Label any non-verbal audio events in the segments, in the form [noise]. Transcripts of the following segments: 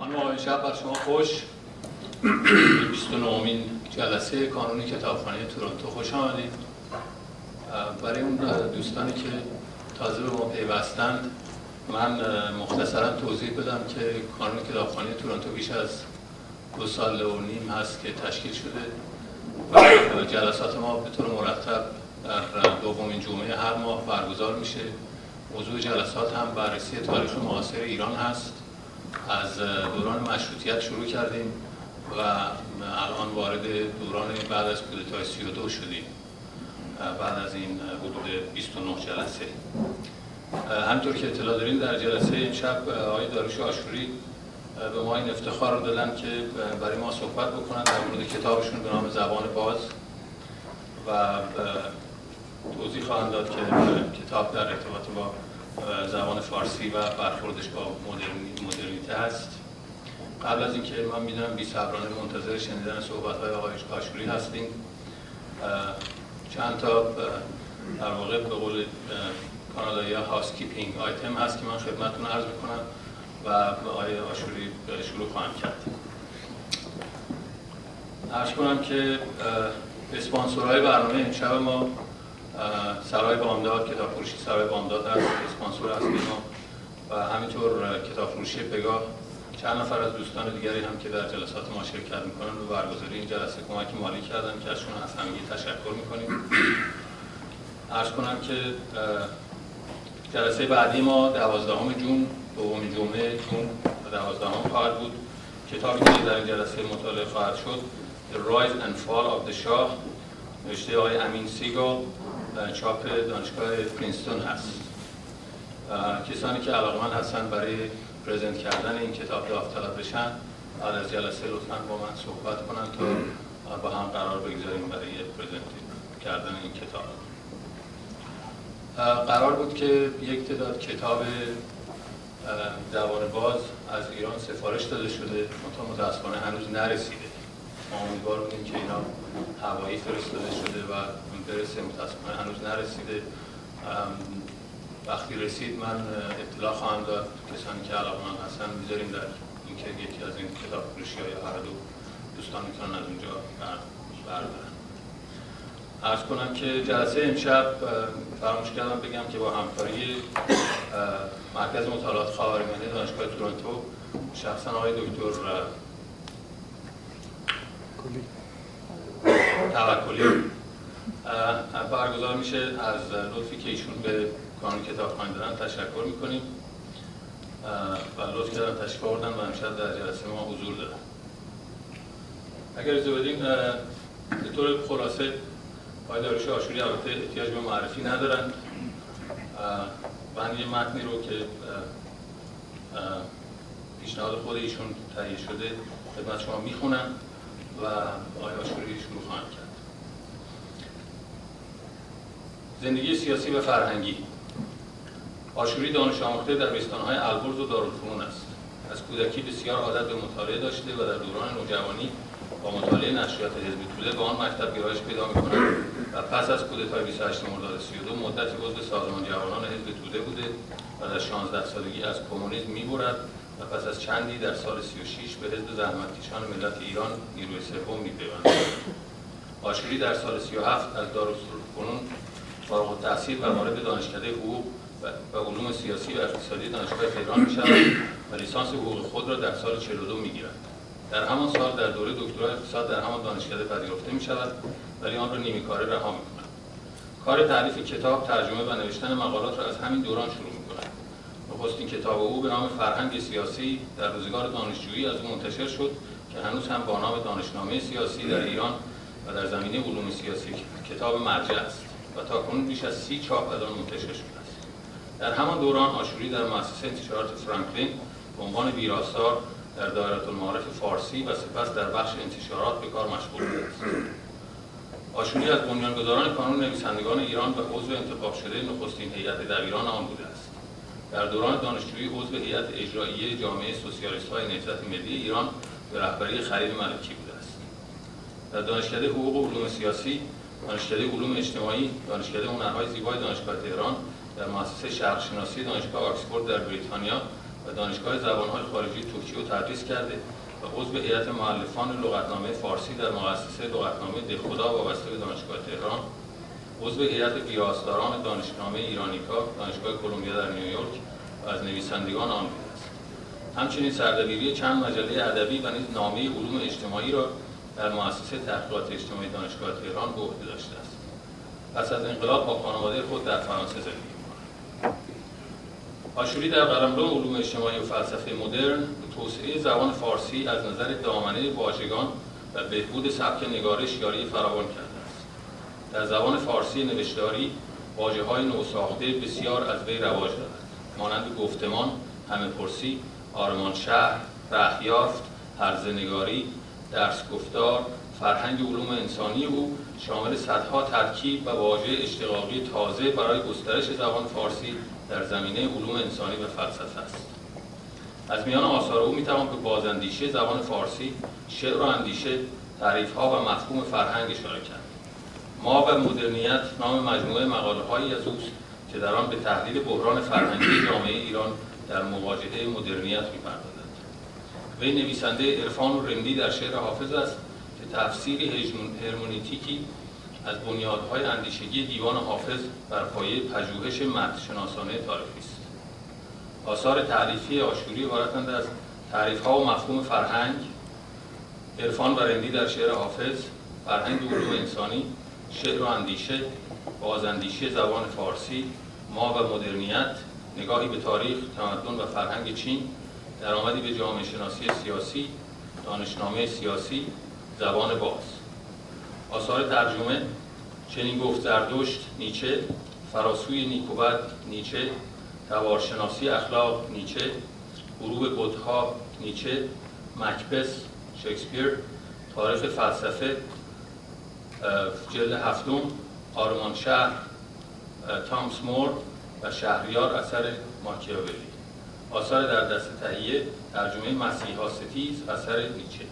خانم آقای شب بر شما خوش. 29 جلسه کانون کتابخانه تورنتو. خوش آمدید. برای اون دوستانی که تازه به ما پیوستند من مختصرا توضیح بدم که کانون کتابخانه تورنتو بیش از دو سال و نیم هست که تشکیل شده و جلسات ما به طور مرتب در دومین جمعه هر ماه برگزار میشه. موضوع جلسات هم بررسی تاریخ معاصر ایران هست. از دوران مشروطیت شروع کردیم و الان وارد دوران بعد از کودتای 32 شدیم. بعد از این حدود 29 جلسه. همطور که اطلاع داریم در جلسه امشب آقای داروش آشوری به ما این افتخار رو دادن که برای ما صحبت بکنن در مورد کتابشون به نام زبان باز. و توضیح خواهند داد که کتاب در ارتباط با زبان فارسی و برخوردش با مدرنیته هست. قبل از اینکه من می‌دونم بی صبرانه منتظر شنیدن صحبت های آقای کاشوری هستیم. چند تا در واقع به قول کانادایی هاوس کیپینگ آیتم هست که من خدمتتون عرض می‌کنم و آقای آشوری شروع خواهم کرد. عرض کنم که اسپانسورهای برنامه امشب ما سرای بامداد کتاب فروشی سرای بامداد هست اسپانسور ما و همینطور کتاب فروشی پگاه چند نفر از دوستان دیگری هم که در جلسات ما شرکت می‌کنن و برگزاری این جلسه کمک مالی کردن که ازشون از همگی تشکر می‌کنیم. عرض کنم که جلسه بعدی ما دوازدهم جون دومین جمعه جون و دوازدهم خواهد بود. کتابی که در این جلسه مطالعه خواهد شد The Rise and Fall of the Shah نوشته آقای امین سیگال. چاپ دانشگاه پرینستون هست. کسانی که علاقمند هستن برای پرزنت کردن این کتاب داوطلب بشن بعد از جلسه لطفا با من صحبت کنن تا با هم قرار بگذاریم برای پرزنت کردن این کتاب. قرار بود که یک تعداد کتاب زبان باز از ایران سفارش داده شده. منتها متاسفانه هنوز نرسیده. ما امیدوار بودیم که اینا هوایی فرستاده شده و برسه متاسفانه هنوز نرسیده. وقتی رسید من اطلاع خواهم داد. کسانی که علاقه من هستن می‌ذاریم در اینکه یکی از این کتاب فروشی های هر دو دوستان می‌تونن از اونجا بردارن. ارز کنم که جلسه امشب فراموش کردم بگم که با همکاری مرکز مطالعات خاورمیانه دانشگاه تورنتو شخصا آقای دکتر توکلی. برگزار میشه. از لطفی که ایشون به کانون کتاب دارن تشکر می‌کنیم. و لطف کردن تشکر بردن و امشب در جلسه ما حضور دارن. اگر اجازه بدیم به طور خلاصه آقای داروش آشوری البته احتیاج به معرفی ندارن. من یه متنی رو که پیشنهاد خود ایشون تهیه شده خدمت شما می‌خونم و آقای آشوری شروع خواهند کرد. زندگی سیاسی و فرهنگی. آشوری دانش آموخته در بستانهای البرز و دارالفنون است. از کودکی بسیار عادت به مطالعه داشته و در دوران نوجوانی با مطالعه نشریات حزب توده به آن مکتب گرایش پیدا می‌کند و پس از کودتای 28 مرداد 32 مدتی عضو سازمان جوانان حزب توده بوده و در 16 سالگی از کمونیسم می‌برد و پس از چندی در سال 36 به حزب زحمتکشان ملت ایران نیروی سوم میپیوندد. آشوری در سال 37 از دارالفنون فارغ التحصیل و وارد دانشکده حقوق و علوم سیاسی و اقتصادی دانشگاه تهران می شود و لیسانس حقوق خود را در سال 42 می گیرد. در همان سال در دوره دکترا اقتصاد در همان دانشکده پذیرفته می شود ولی آن را نیمی کاره رها می کند. کار تعریف کتاب، ترجمه و نوشتن مقالات را از همین دوران شروع می. نخستین کتاب او به نام فرهنگ سیاسی در روزگار دانشجویی از منتشر شد که هنوز هم با نام دانشنامه سیاسی در ایران و در زمینه علوم سیاسی کتاب مرجع است و تا کنون بیش از سی چاپ از آن منتشر شده است. در همان دوران آشوری در مؤسسه انتشارات فرانکلین به عنوان ویراستار در دایره المعارف فارسی و سپس در بخش انتشارات به کار مشغول بوده است. آشوری از بنیانگذاران کانون نویسندگان ایران و عضو انتخاب شده نخستین هیئت دبیران آن بوده است. در دوران دانشجویی عضو هیئت اجرایی جامعه سوسیالیست‌های نهضت ملی ایران به رهبری خلیل ملکی بوده است. در دانشکده حقوق و علوم سیاسی دانشکده علوم اجتماعی دانشکده هنرهای زیبای دانشگاه تهران در مؤسسه شرقشناسی دانشگاه آکسفورد در بریتانیا و دانشگاه زبانهای خارجی ترکیه تدریس کرده و عضو هیئت مؤلفان لغتنامه فارسی در مؤسسه لغتنامه دلخدا وابسته به دانشگاه تهران عضو هیئت ویراستاران دانشنامه ایرانیکا دانشگاه کلمبیا در نیویورک و از نویسندگان آن است. همچنین سردبیری چند مجله ادبی و نیز نامه علوم اجتماعی را در مؤسسه تحقیقات اجتماعی دانشگاه تهران به عهده داشته است. پس از انقلاب با خانواده خود در فرانسه زندگی آشوری در قلمرو علوم اجتماعی و فلسفه مدرن به توسعه زبان فارسی از نظر دامنه واژگان و بهبود سبک نگارش یاری فراوان کرده است. در زبان فارسی نوشتاری واجه های نوساخته بسیار از وی رواج دارد. مانند گفتمان همه پرسی آرمان شهر رهیافت هرزنگاری درس گفتار فرهنگ علوم انسانی او شامل صدها ترکیب و واژه اشتقاقی تازه برای گسترش زبان فارسی در زمینه علوم انسانی و فلسفه است. از میان آثار او می‌توان به بازاندیشه زبان فارسی شعر و اندیشه تعریفها و مفهوم فرهنگ اشاره کرد. ما و مدرنیت نام مجموعه مقاله هایی از اوست که در آن به تحلیل بحران فرهنگی جامعه ایران در مواجهه مدرنیت می‌پردازد وی نویسنده عرفان و رندی در شعر حافظ است که تفسیری هرمونیتیکی از بنیادهای اندیشگی دیوان حافظ بر پایه پژوهش شناسانه تاریخی است. آثار تعریفی آشوری عبارتند از تعریفها و مفهوم فرهنگ عرفان و رندی در شعر حافظ فرهنگ علوم انسانی شعر و اندیشه بازاندیشی زبان فارسی ما و مدرنیت نگاهی به تاریخ تمدن و فرهنگ چین درآمدی به جامعه شناسی سیاسی دانشنامه سیاسی زبان باز. آثار ترجمه چنین گفت زردشت نیچه فراسوی نیکوبت نیچه توارشناسی اخلاق نیچه غروب بودها نیچه مکبس شکسپیر تاریخ فلسفه جلد هفتم آرمان شهر تامس مور و شهریار اثر ماکیاولی. آثار در دست تهیه ترجمه مسیحا ستیز اثر نیچه.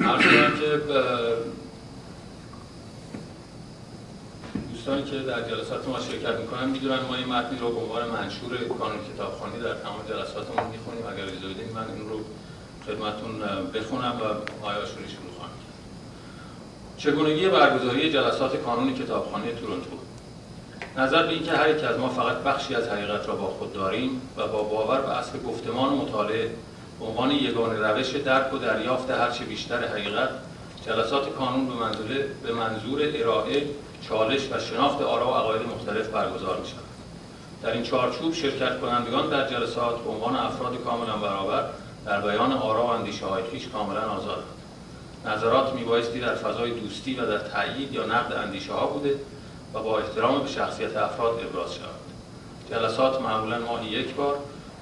عرض که دوستانی که در جلسات ما شرکت می‌کنن می‌دونن ما این متنی رو به عنوان منشور کانون کتابخوانی در تمام جلساتمون می‌خونیم. اگر اجازه بدین من این رو خدمتون بخونم و آیا شروع خواهم چگونگی برگزاری جلسات کانون کتابخانه تورنتو نظر به اینکه هر یک از ما فقط بخشی از حقیقت را با خود داریم و با باور به اصل گفتمان و مطالعه به عنوان یگان روش درک و دریافت هرچه بیشتر حقیقت جلسات کانون به منظور, به منظور ارائه چالش و شناخت آرا و عقاید مختلف برگزار می شود. در این چارچوب شرکت کنندگان در جلسات به عنوان افراد کاملا برابر در بیان آرا و اندیشه های خیش کاملا آزاد نظرات میبایستی در فضای دوستی و در تایید یا نقد اندیشه ها بوده و با احترام به شخصیت افراد ابراز شود جلسات معمولا ماهی یک بار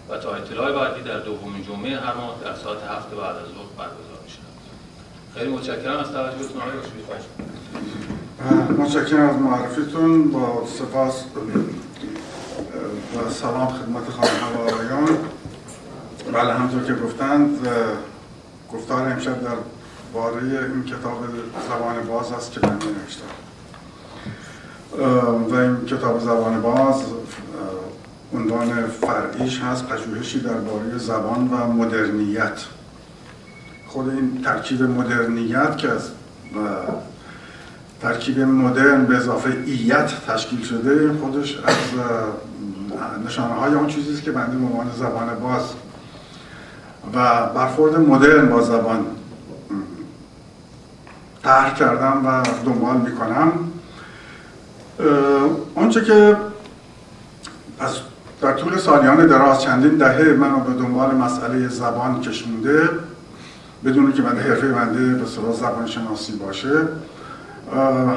و تا اطلاع بعدی در دومین جمعه هر ماه در ساعت هفت بعد از ظهر برگزار می شود. خیلی متشکرم از توجهتون آقای متشکرم از معرفیتون با سپاس و سلام خدمت خانم و آقایان بله همطور که گفتند گفتار امشب در باره این کتاب زبان باز است که من نوشتم. و این کتاب زبان باز عنوان فرعیش هست پژوهشی درباره زبان و مدرنیت. خود این ترکیب مدرنیت که از ترکیب مدرن به اضافه ایت تشکیل شده خودش از نشانه های اون چیزی که بنده عنوان زبان باز و برخورد مدرن با زبان طرح کردم و دنبال می‌کنم. آنچه که از در طول سالیان دراز چندین دهه منو به دنبال مسئله زبان کشونده بدون که من حرفه بنده به صلاح زبان شناسی باشه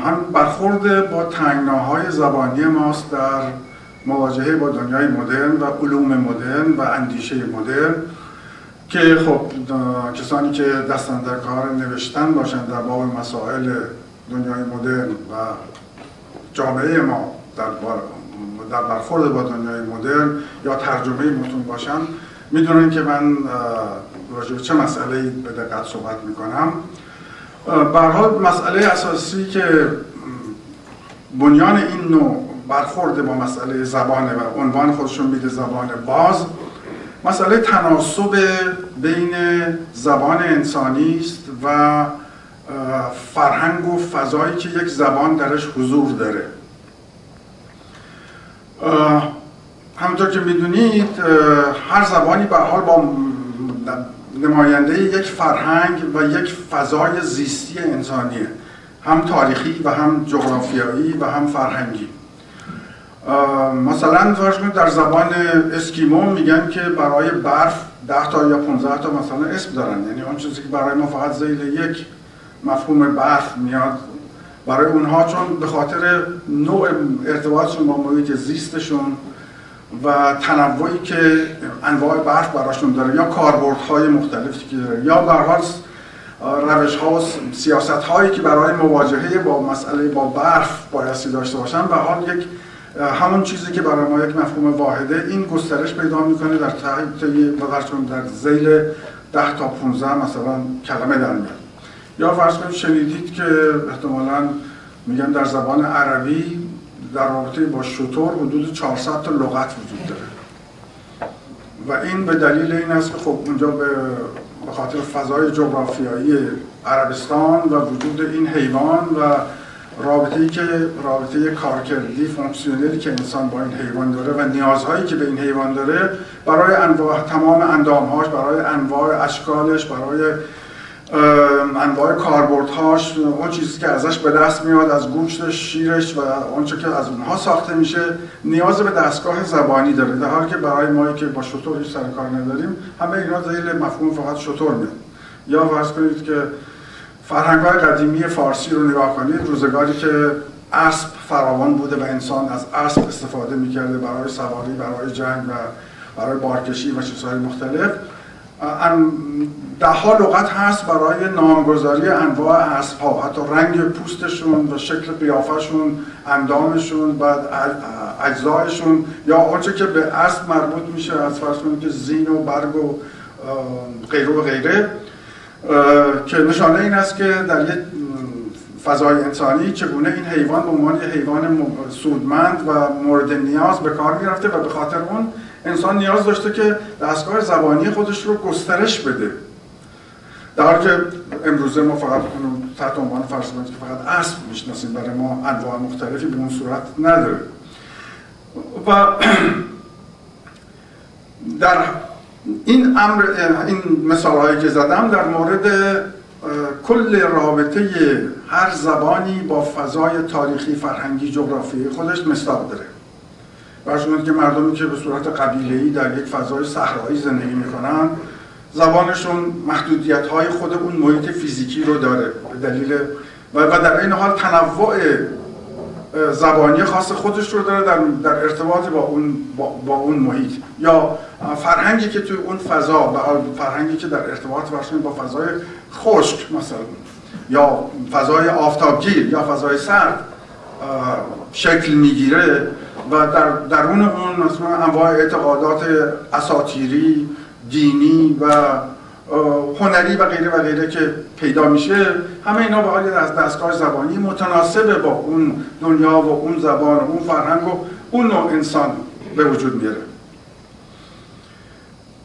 هم برخورد با تنگناهای زبانی ماست در مواجهه با دنیای مدرن و علوم مدرن و اندیشه مدرن که خب کسانی که دستن در کار نوشتن باشند در باب مسائل دنیای مدرن و جامعه ما در, در برخورد با دنیای مدرن یا ترجمه متون باشن می‌دونن که من راجع چه مسئله به دقت صحبت می‌کنم. حال مسئله اساسی که بنیان این نوع برخورد با مسئله زبان و عنوان خودشون میده زبان باز مسئله تناسب بین زبان انسانی است و فرهنگ و فضایی که یک زبان درش حضور داره. همونطور که می‌دونید هر زبانی به حال با نماینده یک فرهنگ و یک فضای زیستی انسانیه. هم تاریخی و هم جغرافیایی و هم فرهنگی. مثلا فرض در زبان اسکیمو میگن که برای برف 10 تا یا 15 تا مثلا اسم دارن. یعنی اون چیزی که برای ما فقط زیل یک مفهوم برف میاد. برای اونها چون به خاطر نوع ارتباطشون با محیط زیستشون و تنوعی که انواع برف براشون داره یا کاربردهای مختلفی که داره یا به حال روش ها و سیاست هایی که برای مواجهه با مسئله با برف بایستی داشته باشن به حال یک همون چیزی که برای ما یک مفهوم واحده این گسترش پیدا می‌کنه در تحت در زیل 10 تا 15 مثلا کلمه در میاد. یا فرض کنید شنیدید که احتمالا میگن در زبان عربی در رابطه با شطور حدود 400 تا لغت وجود داره. و این به دلیل این است که خب اونجا به خاطر فضای جغرافیایی عربستان و وجود این حیوان و رابطه ای که رابطه کارکردی فونکسیونلی که انسان با این حیوان داره و نیازهایی که به این حیوان داره برای انواع تمام اندامهاش برای انواع اشکالش برای انواع کاربردهاش اون چیزی که ازش به دست میاد از گوشتش شیرش و آنچه که از اونها ساخته میشه نیاز به دستگاه زبانی داره. در حالی که برای ما که با شطور هیچ سر کار نداریم همه اینا زیل مفهوم فقط شطور میاد. یا فرض کنید که فرهنگ قدیمی فارسی رو نگاه کنید روزگاری که اسب فراوان بوده و انسان از اسب استفاده می‌کرده برای سواری برای جنگ و برای بارکشی و چیزهای مختلف ده ها لغت هست برای نامگذاری انواع اسب ها حتی رنگ پوستشون و شکل قیافشون اندامشون و اجزایشون یا آنچه که به اسب مربوط میشه از فرض که زین و برگ و غیره و غیره که نشانه این است که در یک فضای انسانی چگونه این حیوان به عنوان حیوان سودمند و مورد نیاز به کار می‌رفته و به خاطر اون انسان نیاز داشته که دستگاه زبانی خودش رو گسترش بده. در حالی که امروزه ما فقط تحت عنوان فرض که فقط اسب می‌شناسیم برای ما انواع مختلفی به اون صورت نداره. و در این امر این مثال هایی که زدم در مورد کل رابطه هر زبانی با فضای تاریخی فرهنگی جغرافی خودش مصداق داره. برشون که مردمی که به صورت قبیله‌ای در یک فضای صحرایی زندگی می‌کنن زبانشون محدودیت های خود اون محیط فیزیکی رو داره به دلیل و در این حال تنوع زبانی خاص خودش رو داره در, در ارتباط با اون با, اون محیط. یا فرهنگی که توی اون فضا فرهنگی که در ارتباط با فضای خشک مثلا یا فضای آفتابگیر یا فضای سرد شکل می‌گیره و در درون اون مثلا انواع اعتقادات اساتیری دینی و هنری و غیره و غیره که پیدا میشه همه اینا به حال از دستگاه زبانی متناسب با اون دنیا و اون زبان و اون فرهنگ و اون نوع انسان به وجود میاره.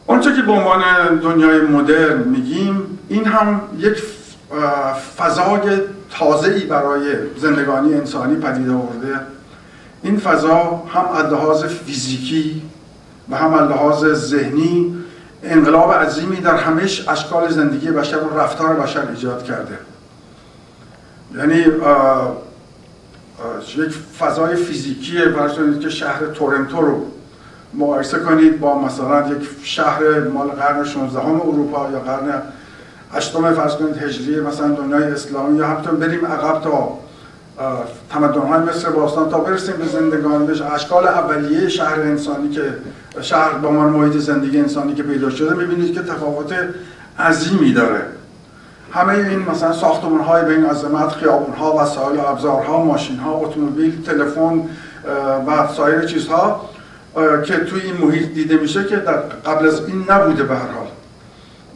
آنچه که به عنوان دنیای مدرن میگیم این هم یک فضای تازه‌ای برای زندگانی انسانی پدید آورده. این فضا هم لحاظ فیزیکی و هم لحاظ ذهنی انقلاب عظیمی در همش اشکال زندگی بشر و رفتار بشر ایجاد کرده. یعنی یک فضای فیزیکی فرض که شهر تورنتو رو مقایسه کنید با مثلا یک شهر مال قرن 16 اروپا یا قرن هشتم فرض کنید هجری مثلا دنیای اسلامی یا حتی بریم عقب تا تمدن های مصر باستان تا برسیم به زندگان بهش اشکال اولیه شهر انسانی که شهر با من محیط زندگی انسانی که پیدا شده می‌بینید که تفاوت عظیمی داره. همه این مثلا ساختمان های بین عظمت خیابون ها وسایل ابزارها ماشین ها اتومبیل تلفن و سایر چیزها که توی این محیط دیده میشه که در قبل از این نبوده به هر حال.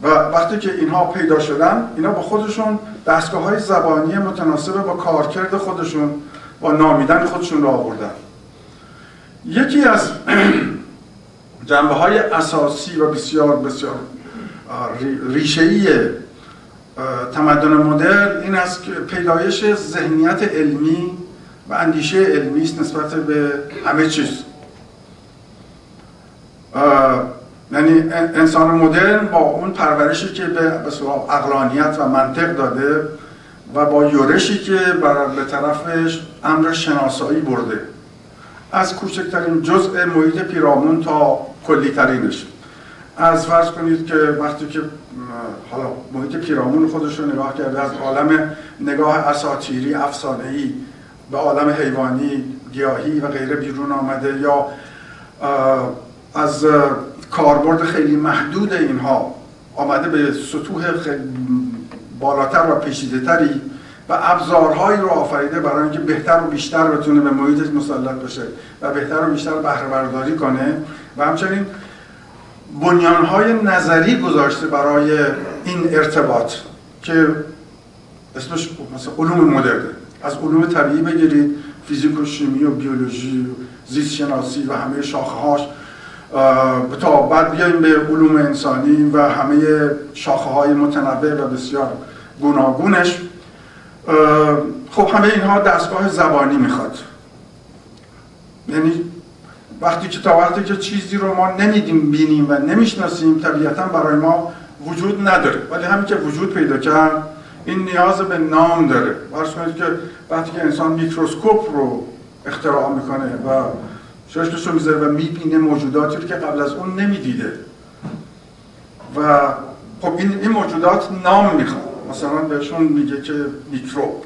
و وقتی که اینها پیدا شدن اینا با خودشون دستگاه های زبانی متناسب با کارکرد خودشون با نامیدن خودشون رو آوردن. یکی از [clears throat] جنبه های اساسی و بسیار بسیار ریشه‌ای تمدن مدرن این است که پیدایش ذهنیت علمی و اندیشه علمی است نسبت به همه چیز. یعنی انسان مدرن با اون پرورشی که به اقلانیت و منطق داده و با یورشی که به طرفش امر شناسایی برده. از کوچکترین جزء محیط پیرامون تا کلیترینش. از فرض کنید که وقتی که حالا محیط پیرامون خودش رو نگاه کرده از عالم نگاه اساتیری افسانه‌ای به عالم حیوانی گیاهی و غیره بیرون آمده یا از کاربرد خیلی محدود اینها آمده به سطوح بالاتر و پیچیده تری و ابزارهایی رو آفریده برای اینکه بهتر و بیشتر بتونه به محیطش مسلط بشه و بهتر و بیشتر بهره برداری کنه و همچنین بنیانهای نظری گذاشته برای این ارتباط که اسمش مثلا علوم مدرنه از علوم طبیعی بگیرید فیزیک و شیمی و بیولوژی و زیست شناسی و همه شاخه‌هاش. تا بعد بیایم به علوم انسانی و همه شاخه های متنوع و بسیار گوناگونش. خب همه اینها دستگاه زبانی می‌خواد. یعنی وقتی که تا وقتی که چیزی رو ما نمیدیم بینیم و نمی‌شناسیم طبیعتا برای ما وجود نداره. ولی همین که وجود پیدا کرد این نیاز به نام داره. فرض کنید که وقتی که انسان میکروسکوپ رو اختراع می‌کنه و چشمش رو می‌ذاره و می‌بینه موجوداتی رو که قبل از اون نمی‌دیده. و خب این, موجودات نام می‌خواد مثلا بهشون میگه که میکروب.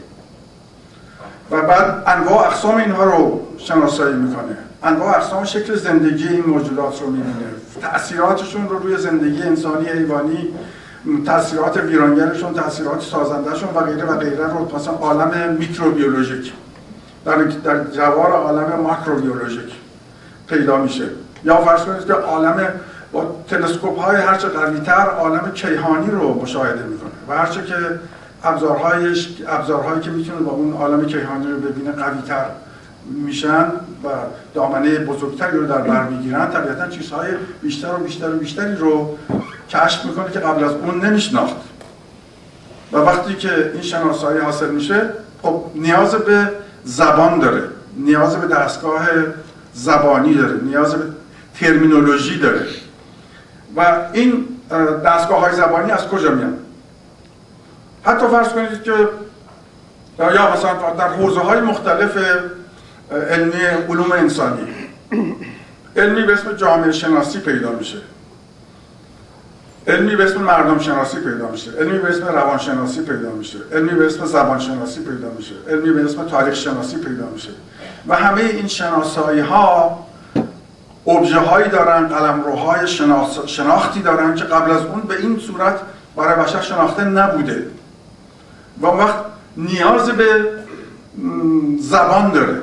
و بعد انواع اقسام اینها رو شناسایی می‌کنه. انواع اقسام شکل زندگی این موجودات رو می‌بینه. تأثیراتشون رو روی زندگی انسانی حیوانی تاثیرات ویرانگرشون تاثیرات سازندهشون و غیره و غیره رو مثلا عالم میکروبیولوژیک در در جوار عالم ماکروبیولوژیک پیدا میشه. یا فرض کنید که عالم با تلسکوپ های هرچه قویتر عالم کیهانی رو مشاهده می‌کنه و هرچه که ابزارهایش ابزارهایی که می‌تونه با اون عالم کیهانی رو ببینه قویتر. میشن و دامنه بزرگتری رو در بر می‌گیرن طبیعتا چیزهای بیشتر و بیشتر و بیشتری رو کشف می‌کنه که قبل از اون نمیشناخت. و وقتی که این شناسایی حاصل میشه خب نیاز به زبان داره نیاز به دستگاه زبانی داره نیاز به ترمینولوژی داره. و این دستگاه های زبانی از کجا میان؟ حتی فرض کنید که یا مثلا در حوزه های مختلف علمی علوم انسانی. علمی به اسم جامعه شناسی پیدا میشه. علمی به اسم مردم شناسی پیدا میشه. علمی به اسم روان شناسی پیدا میشه. علمی به اسم زبان شناسی پیدا میشه. علمی به اسم تاریخ شناسی پیدا میشه. و همه این شناسایی ها ابژه هایی دارن قلمروهای شناختی دارن که قبل از اون به این صورت برای بشر شناخته نبوده. و وقت نیاز به زبان داره.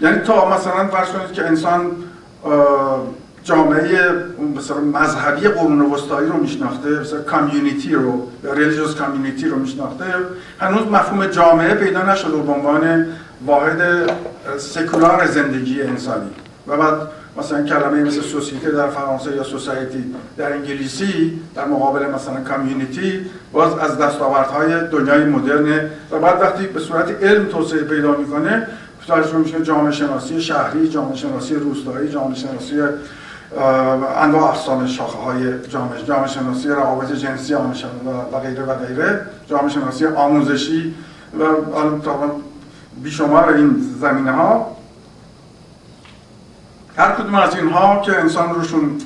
یعنی تا مثلا فرض کنید که انسان جامعه مثلا مذهبی قرون وسطایی رو میشناخته مثلا کامیونیتی رو ریلیجیوس کامیونیتی رو میشناخته هنوز مفهوم جامعه پیدا نشده به عنوان واحد سکولار زندگی انسانی. و بعد مثلا کلمه مثل سوسیته در فرانسه یا سوسایتی در انگلیسی در مقابل مثلا کامیونیتی باز از دستاوردهای دنیای مدرن. و بعد وقتی به صورت علم توسعه پیدا می‌کنه ترجمه میشه جامعه شناسی شهری، جامعه شناسی روستایی، جامعه شناسی انواع اقسام شاخه های جامعه جامعه شناسی روابط جنسی و غیره و غیره جامعه شناسی آموزشی و بیشمار این زمینه ها هر کدوم از اینها که انسان روشون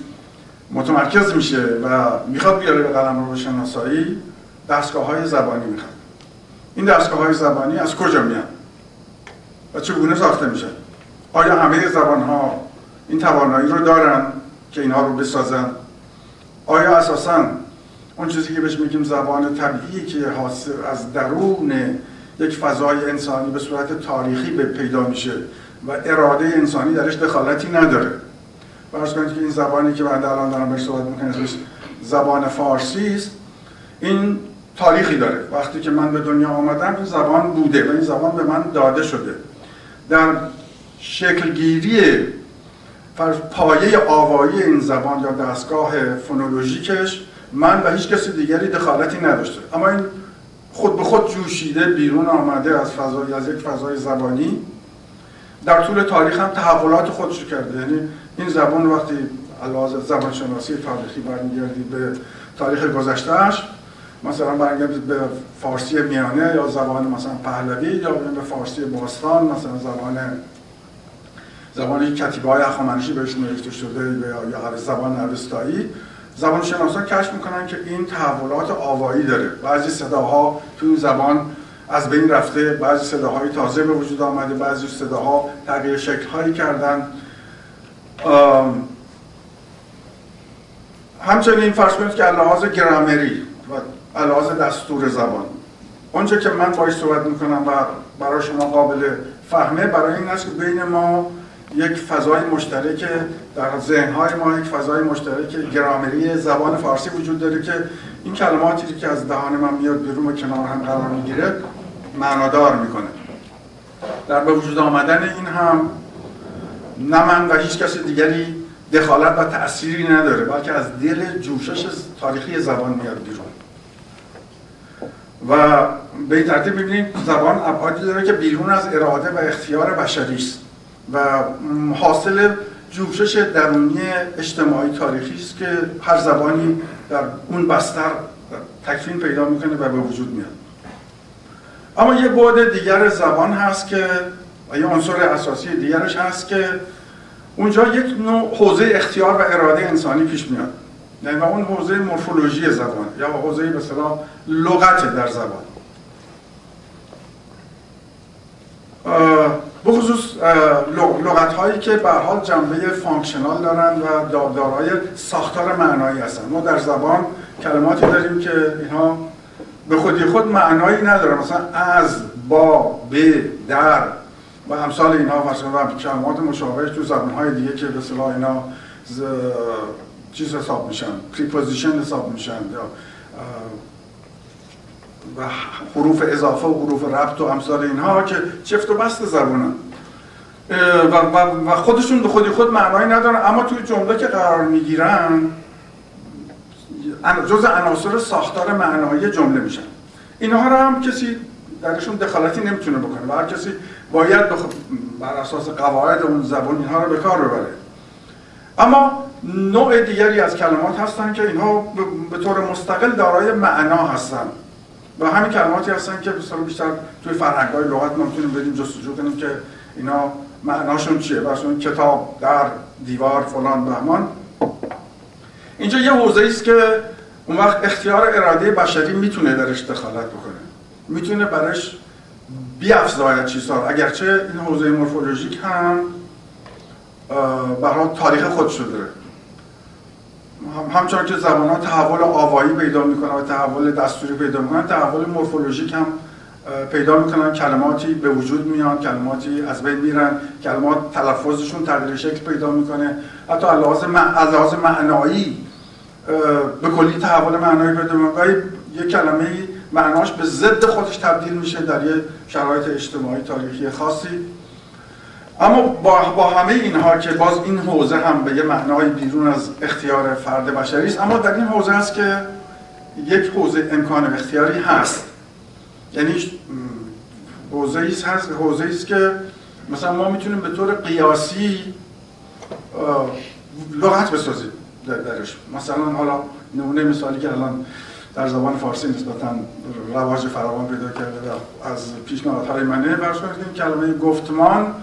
متمرکز میشه و می‌خواد بیاره به قلم رو شناسایی دستگاه های زبانی می‌خواد. این دستگاه های زبانی از کجا میان؟ و چگونه ساخته میشن آیا همه زبان ها این توانایی رو دارن که اینها رو بسازن؟ آیا اساسا اون چیزی که بهش میگیم زبان طبیعی که حاصل از درون یک فضای انسانی به صورت تاریخی به پیدا میشه و اراده انسانی درش دخالتی نداره؟ فرض کنید که این زبانی که بنده الان دارم بهش صحبت می‌کنم زبان فارسی است. این تاریخی داره. وقتی که من به دنیا آمدم این زبان بوده و این زبان به من داده شده. در شکلگیری پایه آوایی این زبان یا دستگاه فونولوژیکش من و هیچ کسی دیگری دخالتی نداشته. اما این خود به خود جوشیده بیرون آمده از فضای از یک فضای زبانی در طول تاریخ هم تحولات خودش کرده. یعنی این زبان وقتی علاوه زبان شناسی تاریخی برمیگردید به تاریخ گذشتهش مثلا برگردید به فارسی میانه یا زبان مثلا پهلوی یا به فارسی باستان مثلا زبان زبانی کتیبه های اخوامنشی بهش نوشته شده یا زبان اوستایی زبان شناسان کشف می‌کنن که این تحولات آوایی داره. بعضی صداها تو این زبان از بین رفته بعضی صداهای تازه به وجود آمده بعضی صداها تغییر شکل هایی کردن همچنین فرض کنید که لحاظ گرامری و لحاظ دستور زبان. اونجا که من باید صحبت می‌کنم و برای شما قابل فهمه برای این است که بین ما یک فضای مشترک در ذهنهای ما یک فضای مشترک گرامری زبان فارسی وجود داره که این کلماتی که از دهان من میاد بیرون و کنار هم قرار می‌گیره معنادار می‌کنه. در به وجود آمدن این هم نه من و هیچ کس دیگری دخالت و تأثیری نداره بلکه از دل جوشش تاریخی زبان میاد بیرون. و به این ترتیب می‌بینید زبان ابعادی داره که بیرون از اراده و اختیار بشری است و حاصل جوشش درونی اجتماعی تاریخی است که هر زبانی در اون بستر تکفین پیدا می‌کنه و به وجود میاد. اما یه بعد دیگر زبان هست که یه عنصر اساسی دیگرش هست که اونجا یک نوع حوزه اختیار و اراده انسانی پیش میاد. یعنی و اون حوزه مورفولوژی زبان یا حوزه به اصطلاح لغت در زبان. بخصوص لغت هایی که به حال جنبه functional دارن و دارای ساختار معنایی هستن. ما در زبان کلماتی داریم که اینها به خودی خود معنایی ندارن. مثلا از با به در. و امثال اینها مثلا کلمات مشابه تو زبان های دیگه که به اصطلاح اینا چیز حساب میشن preposition حساب میشن یا و حروف اضافه و حروف ربط و امثال اینها که چفت و بست زبانن و, و, خودشون به خودی خود معنایی ندارن اما توی جمله که قرار می‌گیرن جز عناصر ساختار معنایی جمله میشن. اینها رو هم کسی درشون دخالتی نمی‌تونه بکنه و هر کسی باید بر اساس قواعد اون زبان اینها رو به کار ببره. اما نوع دیگری از کلمات هستن که اینها به طور مستقل دارای معنا هستن. و همین کلماتی هستن که بسیار بیشتر توی فرهنگ های لغت ما می‌تونیم بریم جستجو کنیم که اینا معناشون چیه. برسون کتاب در دیوار فلان بهمان. اینجا یه حوزه است که اون وقت اختیار اراده بشری می‌تونه درش دخالت بکنه. می‌تونه برش بیافزاید چیزها. اگرچه این حوزه مورفولوژیک هم برای تاریخ خود شده. همچنان که زبان ها تحول آوایی پیدا می‌کنن و تحول دستوری پیدا می‌کنن تحول مورفولوژیک هم پیدا می‌کنن. کلماتی به وجود میان کلماتی از بین میرن کلمات تلفظشون تغییر شکل پیدا می‌کنه. حتی از لحاظ معنایی به کلی تحول معنایی پیدا می‌کنه. یه کلمه معناش به ضد خودش تبدیل میشه در یه شرایط اجتماعی تاریخی خاصی. اما با, با همه اینها که باز این حوزه هم به یه معنای بیرون از اختیار فرد بشری است اما در این حوزه است که یک حوزه امکان اختیاری هست. یعنی حوزه ایست هست حوزه است که مثلا ما می‌تونیم به طور قیاسی لغت بسازیم درش. مثلا حالا نمونه مثالی که الان در زبان فارسی نسبتا رواج فراوان پیدا کرده از پیشنهادهای منه فرض کنید کلمه گفتمان.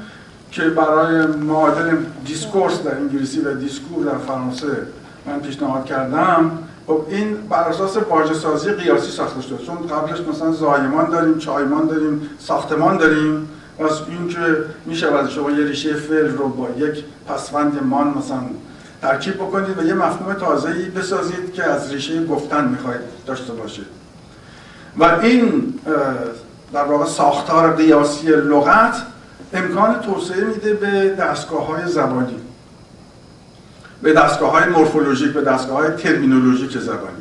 که برای معادل discourse در انگلیسی و discours در فرانسه من پیشنهاد کردم خب این بر اساس واژه سازی قیاسی ساخته شده. چون قبلش مثلا زایمان داریم چایمان داریم ساختمان داریم از این که میشه از شما یه ریشه فعل رو با یک پسوند مان مثلا ترکیب بکنید و یه مفهوم تازه‌ای بسازید که از ریشه گفتن می‌خواید داشته باشید و این در واقع ساختار قیاسی لغت امکان توسعه میده به دستگاه های زبانی. به دستگاه های مورفولوژیک به دستگاه های ترمینولوژیک زبانی.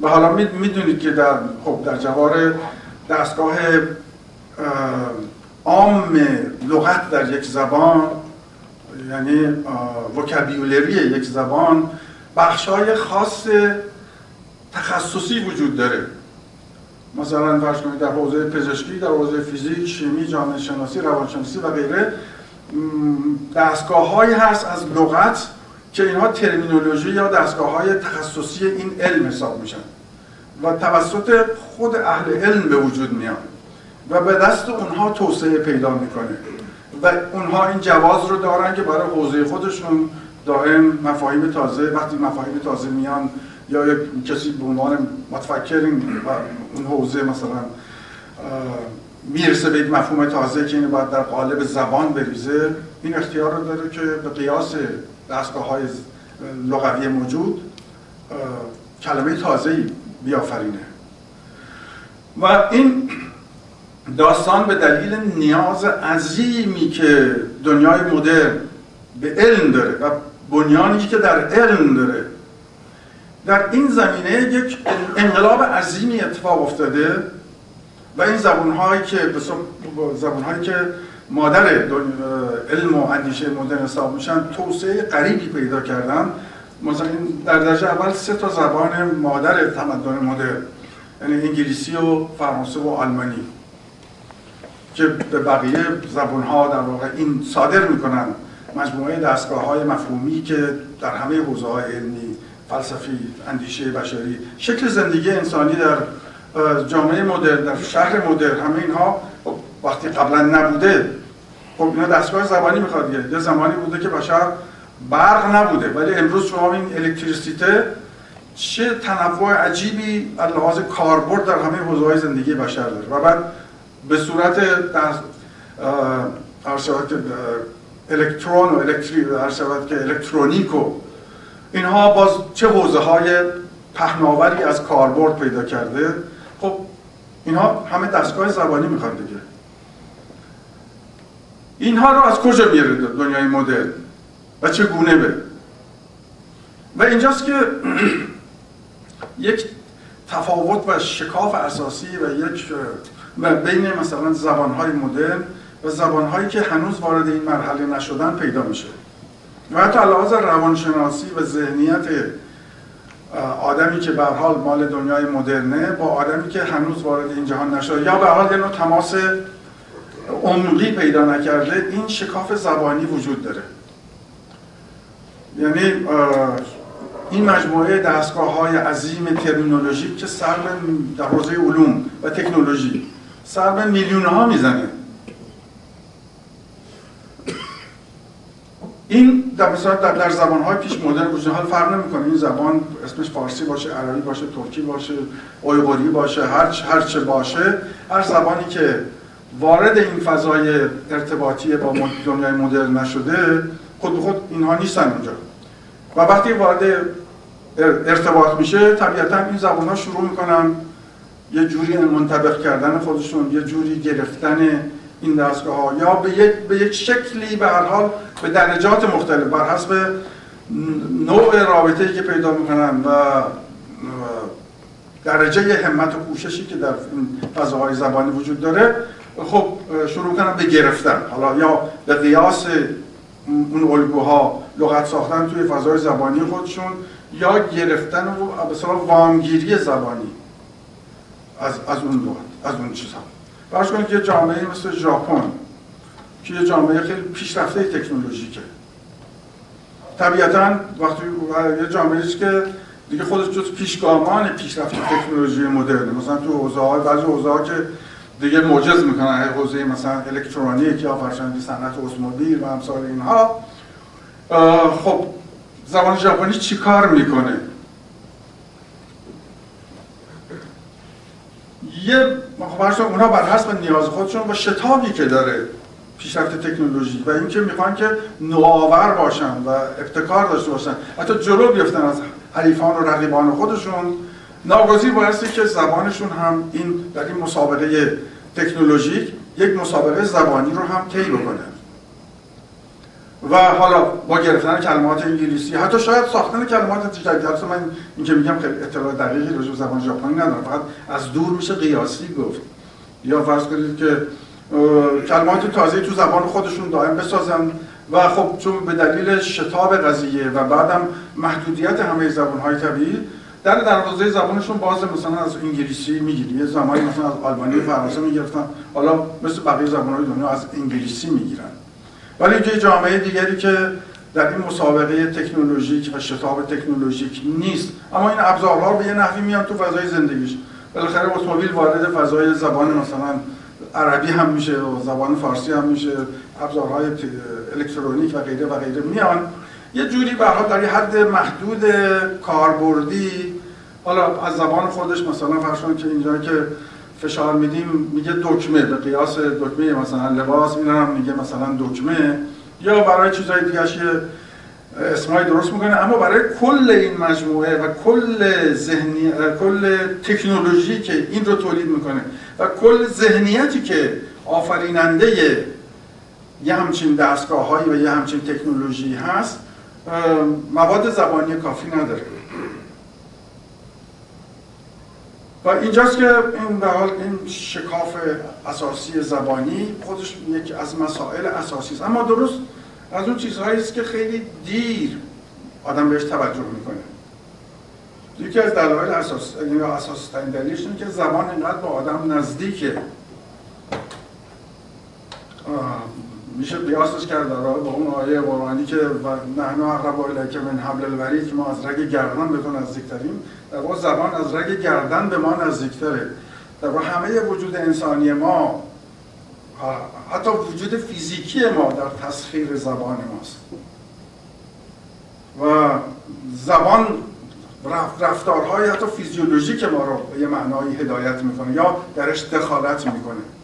و حالا می‌دونید که در خب در جوار دستگاه عام لغت در یک زبان یعنی وکابیولری یک زبان بخشای خاص تخصصی وجود داره. مثلا فرض کنید در حوزه پزشکی در حوزه فیزیک شیمی جامعه شناسی روانشناسی و غیره دستگاه هایی هست از لغت که اینها ترمینولوژی یا دستگاه های تخصصی این علم حساب میشن و توسط خود اهل علم به وجود میان و به دست اونها توسعه پیدا می‌کنه و اونها این جواز رو دارن که برای حوزه خودشون دائم مفاهیم تازه وقتی مفاهیم تازه میان یا یک کسی به عنوان متفکر و اون حوزه مثلا می‌رسه به یک مفهوم تازه که اینو باید در قالب زبان بریزه این اختیار رو داره که به قیاس دستگاه های لغوی موجود کلمه تازه بیافرینه. و این داستان به دلیل نیاز عظیمی که دنیای مدرن به علم داره و بنیانی که در علم داره در این زمینه یک انقلاب عظیمی اتفاق افتاده و این زبون هایی که زبون هایی که مادر علم و اندیشه مدرن حساب میشن توسعه غریبی پیدا کردن. مثلا در درجه اول سه تا زبان مادر تمدن مدرن یعنی انگلیسی و فرانسه و آلمانی که به بقیه زبان ها در واقع این صادر می‌کنن. مجموعه دستگاه های مفهومی که در همه حوزه علمی فلسفی اندیشه بشری شکل زندگی انسانی در جامعه مدرن در شهر مدرن همه اینها وقتی قبلا نبوده. خب اینا دستگاه زبانی می‌خواد یه زمانی بوده که بشر برق نبوده. ولی امروز شما این الکتریسیته چه تنوع عجیبی از لحاظ کاربرد در همه حوزه‌های زندگی بشر داره. و بعد به صورت در که الکترون و الکتری که الکترونیک اینها باز چه حوزه های پهناوری از کاربرد پیدا کرده؟ خب اینها همه دستگاه زبانی می‌خوان دیگه. اینها رو از کجا میاره دنیای مدرن؟ و چگونه به؟ و اینجاست که [clears throat] یک تفاوت و شکاف اساسی و یک و بین مثلا زبانهای مدرن و زبانهایی که هنوز وارد این مرحله نشدن پیدا میشه. و حتی لحاظ روانشناسی و ذهنیت آدمی که به حال مال دنیای مدرنه با آدمی که هنوز وارد این جهان نشده یا به حال یه تماس عمقی پیدا نکرده این شکاف زبانی وجود داره. یعنی این مجموعه دستگاه های عظیم ترمینولوژی که سر در حوزه علوم و تکنولوژی سر به میلیون ها می‌زنه. این در در, در زبان های پیش مدرن وجود حال فرق نمی‌کنه. این زبان اسمش فارسی باشه عربی باشه ترکی باشه اویغوری باشه هر هر چه باشه هر زبانی که وارد این فضای ارتباطی با دنیای مدرن نشده خود به خود اینها نیستن اونجا. و وقتی وارد ارتباط میشه طبیعتا این زبان ها شروع می‌کنن یه جوری منطبق کردن خودشون یه جوری گرفتن این دستگاه ها یا به یک, به یک شکلی به هر حال به درجات مختلف بر حسب نوع رابطه که پیدا می‌کنن و درجه همت و کوششی که در فضاهای زبانی وجود داره خب شروع کنن به گرفتن. حالا یا به قیاس اون الگوها لغت ساختن توی فضای زبانی خودشون یا گرفتن و به وامگیری زبانی از, از اون لغت از اون چیزها. فرض کنید که جامعه مثل ژاپن که یه جامعه خیلی پیشرفته تکنولوژیکه. طبیعتا وقتی یه جامعه که دیگه خودش جز پیشگامان پیشرفت تکنولوژی مدرن مثلا تو حوزه های بعضی حوزه که دیگه معجز می‌کنن. حوزه مثلا الکترونیک یا فرشندی صنعت اتومبیل و امثال اینها. خب زبان ژاپنی چیکار می‌کنه؟ یه خب اونا بر حسب نیاز خودشون با شتابی که داره پیشرفت تکنولوژی و اینکه می‌خوان که نوآور باشن و ابتکار داشته باشن. حتی جلو بیفتن از حریفان و رقیبان خودشون. ناگزیر بایستی که زبانشون هم این در این مسابقه تکنولوژیک یک مسابقه زبانی رو هم طی بکنه. و حالا با گرفتن کلمات انگلیسی حتی شاید ساختن کلمات جدید من اینکه میگم خیلی اطلاع دقیقی راجع زبان ژاپنی ندارم. فقط از دور میشه قیاسی گفت. یا فرض کنید که کلمات تازه تو زبان خودشون دائم بسازن و خب چون به دلیل شتاب قضیه و بعدم محدودیت همه زبانهای طبیعی در دروازه زبانشون باز مثلا از انگلیسی می‌گیری یه زمانی مثلا از آلمانی و فرانسه می‌گرفتن. حالا مثل بقیه زبانهای دنیا از انگلیسی می‌گیرن. ولی یه جامعه دیگری که در این مسابقه تکنولوژیک و شتاب تکنولوژیک نیست. اما این ابزارها به یه نحوی میان تو فضای زندگیش. بالاخره اتومبیل وارد فضای زبان مثلا عربی هم میشه و زبان فارسی هم میشه. ابزارهای الکترونیک و غیره و غیره میان. یه جوری به در حد محدود کاربردی حالا از زبان خودش مثلا فرض که اینجا که فشار میدیم میگه دکمه به قیاس دکمه مثلا لباس میرم میگه مثلا دکمه. یا برای چیزهای دیگه اسمای درست می‌کنه. اما برای کل این مجموعه و کل ذهنی کل تکنولوژی که این رو تولید می‌کنه و کل ذهنیتی که آفریننده یه همچین دستگاه هایی و یه همچین تکنولوژی هست مواد زبانی کافی نداره. و اینجاست که این به حال این شکاف اساسی زبانی خودش یک از مسائل اساسی است. اما درست از اون چیزهایی است که خیلی دیر آدم بهش توجه می‌کنه. یکی از دلایل اساس یا اساس ترین دلیلش اینه که زبان اینقدر با آدم نزدیکه. میشه بیاسش کرد با اون آیه قرآنی که نحن اقرب که من حبل الورید که ما از رگ گردن به تو نزدیکتریم در واقع زبان از رگ گردن به ما نزدیکتره. در واقع همه وجود انسانی ما حتی وجود فیزیکی ما در تسخیر زبان ماست. و زبان رفتارهای حتی فیزیولوژیک ما رو به یه معنایی هدایت می‌کنه یا درش دخالت می‌کنه.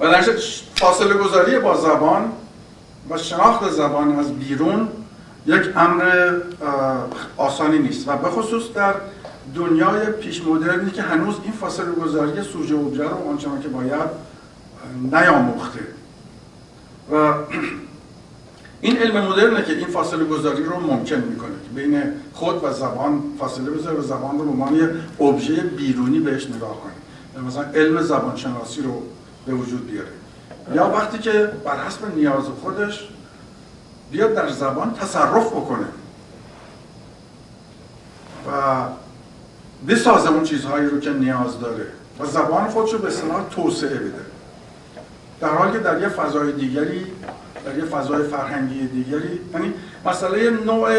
و در فاصله گذاری با زبان و شناخت زبان از بیرون یک امر آسانی نیست. و به خصوص در دنیای پیش مدرنی که هنوز این فاصله گذاری سوژه و رو آنچنان که باید نیاموخته. و این علم مدرنه که این فاصله گذاری رو ممکن می‌کنه که بین خود و زبان فاصله بذاره و زبان رو به عنوان ابژه بیرونی بهش نگاه کنه. مثلا علم زبانشناسی رو به وجود بیاره. یا وقتی که بر حسب نیاز خودش بیاد در زبان تصرف بکنه و بسازه اون چیزهایی رو که نیاز داره و زبان خودش رو به اصطلاح توسعه بده. در حالی که در یه فضای دیگری در یه فضای فرهنگی دیگری یعنی مسئله نوع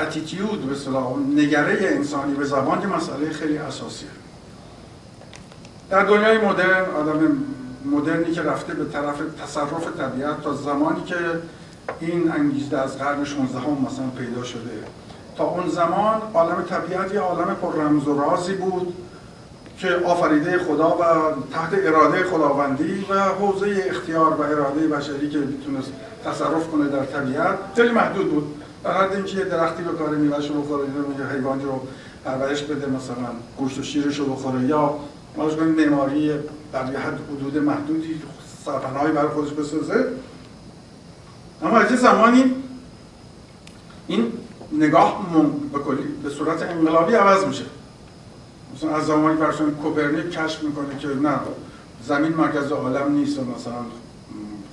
اتیتیود به اصطلاح نگره انسانی به زبان یه مسئله خیلی اساسیه. در دنیای مدرن آدم مدرنی که رفته به طرف تصرف طبیعت تا زمانی که این انگیزه از قرن 16 هم مثلا پیدا شده. تا اون زمان عالم طبیعت یه عالم پر رمز و رازی بود که آفریده خدا و تحت اراده خداوندی و حوزه اختیار و اراده بشری که می‌تونست تصرف کنه در طبیعت خیلی محدود بود. در حد اینکه یه درختی به کار میوهش رو بخوره یا حیوانی رو پرورش بده مثلا گوشت و شیرش رو بخوره یا ماش معماری در حد حدود محدودی سرپناهی برای خودش بسازه. اما از زمانی این نگاه به کلی به صورت انقلابی عوض میشه. مثلا از زمانی برسون کوپرنیک کشف می‌کنه که نه زمین مرکز عالم نیست مثلا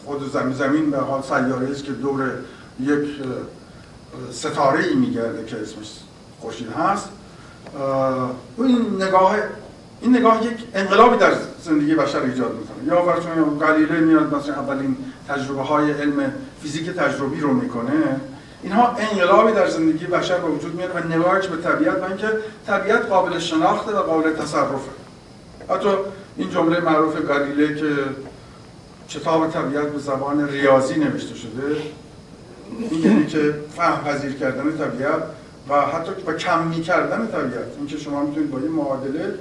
خود زمین زمین به حال سیاره است که دور یک ستاره ای میگرده که اسمش خورشید هست. این نگاه این نگاه یک انقلابی در زندگی بشر ایجاد می‌کنه. یا فرض گالیله میاد مثلا اولین تجربه های علم فیزیک تجربی رو می‌کنه. اینها انقلابی در زندگی بشر به وجود میاره و نگاهش به طبیعت و اینکه طبیعت قابل شناخته و قابل تصرفه. حتی این جمله معروف گالیله که کتاب طبیعت به زبان ریاضی نوشته شده. این یعنی که فهم پذیر کردن طبیعت و حتی و کمی کردن طبیعت. اینکه شما می‌تونید با این معادله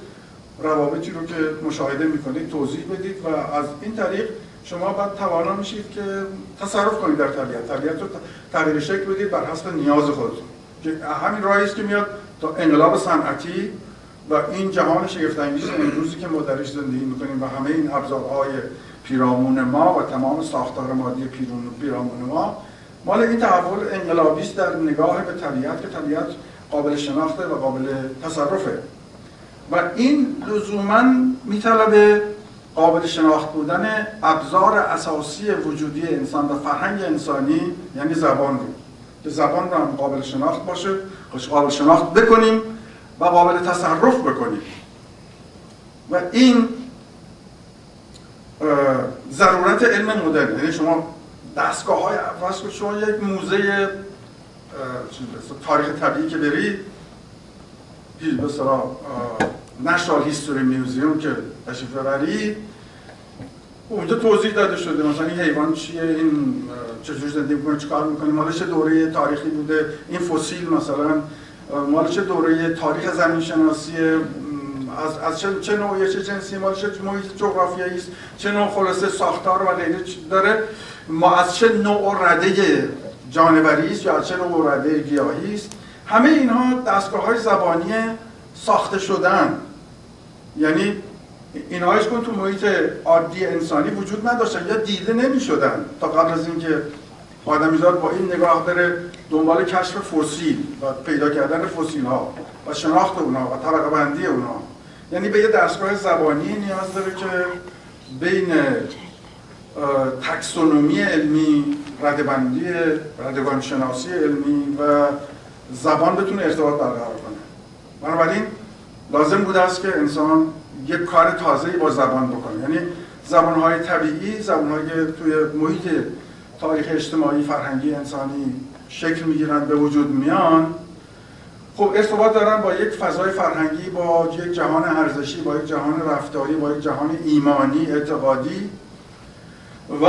روابطی رو که مشاهده می‌کنید توضیح بدید و از این طریق شما باید توانا میشید که تصرف کنید در طبیعت. طبیعت رو تغییر شکل بدید بر حسب نیاز خودتون همین راهی که میاد تا انقلاب صنعتی و این جهان شگفت انگیز امروزی که ما درش زندگی می‌کنیم و همه این ابزارهای پیرامون ما و تمام ساختار مادی پیرامون ما مال این تحول انقلابی است در نگاه به طبیعت که طبیعت قابل شناخته و قابل تصرفه. و این لزوما میطلبه قابل شناخت بودن ابزار اساسی وجودی انسان و فرهنگ انسانی یعنی زبان رو. که زبان رو هم قابل شناخت باشه قابل شناخت بکنیم و قابل تصرف بکنیم. و این ضرورت علم مدرن. یعنی شما دستگاه های فرض شما یک موزه تاریخ طبیعی که برید به نشنال هیستوری میوزیوم که تشریف ببرید. اونجا توضیح داده شده مثلا این حیوان چیه این چجور زندگی می‌کنه چیکار می‌کنه مال چه دوره تاریخی بوده؟ این فسیل مثلا مال چه دوره تاریخ زمین شناسی از, از چه, چه نوعی چه جنسی مال چه محیط جغرافیایی است؟ چه نوع خلاصه ساختار و غیره داره؟ ما از چه نوع رده جانوری است یا از چه نوع رده گیاهی است؟ همه اینها دستگاه های زبانی ساخته شدن. یعنی اینهایش کن تو محیط عادی انسانی وجود نداشتن یا دیده نمی شدن تا قبل از اینکه آدمیزاد با این نگاه بره دنبال کشف فسیل و پیدا کردن فسیل ها و شناخت اونها و طبقه بندی اونها یعنی به یه دستگاه زبانی نیاز داره که بین تکسونومی علمی ردبندی ردگان شناسی علمی و زبان بتونه ارتباط برقرار کنه. بنابراین لازم بوده است که انسان یک کار تازه‌ای با زبان بکنه. یعنی زبانهای طبیعی زبانهایی که توی محیط تاریخ اجتماعی فرهنگی انسانی شکل می‌گیرن به وجود میان. خب ارتباط دارن با یک فضای فرهنگی با یک جهان ارزشی با یک جهان رفتاری با یک جهان ایمانی اعتقادی. و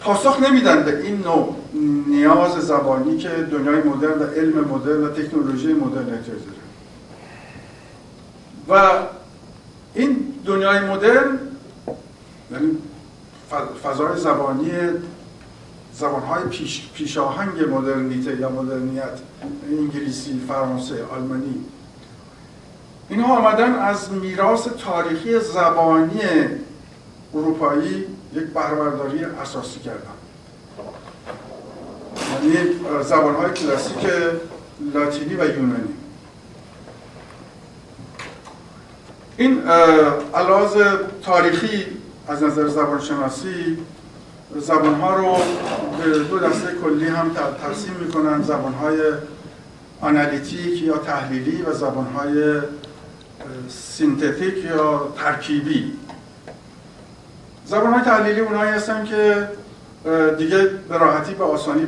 پاسخ نمیدن به این نوع نیاز زبانی که دنیای مدرن و علم مدرن و تکنولوژی مدرن احتیاج داره. و این دنیای مدرن یعنی فضای زبانی زبانهای پیش، پیشاهنگ مدرنیته یا مدرنیت انگلیسی، فرانسه، آلمانی اینها آمدن از میراث تاریخی زبانی اروپایی یک بهرهبرداری اساسی کردن. یعنی زبانهای کلاسیک لاتینی و یونانی. این علاوه تاریخی از نظر زبانشناسی زبانها رو به دو دسته کلی هم تقسیم می‌کنن. زبانهای آنالیتیک یا تحلیلی و زبانهای synthetic یا ترکیبی. زبانهای تحلیلی اونایی هستن که دیگه به راحتی به آسانی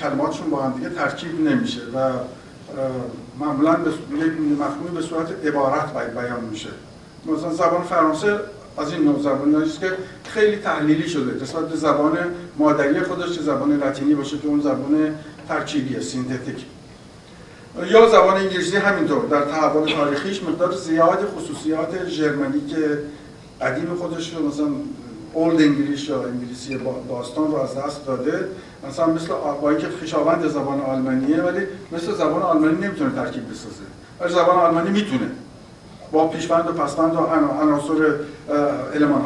کلماتشون با هم دیگه ترکیب نمیشه و معمولا مفهومی به صورت عبارت بیان میشه. مثلا زبان فرانسه از این نوع زبان است که خیلی تحلیلی شده نسبت به زبان مادری خودش که زبان لاتینی باشه که اون زبان ترکیبیه synthetic. یا زبان انگلیسی همینطور در تحول تاریخیش مقدار زیاد خصوصیات ژرمنیک قدیم خودش رو مثلا اولد انگلیش یا انگلیسی باستان رو از دست داده. مثلا مثل با که خیشاوند زبان آلمانیه ولی مثل زبان آلمانی نمی‌تونه ترکیب بسازه. ولی زبان آلمانی می‌تونه. با پیشوند و پسوند و عناصر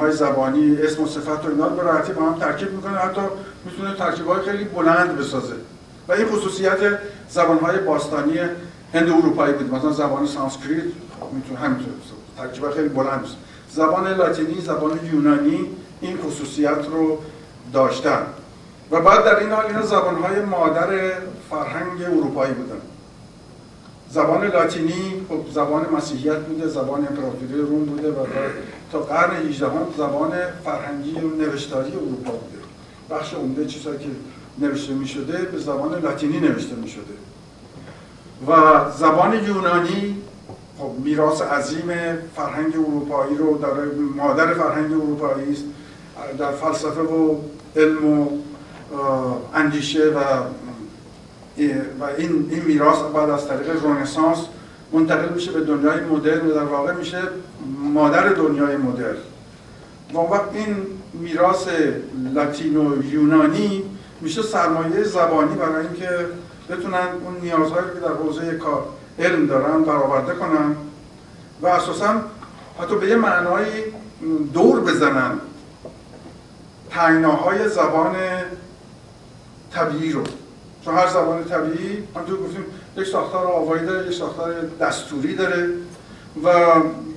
های زبانی اسم و صفت و اینا رو به راحتی با هم ترکیب می‌کنه. حتی می‌تونه ترکیب های خیلی بلند بسازه. و این خصوصیت زبان های باستانی هند اروپایی بود. مثلا زبان سانسکریت می‌تونه همینطور ترکیب خیلی بلند زبان لاتینی زبان یونانی این خصوصیت رو داشتن. و بعد در این حال اینا زبانهای مادر فرهنگ اروپایی بودن. زبان لاتینی خب زبان مسیحیت بوده زبان امپراتوری روم بوده و تا قرن 18 زبان فرهنگی و نوشتاری اروپا بوده. بخش عمده چیزهایی که نوشته می شده به زبان لاتینی نوشته می شده و زبان یونانی خب میراث عظیم فرهنگ اروپایی رو داره مادر فرهنگ اروپایی است. در فلسفه و علم و اندیشه و و این این میراث بعد از طریق رنسانس منتقل میشه به دنیای مدرن و در واقع میشه مادر دنیای مدرن. و وقت این میراث لاتینو یونانی میشه سرمایه زبانی برای اینکه بتونن اون نیازهایی که در حوزه کار علم دارن برآورده کنن و اساسا حتی به یه معنای دور بزنن. تنگناهای زبان طبیعی رو. چون هر زبان طبیعی همونطور گفتیم یک ساختار آوایی داره یک ساختار دستوری داره و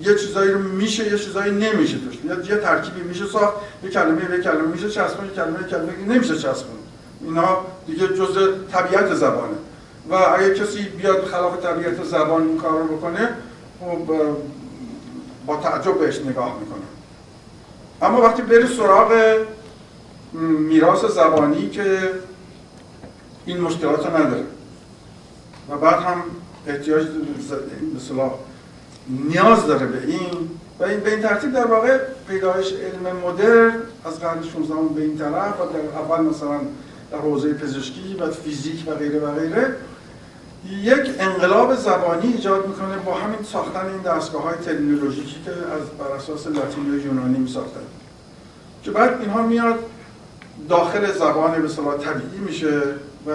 یه چیزایی رو میشه یه چیزایی نمیشه توش یه, یه ترکیبی میشه ساخت یه کلمه به کلمه میشه چسبون یه کلمه یه کلمه نمیشه چسبون اینا دیگه جزء طبیعت زبانه. و اگه کسی بیاد خلاف طبیعت زبان این کار رو بکنه خب با تعجب بهش نگاه می‌کنه. اما وقتی بری سراغ میراث زبانی که این مشکلات رو نداره. و بعد هم احتیاج مثلا نیاز داره به این. و این به این ترتیب در واقع پیدایش علم مدرن از قرن 16 به این طرف و در اول مثلا در حوزه پزشکی و فیزیک و غیره و غیره یک انقلاب زبانی ایجاد می‌کنه با همین ساختن این دستگاه های ترمینولوژیکی که از بر اساس لاتین و یونانی میساختن. که بعد اینها میاد داخل زبان به طبیعی میشه و,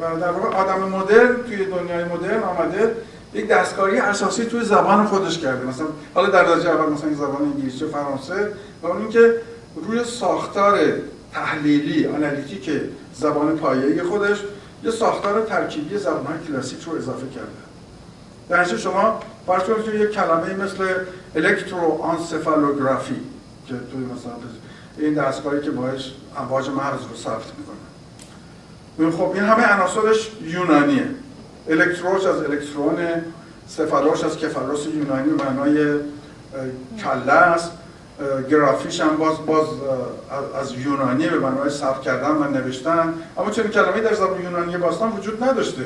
و در واقع آدم مدرن توی دنیای مدرن آمده یک دستکاری اساسی توی زبان خودش کرده. مثلا حالا در درجه اول مثلا زبان انگلیسی فرانسه و اون اینکه روی ساختار تحلیلی آنالیتیک زبان پایه‌ای خودش یه ساختار ترکیبی زبان‌های کلاسیک رو اضافه کرده. در شما فرض کنید که کلمه مثل الکترو آنسفالوگرافی که توی مثلا این دستگاهی که باش امواج مغز رو ثبت می‌کنه. خب این همه عناصرش یونانیه. الکتروش از الکترون سفالاش از کفالاس یونانی معنای کله است. گرافیش هم باز باز از یونانی به معنای ثبت کردن و نوشتن. اما چنین کلمه‌ای در زبان یونانی باستان وجود نداشته.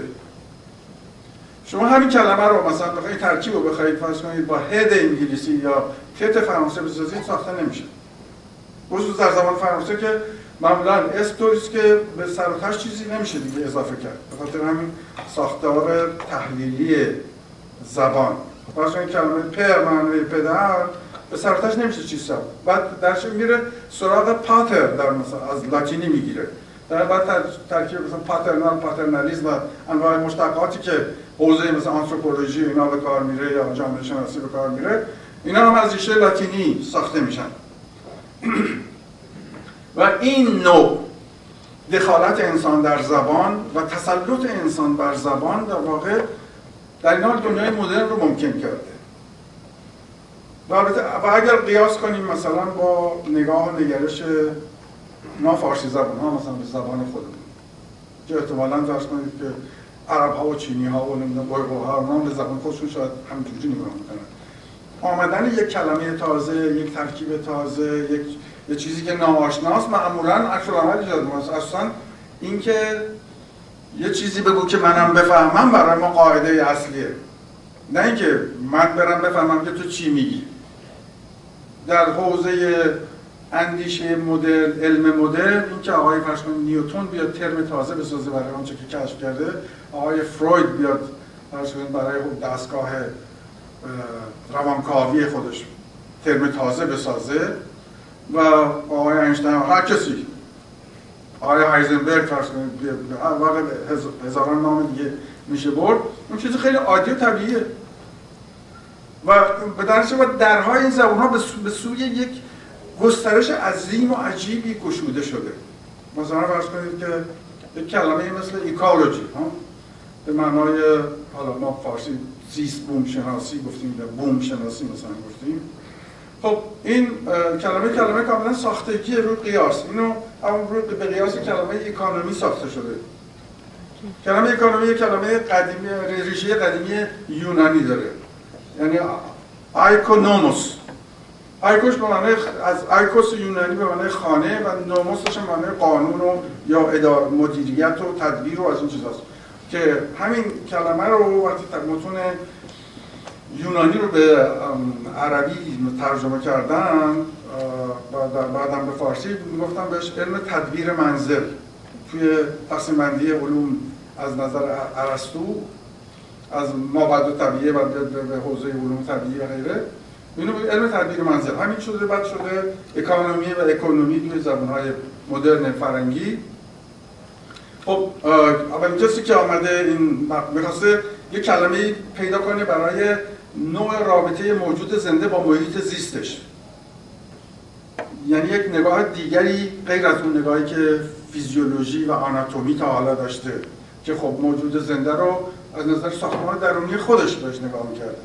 شما همین کلمه رو مثلا بخواید ترکیب رو بخواید فرض کنید با هد انگلیسی یا تت فرانسه بسازید ساخته نمیشه. خصوص در زبان فرانسه که معمولا اسم که به سر چیزی نمیشه دیگه اضافه کرد. به خاطر همین ساختار تحلیلی زبان. فرض کلمه پر معنی پدر به سرتاش نمیشه چیز ساخت بعد درش میره سراغ پاتر در مثلا از لاتینی می‌گیره. در بعد ترکیب مثلا پاترنال پاترنالیسم و انواع مشتقاتی که حوزه مثلا آنتروپولوژی اینا به کار میره یا جامعه شناسی به کار میره اینا هم از ریشه لاتینی ساخته میشن. [clears throat] و این نوع دخالت انسان در زبان و تسلط انسان بر زبان در واقع در این حال دنیای مدرن رو ممکن کرده. و اگر قیاس کنیم مثلا با نگاه و نگرش ما فارسی زبان ها مثلا به زبان خودمون. که احتمالا درست کنید که عرب ها و چینی ها و نمی‌دونم ها به زبان خودشون شاید همینجوری نگاه می‌کنن. آمدن یک کلمه تازه یک ترکیب تازه یک یه چیزی که ناآشناست معمولا عکس العمل ایجاد می‌کنه. اصلا اینکه یه چیزی بگو که منم بفهمم برای ما قاعده اصلیه. نه اینکه من برم بفهمم که تو چی میگی. در حوزه اندیشه مدل علم مدل این که آقای فرض نیوتون بیاد ترم تازه بسازه برای آنچه که کشف کرده آقای فروید بیاد فرض برای دستگاه روانکاوی خودش ترم تازه بسازه و آقای اینشتین هر کسی. آقای هایزنبرگ فرض هزاران نام دیگه میشه برد. اون چیز خیلی عادی و طبیعیه. و به و درهای این زبان ها به سوی یک گسترش عظیم و عجیبی گشوده شده. مثلا فرض کنید که یک کلمه مثل ایکالوجی به معنای حالا ما فارسی زیست بوم شناسی گفتیم به بوم شناسی مثلا گفتیم. خب این کلمه کلمه کاملا ساختگی رو قیاس. اینو همون رو به قیاس کلمه اکانومی ساخته شده. کلمه اکانومی کلمه قدیمی ریشه قدیمی یونانی داره. یعنی آیکونوموس. آیکوش به معنی از آیکوس یونانی به معنی خانه و نوموسش به معنی قانون و یا مدیریت و تدبیر و از این چیزاست. که همین کلمه رو وقتی متون یونانی رو به عربی ترجمه کردن و در بعدم به فارسی گفتم بهش علم تدبیر منزل. توی تقسیم بندی علوم از نظر ارسطو از مابعد طبیعه و به حوزه علوم طبیعی و غیره اینو علم تدبیر منزل. همین شده بعد شده اکانومی و اکونومی توی زبانهای مدرن فرنگی. خب اولین کسی که آمده این می‌خواسته یه کلمه پیدا کنه برای نوع رابطه موجود زنده با محیط زیستش. یعنی یک نگاه دیگری غیر از اون نگاهی که فیزیولوژی و آناتومی تا حالا داشته که خب موجود زنده رو از نظر ساختمان درونی خودش بهش نگاه می‌کرده.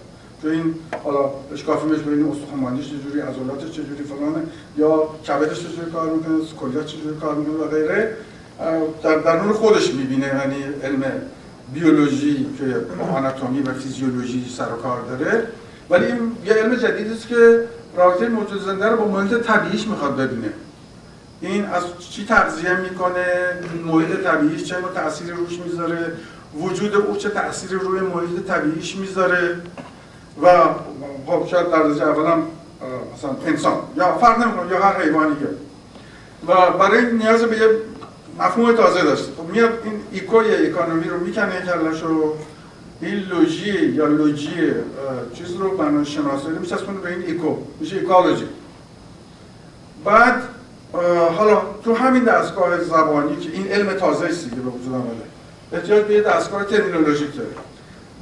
که این حالا اشکافیمش بین استخوان‌بندیش چجوری عضلاتش چجوری فلانه یا کبدش چجوری کار می‌کنه کلیات چجوری کار می‌کنه و غیره. در درون خودش می‌بینه یعنی علم بیولوژی که آناتومی و فیزیولوژی سر و کار داره. ولی یه علم جدید است که رابطه موجود زنده رو با محیط طبیعیش می‌خواد ببینه. این از چی تغذیه می‌کنه؟ محیط طبیعیش چه تأثیری روش می‌ذاره؟ وجود او چه تأثیری روی محیط طبیعیش می‌ذاره؟ و خب شاید در درجه اولم مثلا انسان یا فرق نمی‌کنه یا هر حیوانی و برای نیاز به یه مفهوم تازه داشته خب میاد این ایکوی اکانومی رو می‌کنه کلش رو این لوژی یا لوژی چیز رو بنا شناسایی میشه به این ایکو. میشه ایکالوژی بعد حالا تو همین دستگاه زبانی که این علم تازه است به وجود آمده احتیاج به یه دستگاه ترمینولوژیک داره.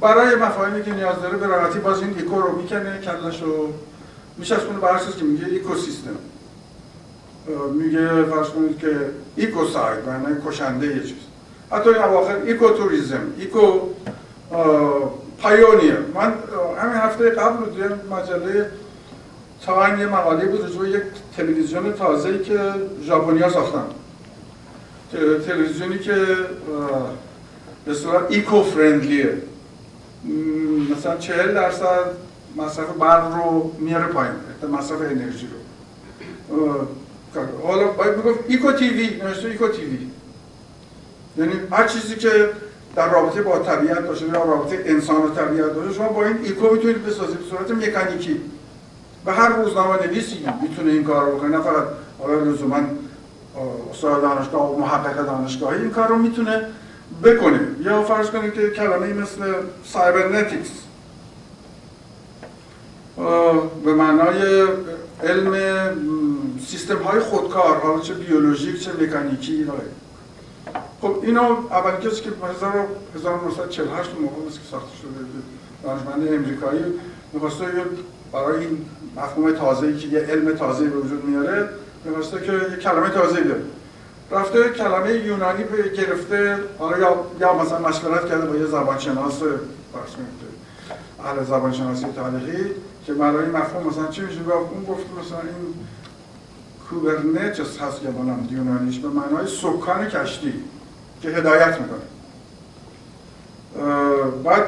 برای مفاهیمی که نیاز داره به راحتی باز این ایکو رو می‌کنه کلش رو میچسبونه به هر که میگه ایکوسیستم. میگه فرض کنید که ایکوساید معنی کشنده یه چیز. حتی این اواخر ecotourism eco pioneer من همین هفته قبل رو مجله تا یه مقاله بود رجوع یک تلویزیون تازه که ژاپنیا ساختن. تلویزیونی که به صورت eco friendly ـه مثلا چهل درصد مصرف برق رو میاره پایین مصرف انرژی رو. حالا باید بگفت eco TV نوشته eco TV یعنی هر چیزی که در رابطه با طبیعت باشه یا رابطه انسان و طبیعت باشه شما با این eco می‌تونید بسازید به صورت مکانیکی و هر روزنامه نویسی می‌تونه این کار رو بکنه نه فقط آقای لزوما استاد دانشگاه و محقق دانشگاهی این کار رو می‌تونه بکنه یا فرض کنید که کلمه مثل cybernetics به معنای علم سیستم های خودکار حالا چه بیولوژیک چه مکانیکی خب اینو اول کسی که 1948 موقع که ساخته شده دانشمند امریکایی می‌خواسته برای این مفهوم تازه‌ای که یه علم تازه به وجود میاره می‌خواسته که یه کلمه تازه ده رفته کلمه یونانی به گرفته حالا یا, یا مثلا مشورت کرده با یه زبانشناس اهل زبانشناسی تاریخی که برای مفهوم مثلا چی میشه؟ اون گفت مثلا این کوبرنتس هست که بانم یونانیش به معنای سکان کشتی که هدایت می‌کنه. بعد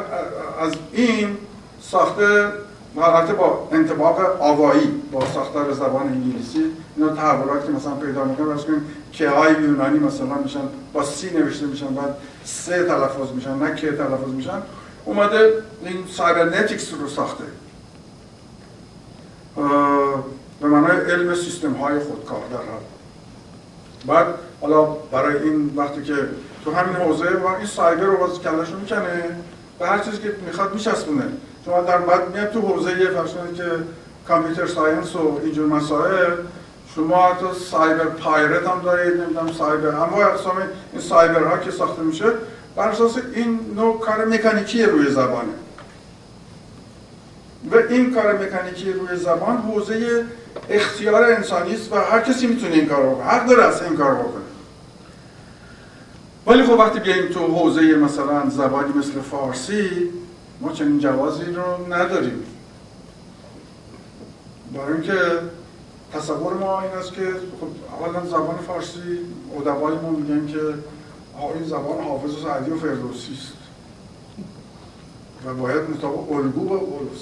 از این ساخته البته با انتباق آوایی با ساختار زبان انگلیسی اینا تحولات که مثلا پیدا می‌کنه برای که های یونانی مثلا میشن با سی نوشته میشن بعد سه تلفظ میشن نه که تلفظ میشن اومده این cybernetics رو ساخته. به معنای علم سیستم های خودکار در حال بعد حالا برای این وقتی که تو همین حوزه و این cyber رو باز کلش می‌کنه به هر چیزی که می‌خواد میچسبونه. شما در بعد میاد تو حوزه فرض که computer science و اینجور مسائل شما حتی cyber pirate هم دارید نمی‌دونم cyber انواع اقسام این سایبر ها که ساخته میشه بر اساس این نوع کار مکانیکی روی زبانه. و این کار مکانیکی روی زبان حوزه اختیار انسانی است و هر کسی می‌تونه این کار بکنه. حق داره از این کار بکنه. ولی خب وقتی بیایم تو حوزه مثلا زبانی مثل فارسی ما چنین جوازی رو نداریم. برای اینکه تصور ما این است که خب اولا زبان فارسی ادبای ما میگن که این زبان حافظ و سعدی و فردوسی است. و باید مطابق الگو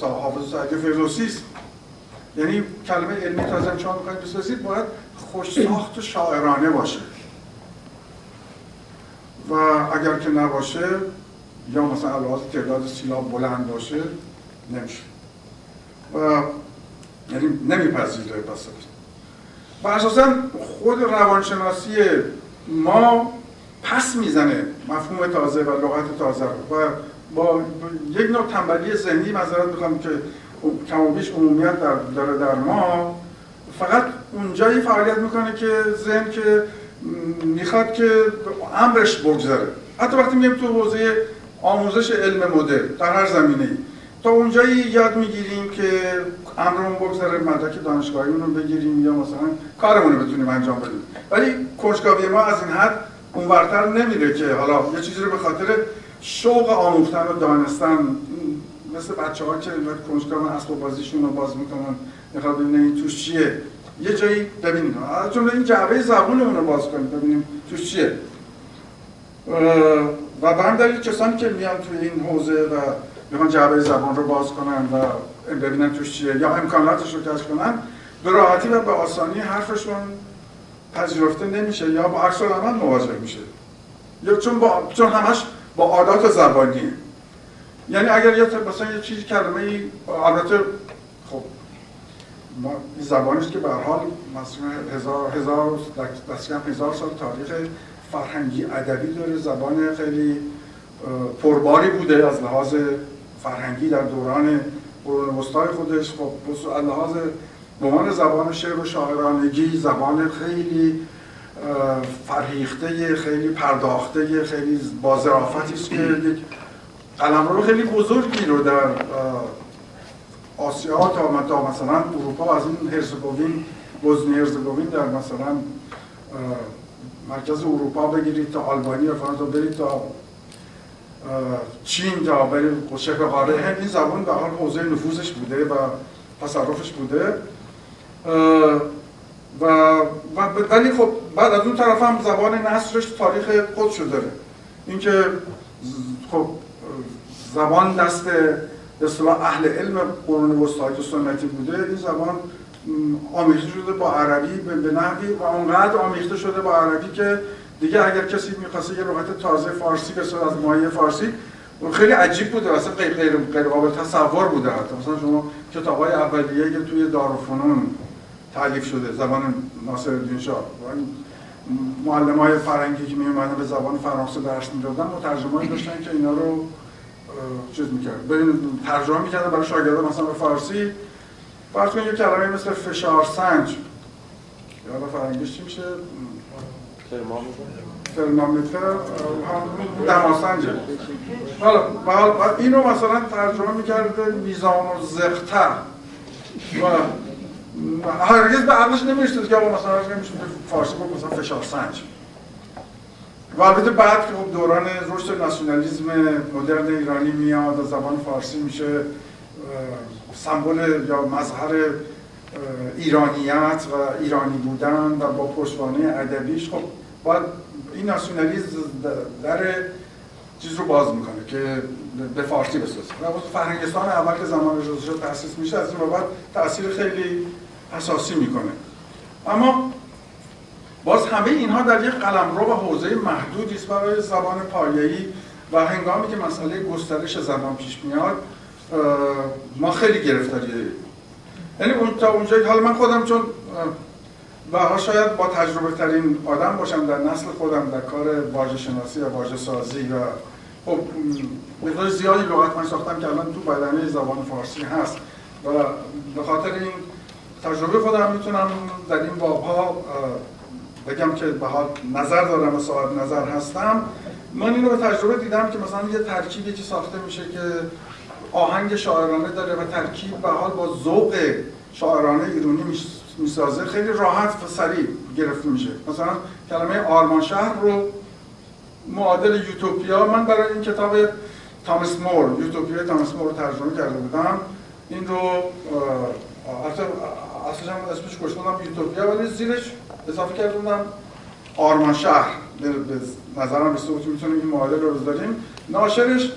و حافظ سعدی و فردوسی است. یعنی کلمه علمی تازه شما می‌خواید بسازید باید خوش ساخت و شاعرانه باشه. و اگر که نباشه یا مثلا علاوه تعداد سیلاب بلند باشه نمیشه. و یعنی نمیپذیره پس و اساسا خود روانشناسی ما پس می‌زنه مفهوم تازه و لغت تازه و با یک نوع تنبلی ذهنی معذرت می‌خوام که کم بیش عمومیت در داره در ما. فقط اونجایی فعالیت می‌کنه که ذهن که می‌خواد که امرش بگذره. حتی وقتی میگیم تو حوزه آموزش علم مدل در هر زمینه تا اونجایی یاد می‌گیریم که امرمون بگذره مدرک دانشگاهی رو بگیریم یا مثلا کارمون رو بتونیم انجام بدیم. ولی کنجکاوی ما از این حد اونورتر نمیره که حالا یه چیزی رو به خاطر شوق آموختن و دانستن مثل بچه ها که کنجکاو اسباب بازیشون رو باز می‌کنن. می‌خواد این توش چیه. یه جایی ببینیم. از جمله این جعبه زبونمون رو باز کنیم ببینیم توش چیه. و به هم کسانی که میان توی این حوزه و می‌خوان جعبه زبان رو باز کنن و ببینن توش چیه یا امکاناتش رو کشف کنن به راحتی و به آسانی حرفشون پذیرفته نمیشه یا با عکس العمل مواجه میشه. یا چون با چون همش با عادات زبانیه یعنی اگر یه مثلا یه چیزی کلمه ای البته خب ما زبانی که به حال مثلا هزار هزار دست هزار سال تاریخ فرهنگی ادبی داره. زبان خیلی پرباری بوده از لحاظ فرهنگی در دوران قرون وسطای خودش. خب از لحاظ به زبان شعر و شاعرانگی زبان خیلی فرهیخته خیلی پرداخته خیلی با است که یک قلمرو خیلی بزرگی رو در آسیا تا, مثلا اروپا از این هرزگوین بوزنی هرزگوین در مثلا مرکز اروپا بگیرید تا آلبانی فرانسه برید تا چین تا برید شبه قاره این زبان به حال حوزه نفوذش بوده و تصرفش بوده. و ولی خب بعد از اون طرف هم زبان نصرش تاریخ خودشو داره. اینکه خب زبان دست به اصطلاح اهل علم قرون وسطایی سنتی بوده این زبان آمیخته شده با عربی به نحوی و اونقدر آمیخته شده با عربی که دیگه اگر کسی می‌خواسته یه لغت تازه فارسی بسازه از مایه فارسی خیلی عجیب بوده. اصلا غیر غیر غیر قابل تصور بوده مثلا شما کتابای اولیه که توی دارالفنون تعلیف شده زبان ناصر الدین شاه. معلم های فرنگی که می به زبان فرانسه درس می‌دادن مترجمانی داشتن که اینا رو چیز می‌کرد ببین ترجمه می‌کردن برای شاگردان مثلا به فارسی. فرض کنید یه کلمه مثل فشار سنج. یا فرنگیش چی میشه؟ ترمامیتر هم دماسنجه حالا اینو مثلا ترجمه می‌کرده میزان و زختر. و هرگز به عقلش نمی‌رسید که مثلا نمیشه فارسی بود مثلا فشار سنج. و البته بعد که خب دوران رشد ناسیونالیسم مدرن ایرانی میاد و زبان فارسی میشه سمبل یا مظهر ایرانیت و ایرانی بودن و با پشتوانه ادبیش خب باید این ناسیونالیسم در چیز رو باز می‌کنه که به فارسی بسازه. و فرهنگستان اول که زمان رضا تاسیس میشه از این بعد تاثیر خیلی اساسی می‌کنه. اما باز همه اینها در یک قلمرو و حوزه محدودی است برای زبان پایه‌ای و هنگامی که مسئله گسترش زبان پیش میاد ما خیلی گرفتاری یعنی اون تا اونجایی حالا من خودم چون و شاید با تجربه ترین آدم باشم در نسل خودم در کار واژه شناسی و واژه سازی و خب مقدار زیادی لغت من ساختم که الان تو بدنه زبان فارسی هست و به خاطر این تجربه خودم می‌تونم در این بابها بگم که به حال نظر دارم و صاحب نظر هستم. من اینو به تجربه دیدم که مثلا یه ترکیبی که ساخته میشه که آهنگ شاعرانه داره و ترکیب به حال با ذوق شاعرانه ایرانی می‌سازه خیلی راحت و سریع گرفته میشه. مثلا کلمه آرمان شهر رو معادل یوتوپیا من برای این کتاب تامس مور یوتوپیا تامس مور رو ترجمه کرده بودم. این رو اصلا هم اسمش کشتونم یوتوپیا ولی زیرش. اضافه کرده بودم آرمان شهر. به نظرم به صورتی می‌تونیم این معادل رو بذاریم. ناشرش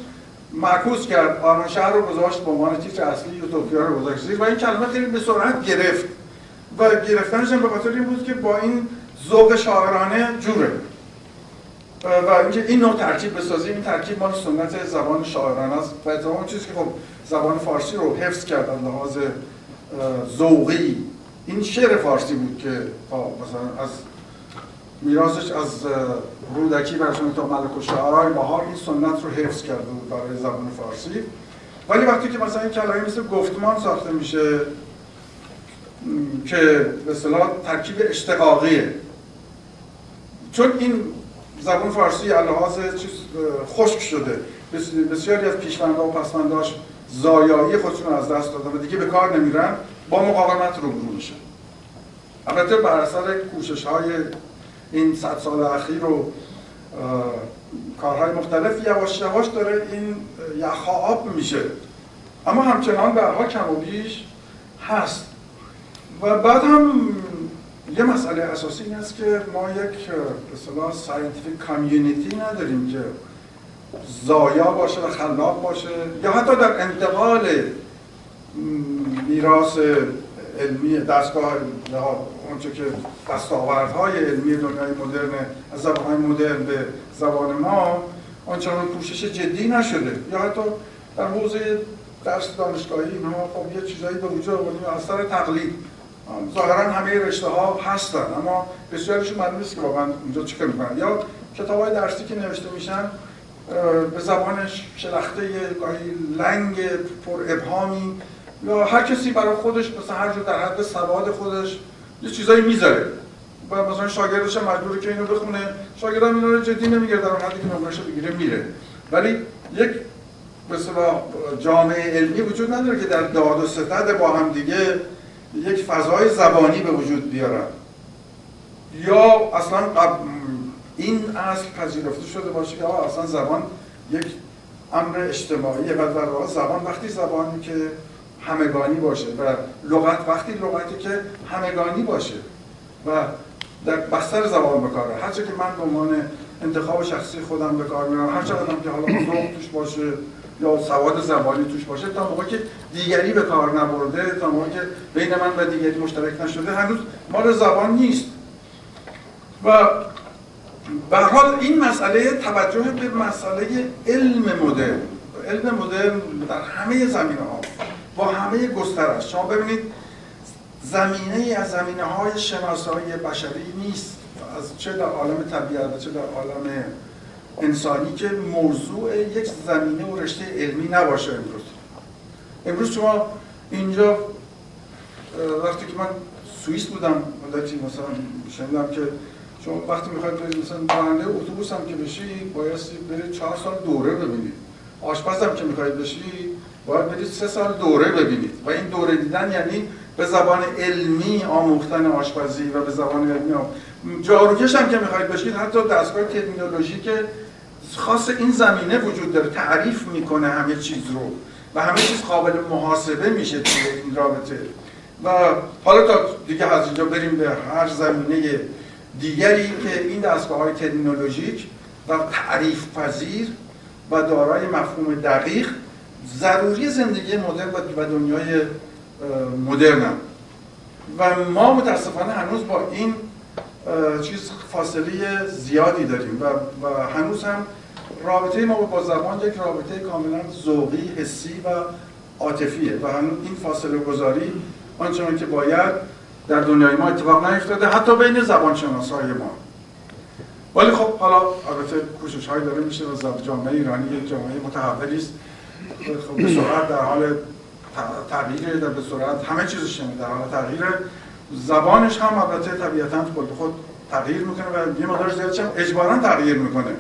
معکوس کرد. آرمان شهر رو گذاشت به عنوان تیتر اصلی یوتوپیا رو گذاشت زیر و این کلمه خیلی به سرعت گرفت. و گرفتنش هم به خاطر این بود که با این ذوق شاعرانه جوره. و اینکه این نوع ترکیب بسازیم این ترکیب مال سنت زبان شاعرانه است. و اون چیزی که خب زبان فارسی رو حفظ کرد لحاظ ذوقی. این شعر فارسی بود که مثلا از میراثش از رودکی برشون تا ملک و شعرهای بهار این سنت رو حفظ کرده بود برای زبان فارسی. ولی وقتی که مثلا این کلمه مثل گفتمان ساخته میشه که به اصطلاح ترکیب اشتقاقیه. چون این زبان فارسی لحاظ چیز خشک شده. بسیاری از پیشونده و پسونداش زایایی خودشون از دست دادن و دیگه به کار نمیرن با مقاومت روبرو میشن. البته بر اثر کوشش های این صد سال اخیر و کارهای مختلف یواش یواش داره این یخها آب میشه. اما همچنان برها کم و بیش هست. و بعد هم یه مسئله اساسی این است که ما یک اصطلاح scientific community نداریم که زایا باشه و خلاق باشه یا حتی در انتقال میراث علمی دستگاه اونچه که دستاوردهای علمی دنیای مدرن از زبانهای مدرن به زبان ما آنچنان کوشش جدی نشده. یا حتی در حوزه درس دانشگاهی ما خب یه چیزایی به وجود آوردیم از سر تقلید. ظاهرا همه رشته ها هستن اما بسیارشون معلوم نیست که واقعا اونجا چیکار می‌کنن. یا کتاب های درسی که نوشته میشن به زبانش شلخته گاهی لنگ پر ابهامی یا هر کسی برای خودش مثلا هر جو در حد سواد خودش یه چیزایی می‌ذاره. و مثلا شاگردش مجبوره که اینو بخونه. شاگرد هم اینو جدی نمی‌گیره در حدی که نمرش بگیره میره. ولی یک مثلا جامعه علمی وجود نداره که در داد و ستد با هم دیگه یک فضای زبانی به وجود بیارن. یا اصلا این اصل پذیرفته شده باشه که اصلا زبان یک امر اجتماعی و زبان. وقتی زبانی که همگانی باشه و لغت وقتی لغتی که همگانی باشه و در بستر زبان بکاره هر که من به عنوان انتخاب شخصی خودم به کار میرم هر چقدر که حالا ذوق توش باشه یا سواد زبانی توش باشه تا موقعی که دیگری به کار نبرده تا موقعی که بین من و دیگری مشترک نشده هنوز مال زبان نیست. و به حال این مسئله توجه به مسئله علم مدرن. علم مدرن در همه زمینه ها با همه گسترش شما ببینید زمینه از زمینه های شناسایی بشری نیست. از چه در عالم طبیعت و چه در عالم انسانی که موضوع یک زمینه و رشته علمی نباشه امروز. امروز شما اینجا وقتی که من سوئیس بودم مدتی مثلا شنیدم که شما وقتی می‌خواید برید مثلا راننده اتوبوس هم که بشی باید برید چهار سال دوره ببینید آشپز هم که می‌خواید بشی باید برید سه سال دوره ببینید و این دوره دیدن یعنی به زبان علمی آموختن آشپزی و به زبان علمی جاروکش هم که می‌خواید بشید حتی دستگاه تکنولوژی که خاص این زمینه وجود داره تعریف می‌کنه همه چیز رو و همه چیز قابل محاسبه میشه توی این رابطه. و حالا تا دیگه از اینجا بریم به هر زمینه دیگری که این دستگاه های تکنولوژیک و تعریف پذیر و دارای مفهوم دقیق ضروری زندگی مدرن و دنیای مدرن و ما متاسفانه هنوز با این چیز فاصله زیادی داریم و, و هنوز هم رابطه ما با زبان یک رابطه کاملا ذوقی، حسی و عاطفیه و هنوز این فاصله گذاری آنچنان که باید در دنیای ما اتفاق نیفتاده حتی بین زبان های ما. ولی خب حالا البته کوشش های داره میشه و جامعه ایرانی یک جامعه متحولی است. خب به سرعت در حال تغییر در به سرعت همه چیزش در حال تغییر. زبانش هم البته طبیعتا خود خود تغییر می‌کنه و یه مقدار زیادش هم اجبارا تغییر می‌کنه.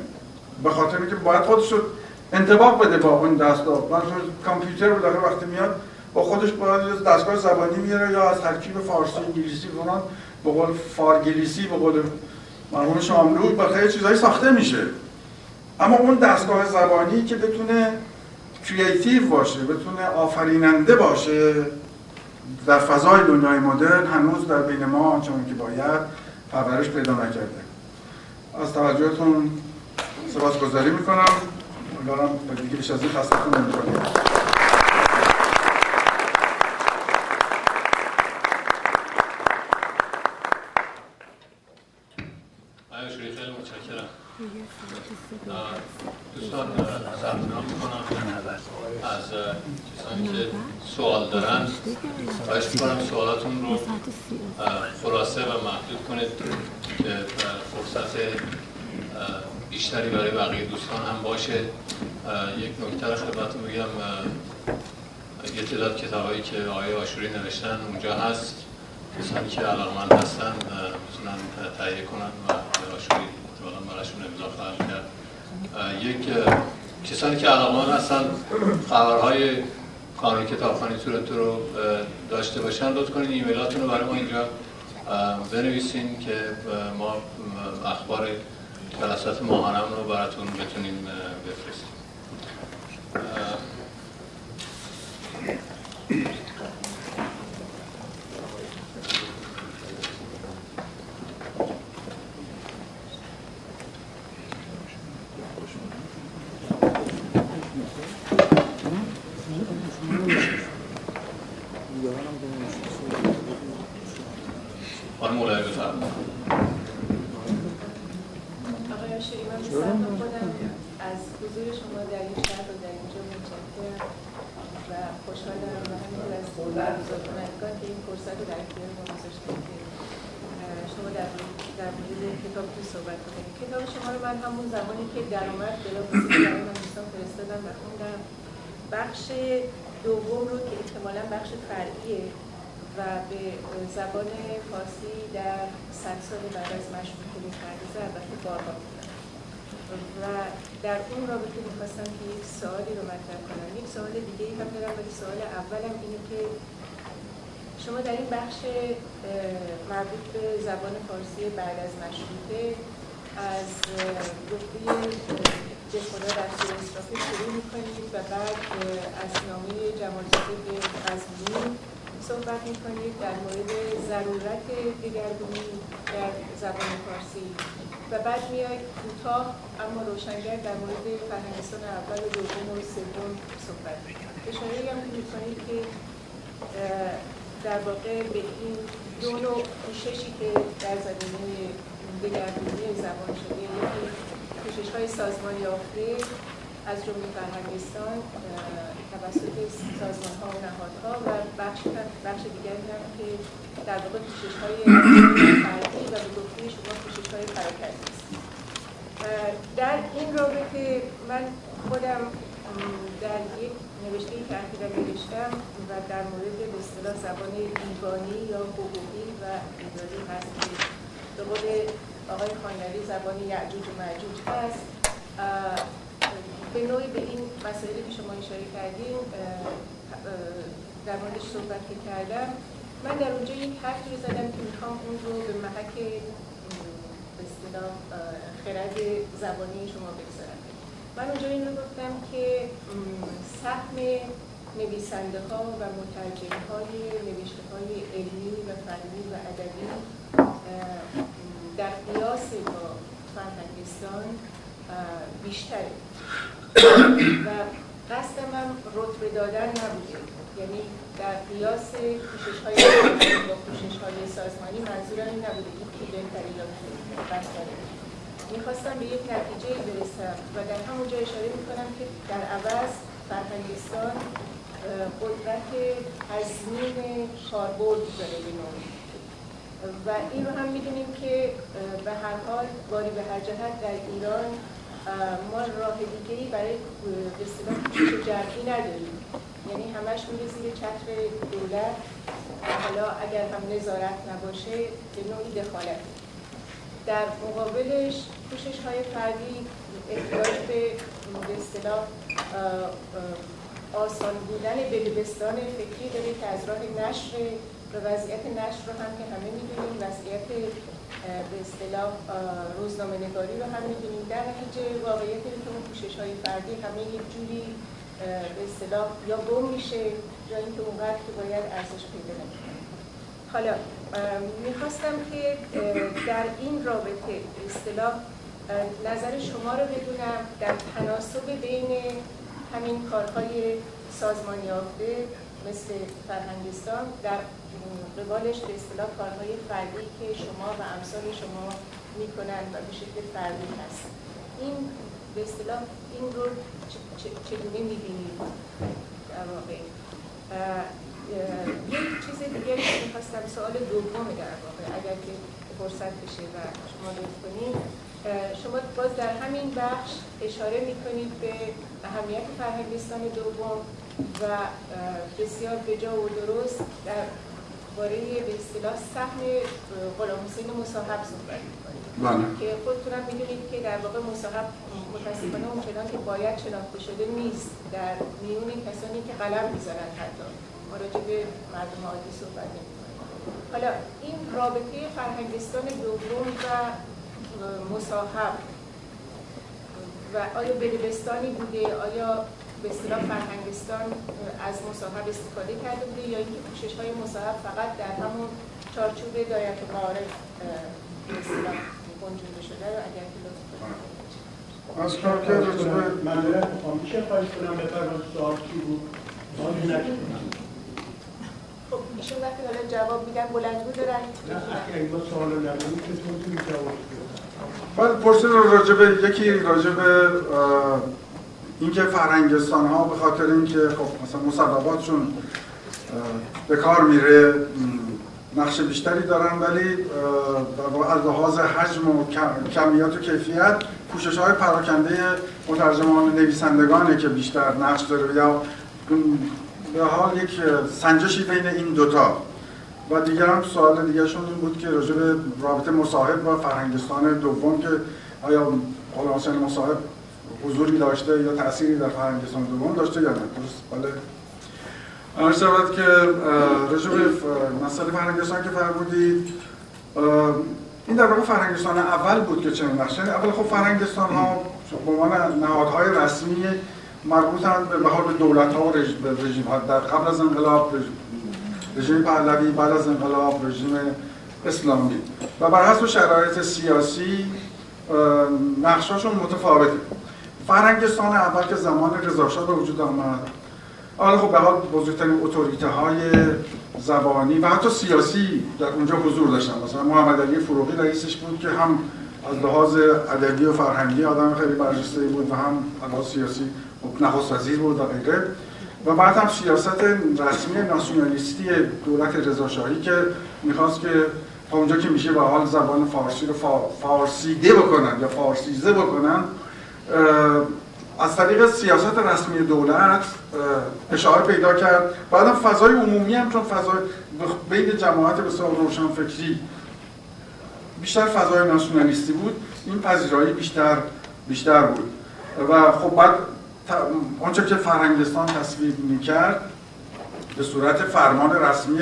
به خاطر اینکه باید خودش رو انطباق بده با اون دستگاه کامپیوتر بالاخره وقتی میاد با خودش باید دستگاه زبانی میاره یا از ترکیب فارسی انگلیسی فلان به قول فارگلیسی به قول مرحوم شاملو با خیلی چیزایی ساخته میشه. اما اون دستگاه زبانی که بتونه کریتیو باشه بتونه آفریننده باشه در فضای دنیای مدرن هنوز در بین ما آنچنان که باید پرورش پیدا نکرده. از توجهتون سپاسگزاری می‌کنم. امیدوارم دیگه بیش از این خستتون نمی‌کنیم. دوستان سرمنام می‌کنم از سوال دارن خواهش می‌کنم سوالاتون رو خلاصه و محدود کنید که فرصت بیشتری برای بقیه دوستان هم باشه یک نکته خدمتتون بگم یه تعداد کتابایی که آقای آشوری نوشتن اونجا هست کسانی که علاقمند هستن می‌تونن تهیه کنن و آشوری احتمالا براشون امضا خواهد کرد. یک کسانی که علاقمند هستن خبرهای کانون کتابخانه تورنتو رو داشته باشن لطف کنید ایمیلاتون رو برای ما اینجا بنویسین که ما اخبار جلسات ماهانم رو براتون بتونیم بفرستیم. خانم مولای بفرمایید. آقای شیری من خودم از حضور شما در این شهر و در اینجا متشکرم و خوشحالم و همینطور از بزرگ کنندگان که این فرصت رو در اختیار ما گذاشتن که شما در در مورد کتابتون صحبت کنید. کتاب شما رو من همون زمانی که در اومد بلاواسطه برای من دوستان فرستادم و خوندم. بخش دوم رو که احتمالا بخش فرعیه و به زبان فارسی در صد سال بعد از مشروطه می‌پردازه البته بارها و در اون رابطه می‌خواستم که یک سوالی رو مطرح کنم. یک سوال دیگه ای هم دارم ولی سوال اولم اینه که شما در این بخش مربوط به زبان فارسی بعد از مشروطه از گفته خدا در اسرافی شروع می‌کنید و بعد از نامه جمالزاده به غزنی صحبت می‌کنید در مورد ضرورت دگرگونی در زبان فارسی. و بعد میاید کوتاه اما روشنگر در مورد فرهنگستان اول و دوم و سوم صحبت اشاره هم می‌کنید که در واقع به این دو نوع کوششی که در زمینه دگرگونی زبان شده یکی کوشش های سازمان یافته از جمله فرهنگستان توسط سازمان ها و نهادها و بخش, بخش دیگری هم که در واقع کوشش های فردی و به گفته شما کوشش های فرکردی است در این رابطه من خودم در یک نوشته که اخیرا نوشتم و در مورد به اصطلاح زبان دیوانی یا حقوقی و اداری هست که به آقای خانلری زبان یعجوج و معجوج هست به نوعی به این مسائلی که شما اشاره کردیم در موردش صحبت که کردم من در اونجا یک حرفی زدم که می‌خوام اون رو به محک به خرد زبانی شما بگذارم. من اونجا این رو گفتم که سهم نویسنده ها و مترجم های نوشته های علمی و فنی و ادبی در قیاس با فرهنگستان بیشتره. و قصدم هم رتبه دادن نبوده. یعنی در قیاس کوشش های با کوشش های سازمانی منظورم این نبوده که بهتری یا می‌خواستم به یک نتیجه برسم و در همونجا اشاره می‌کنم که در عوض فرهنگستان قدرت تضمین کاربرد داره به نوعی و این رو هم می‌دونیم که به هر حال باری به هر جهت در ایران ما راه دیگه ای برای به اصطلاح جمعی نداریم. یعنی همش میره زیر چتر دولت. حالا اگر هم نظارت نباشه به نوعی دخالت. در مقابلش کوشش های فردی احتیاج به به اصطلاح آسان بودن بلبستان فکری داره که از راه نشر و وضعیت نشر رو هم که همه می‌دونیم وضعیت به اصطلاح روزنامه نگاری رو هم می‌دونیم. در نتیجه واقعیت که اون پوشش های فردی همه یک جوری به اصطلاح یا گم میشه یا اینکه اونقدر که باید ارزش پیدا نمی‌کنه. حالا می‌خواستم که در این رابطه اصطلاح نظر شما رو بدونم در تناسب بین همین کارهای سازمانی یافته مثل فرهنگستان در قبالش به اصطلاح کارهای فردی که شما و امثال شما می‌کنن و به شکل فردی هست. این به اصطلاح این رو چگونه می‌بینید؟ در واقع یک چیز دیگه که می‌خواستم سوال دوم در واقع اگر که فرصت بشه و شما لطف کنید. شما باز در همین بخش اشاره می‌کنید به اهمیت فرهنگستان دوم و بسیار بجا و درست در باره به اصطلاح سهم غلام حسین مصاحب صحبت می‌کنید بله. که خودتونم می‌دونید که در واقع مصاحب متاسفانه اونچنان که باید شناخته شده نیست. در میون کسانی که قلم می‌زنن حتی. ما راجع به مردم عادی صحبت نمی‌کنیم. حالا این رابطه فرهنگستان دوم و مصاحب و آیا بلبستانی بوده؟ آیا به اصطلاح فرهنگستان از مصاحب استفاده کرده بوده یا اینکه کوشش های مصاحب فقط در همون چارچوب دایره معارف به اصطلاح گنجونده شده رو اگر که لطف از کار که رجوع معذرت می‌خوام. میشه خواهش کنم بفرمایید سوال چی بود؟ سوالی نکنم خب خب ایشون وقتی حالا جواب میدن بلند بود دارن اگه سوال نمونی که جواب بعد پرسید راجبه یکی راجبه اینکه فرهنگستان ها به خاطر اینکه خب مثلا مصوباتشون به کار میره نقش بیشتری دارن ولی از لحاظ حجم و کمیات و کیفیت پوشش های پراکنده مترجمان نویسندگانه که بیشتر نقش داره. یا به حال یک سنجشی بین این دوتا و دیگر هم سوال دیگرشون این بود که راجع به رابطه مصاحب با فرهنگستان دوم که آیا حالا حسین مصاحب حضوری داشته یا تأثیری در فرهنگستان دوم داشته یا نه؟ درست. بله. عرض شود که به مسئله فرهنگستان که فرمودید این در واقع فرهنگستان اول بود که چنین نقشه اول خب فرهنگستان ها به عنوان نهادهای رسمی مربوطن به حال به دولت ها و رژیم ها. در قبل از انقلاب رژیم پهلوی بعد از انقلاب رژیم اسلامی. و بر حسب شرایط سیاسی نقشاشون متفاوته. فرهنگستان اول که زمان رضاشاه به وجود آمد. حالا خب به حال بزرگترین اتوریته های زبانی و حتی سیاسی در اونجا حضور داشتن. مثلا محمد علی فروغی رئیسش بود که هم از لحاظ ادبی و فرهنگی آدم خیلی برجسته بود و هم از سیاسی نخست وزیر بود و غیره. و بعد هم سیاست رسمی ناسیونالیستی دولت رضاشاهی که می‌خواست که تا اونجا که میشه به حال زبان فارسی رو فارسیده بکنن یا فارسیزه بکنن از طریق سیاست رسمی دولت اشاره پیدا کرد. بعدم فضای عمومی هم چون فضای بین جماعت بسیار روشن فکری بیشتر فضای ناسیونالیستی بود این پذیرایی بیشتر بیشتر بود. و خب بعد آنچه که فرهنگستان تصویب می‌کرد به صورت فرمان رسمی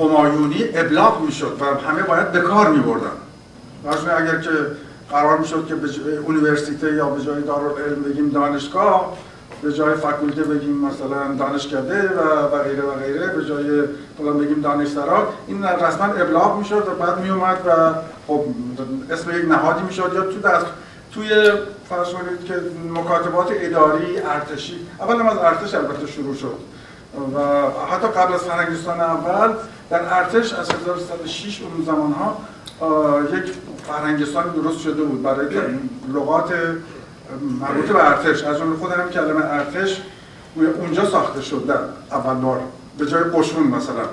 همایونی ابلاغ می‌شد و همه باید به کار میبردن. اگر که قرار می‌شد که به اونیورسیته یا به جای دارالعلم بگیم دانشگاه به جای فکولته بگیم مثلا دانشکده و و غیره و غیره به جای فلان بگیم دانشسرا. این رسما ابلاغ می‌شد و بعد میومد و خب اسم یک نهادی می‌شد یا تو دست توی فرض کنید که مکاتبات اداری ارتشی. اول از ارتش البته شروع شد. و حتی قبل از فرنگستان اول در ارتش از 1306 اون زمان ها یک فرهنگستان درست شده بود. برای لغات مربوط به ارتش از اون خود هم کلمه ارتش اونجا ساخته شد در اول بار. به جای قشون مثلا.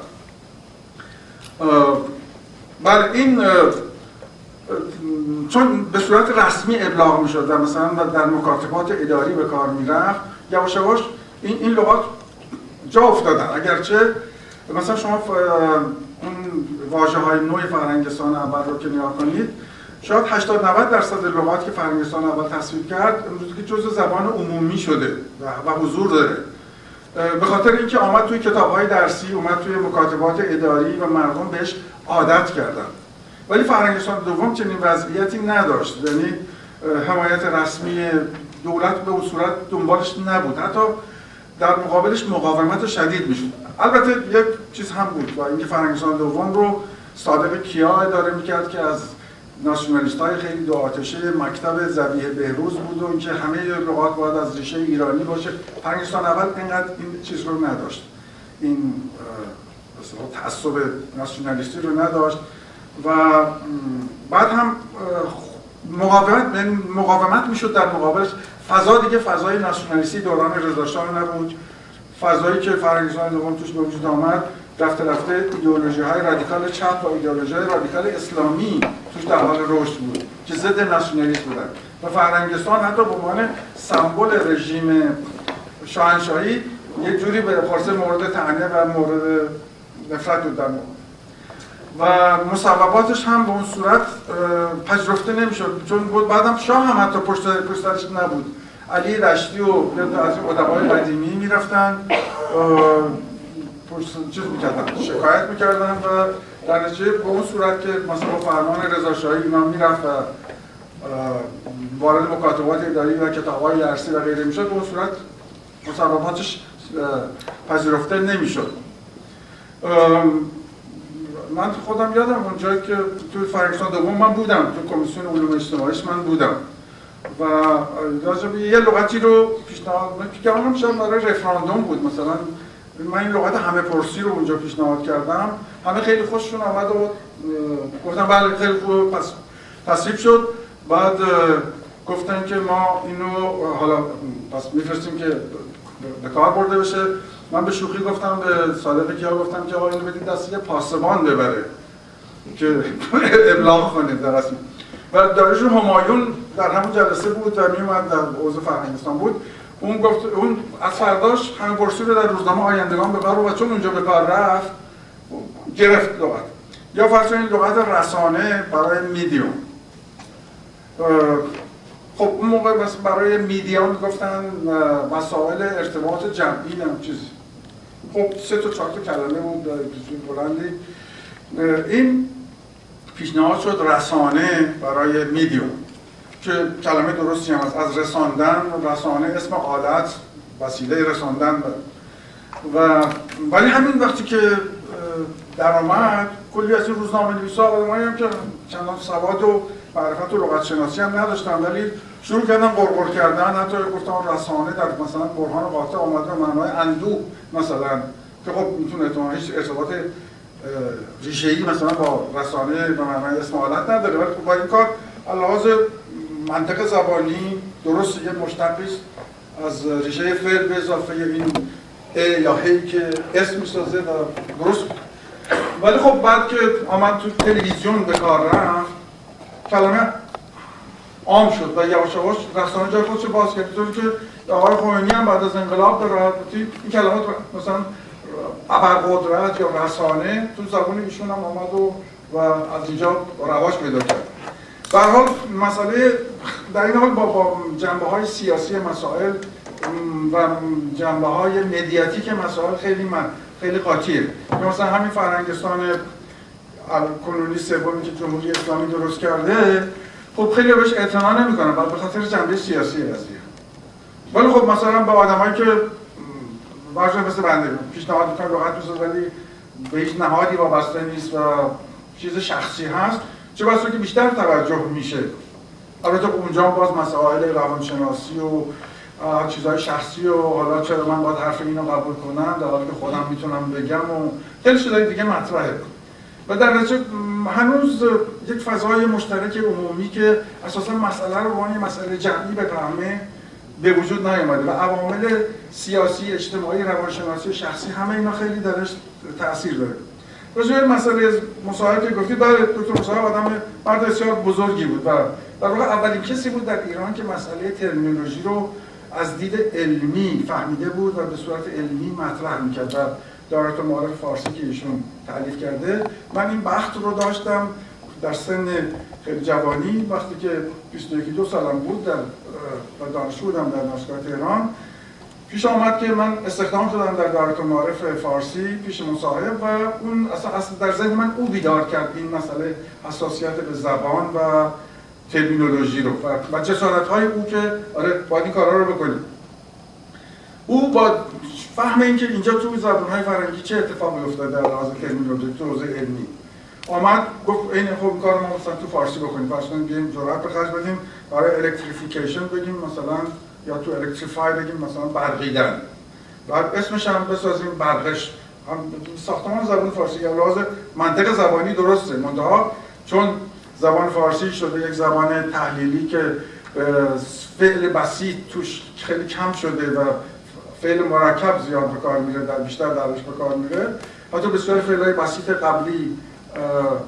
بله این چون به صورت رسمی ابلاغ می شد و مثلا در مکاتبات اداری به کار می رفت یواش یواش این, این لغات جا افتادن. اگرچه مثلا شما اون واژه های نوع فرهنگستان اول رو که نگاه کنید شاید 80 90 درصد لغات که فرهنگستان اول تصویب کرد امروز که جزء زبان عمومی شده و حضور داره. به خاطر اینکه آمد توی کتاب های درسی اومد توی مکاتبات اداری و مردم بهش عادت کردن. ولی فرهنگستان دوم چنین وضعیتی نداشت. یعنی حمایت رسمی دولت به صورت دنبالش نبود. حتی در مقابلش مقاومت شدید می‌شد. البته یک چیز هم بود و اینکه فرهنگستان دوم رو صادق کیا اداره می‌کرد که از ناسیونالیست های خیلی دو آتشه مکتب زبیه بهروز بود و اینکه همه لغات باید از ریشه ایرانی باشه. فرهنگستان اول اینقدر این چیز رو نداشت. این تعصب ناسیونالیستی رو نداشت و بعد هم مقاومت یعنی مقاومت می‌شد در مقابلش. فضا دیگه فضای ناسیونالیستی دوران رضا نبود. فضایی که فرهنگستان دوم توش به وجود آمد رفته رفته ایدئولوژی های رادیکال چپ و ایدئولوژی های رادیکال اسلامی توش در حال رشد بود که ضد ناسیونالیسم بودن. و فرهنگستان حتی به عنوان سمبل رژیم شاهنشاهی یک جوری به خاص مورد تعنیه و مورد نفرت بود و مصوباتش هم به اون صورت پذیرفته نمی‌شد چون بود بعدم شاه هم حتی پشت پشتش نبود. علی رشدی و از این ادبای قدیمی می‌رفتن. چیز می‌کردن شکایت می‌کردن و در نتیجه به اون صورت که مثلا فرمان رضا شاهی اینا می‌رفت و وارد مکاتبات اداری و کتابهای درسی و غیره می‌شد به اون صورت مصوباتش پذیرفته نمی‌شد. من خودم یادم اونجایی که تو فرنگستان دوم من بودم تو کمیسیون علوم اجتماعیش من بودم. و راجب یه لغتی رو پیشنهاد اونم شاید برای رفراندوم بود. مثلا من این لغت همه پرسی رو اونجا پیشنهاد کردم. همه خیلی خوششون آمد و گفتن بله خیلی خوب پس تصریف شد. بعد گفتن که ما اینو حالا پس میفرستیم که به کار برده بشه. من به شوخی گفتم به صادق کیا گفتم که آقا اینو بدید دست یه پاسبان ببره که [laughs] ابلاغ کنه در اصل و داریش همایون در همون جلسه بود و میومد در حوزه فرهنگستان بود. اون گفت اون از فرداش همین پرسی رو در روزنامه آیندگان به کار و چون اونجا به کار رفت گرفت لغت. یا فرض این لغت رسانه برای میدیوم. خب اون موقع مثلا برای میدیا می‌گفتن مسائل ارتباط جمعی هم چیزی. خب سه تا چهار تا کلمه بود بلندی. این پیشنهاد شد رسانه برای میدیوم. که کلمه درستی هم هست. از رساندن رسانه اسم آلت وسیله رساندن و ولی همین وقتی که در آمد کلی از این روزنامه نویسا آدمایی هم که چندان سواد و معرفت و لغت شناسی هم نداشتن ولی شروع کردن قرقر کردن حتی گفتم رسانه در مثلا برهان قاطع آمده به معنای اندو مثلا که خب می‌تونه هیچ ارتباط ریشه‌ای مثلا با رسانه به معنای اسم حالت نداره ولی خب با این کار لحاظ منطق زبانی درست یه مشتقی از ریشه فعل به اضافه این ا یا هی که اسم می‌سازه و درست. ولی خب بعد که آمد تو تلویزیون به کار رفت کلمه عام شد و یواش یواش رسانه جای خودش باز کرد. که آقای خمینی هم بعد از انقلاب به راحتی این کلمات مثلا ابرقدرت یا رسانه تو زبان ایشون هم آمد و, و از اینجا رواج پیدا کرد. در حال مسئله در این حال با, با جنبه های سیاسی مسائل و جنبه های مدیاتیک مسائل خیلی من خیلی قاطیه. مثلا همین فرهنگستان کنونی سومی که جمهوری اسلامی درست کرده خب خیلی بهش اعتنا نمی‌کنن به خاطر جنبه سیاسی قضیه. ولی خب مثلا به آدمایی که واژه مثل بنده پیشنهاد می‌کنن لغت بساز ولی به هیچ نهادی وابسته نیست و چیز شخصی هست. چه بسا که بیشتر توجه میشه. البته اونجا باز مسائل روانشناسی و چیزهای شخصی و حالا چرا من باید حرف اینو قبول کنم در حالی که خودم می‌تونم بگم و خیلی چیزهای دیگه مطرحه. و در نتیجه هنوز یک فضای مشترک عمومی که اساسا مسئله رو به مسئله جمعی بفهمه به وجود نیامده و عوامل سیاسی، اجتماعی، روانشناسی شخصی همه اینا خیلی درش تاثیر داره. راجع مسئله مصاحبه که گفتید بله دکتر مصاحب آدم مرد بسیار بزرگی بود. و در واقع اولین کسی بود در ایران که مسئله ترمینولوژی رو از دید علمی فهمیده بود و به صورت علمی مطرح می‌کرد و دارت معارف فارسی که ایشون تعلیف کرده. من این بخت رو داشتم در سن جوانی وقتی که 21 دو سالم بود در دانشجو بودم در دانشگاه تهران پیش آمد که من استخدام شدم در دارت معارف فارسی پیش مصاحب و اون اصلا در ذهن من او بیدار کرد این مسئله حساسیت به زبان و ترمینولوژی رو و جسارت های او که آره باید این کارها رو بکنیم. او با فهم اینکه اینجا تو زبان های فرنگی چه اتفاقی افتاده در لحاظ ترمینولوژی تو حوزه علمی؟ آمد گفت این خب کار ما مثلا تو فارسی بکنیم. فرض کنیم بیایم جرأت به خرج بدیم برای الکتریفیکیشن بگیم مثلا یا تو الکتریفای بگیم مثلا برقیدن. بعد اسمش هم بسازیم برقش. هم ساختمان زبان فارسی یا لحاظ منطق زبانی درسته. منتها چون زبان فارسی شده یک زبان تحلیلی که فعل بسیط توش خیلی کم شده و فعل مرکب زیاد به کار میره در بیشتر درش به کار میره. حتی بسیار فعلهای بسیط قبلی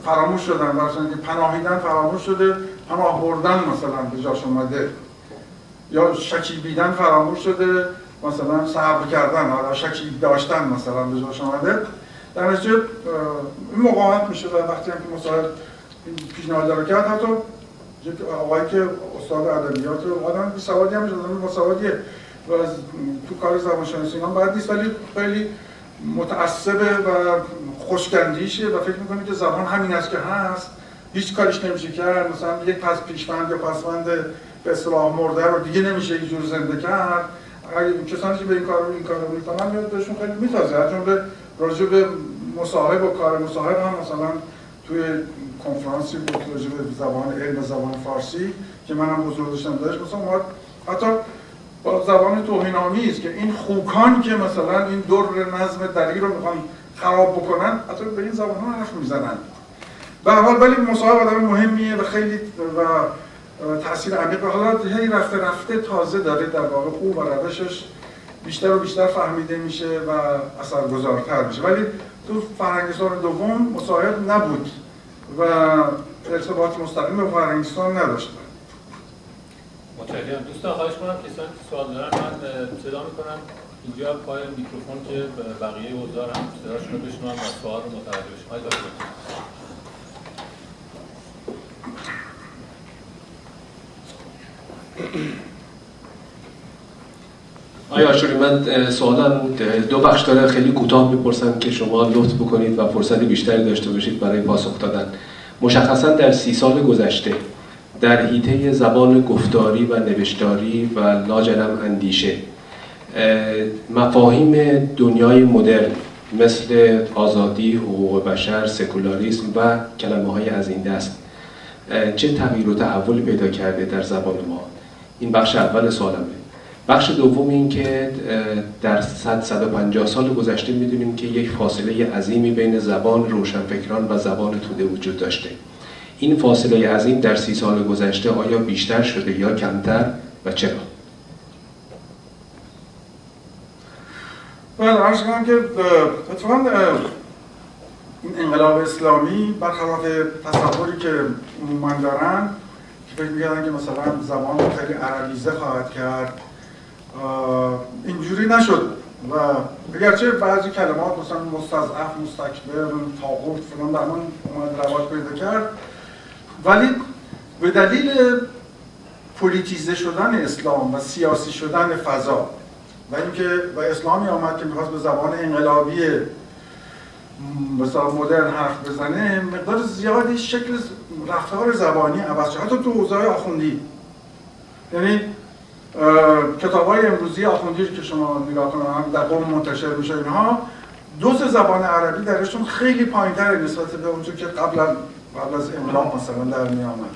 فراموش شدن مثلا که پناهیدن فراموش شده پناه بردن مثلا به جاش اومده. یا شکیبیدن فراموش شده مثلا صبر کردن حالا شکیب داشتن مثلا به جاش اومده. در نتیجه این مقاومت میشه و وقتی هم که مصاحب پیشنهاد رو کرد حتی آقایی که استاد ادبیات و آدم بی سوادی هم آدم مسوادیه و تو کار زبانشناسی هم باید نیست ولی خیلی متعصبه و خوشگندیشه و فکر می‌کنه که زبان همین است که هست. هیچ کارش نمیشه کرد. مثلا یک پس پیشوند یا پسوند به اصطلاح مرده رو دیگه نمیشه اینجور زنده کرد. اگر کسانی که به این کار رو این کار رو می‌کنن میاد بهشون خیلی میتازه. از جمله راجع به مصاحب و کار مصاحب هم مثلا توی کنفرانسی بود راجع به زبان علم زبان فارسی که منم حضور داشتم داشت. مثلا حتی با زبان توهین آمیز که این خوکان که مثلا این دور نظم دری رو می‌خوان خراب بکنن حتی به این زبان ها حرف می‌زنن. به حال ولی مصاحب آدم مهمیه و خیلی و تاثیر عمیق. حالا هی رفته رفته تازه داره در واقع او و روشش بیشتر و بیشتر فهمیده میشه و اثرگذارتر میشه. ولی تو فرهنگستان دوم مصاحب نبود و ارتباط مستقیم به فرهنگستان نداشت. متشکرم دوستان خواهش کنم کسانی که سوال دارن من صدا می‌کنم. اینجا پای میکروفون که بقیه حضار هم صداشون رو بشنوم و سوال رو متوجه بشن. آیا آشوری من سوالم دو بخش داره. خیلی کوتاه می‌پرسم که شما لطف بکنید و فرصت بیشتری داشته باشید برای پاسخ دادن. مشخصا در سی سال گذشته در حیطه زبان گفتاری و نوشتاری و لاجرم اندیشه. مفاهیم دنیای مدرن مثل آزادی، حقوق بشر، سکولاریسم و کلمه های از این دست. چه تغییر و تحولی پیدا کرده در زبان ما؟ این بخش اول سوالمه. بخش دوم این که در 100 150 سال گذشته می‌دونیم که یک فاصله عظیمی بین زبان روشنفکران و زبان توده وجود داشته. این فاصله عظیم در سی سال گذشته آیا بیشتر شده یا کمتر و چرا؟ من عرض کنم که اتفاقا این انقلاب اسلامی برخلاف تصوری که عموما دارن که فکر می‌کردن که مثلا زبان رو خیلی عربیزه خواهد کرد اینجوری نشد و اگرچه بعضی کلمات مثلا مستضعف مستکبر تاغوت فلان در من اومد رواج پیدا کرد ولی به دلیل پولیتیزه شدن اسلام و سیاسی شدن فضا و اینکه و اسلامی آمد که می‌خواست به زبان انقلابی مثلا مدرن حرف بزنه مقدار زیادی شکل رفتار زبانی عوض شد. حتی تو حوزه آخوندی. یعنی کتاب های امروزی آخوندی که شما نگاه کنم در قوم منتشر میشه اینها دو زبان عربی درشون خیلی پایینتر نسبت به اونجور که قبل قبل از انقلاب مثلا در می آمد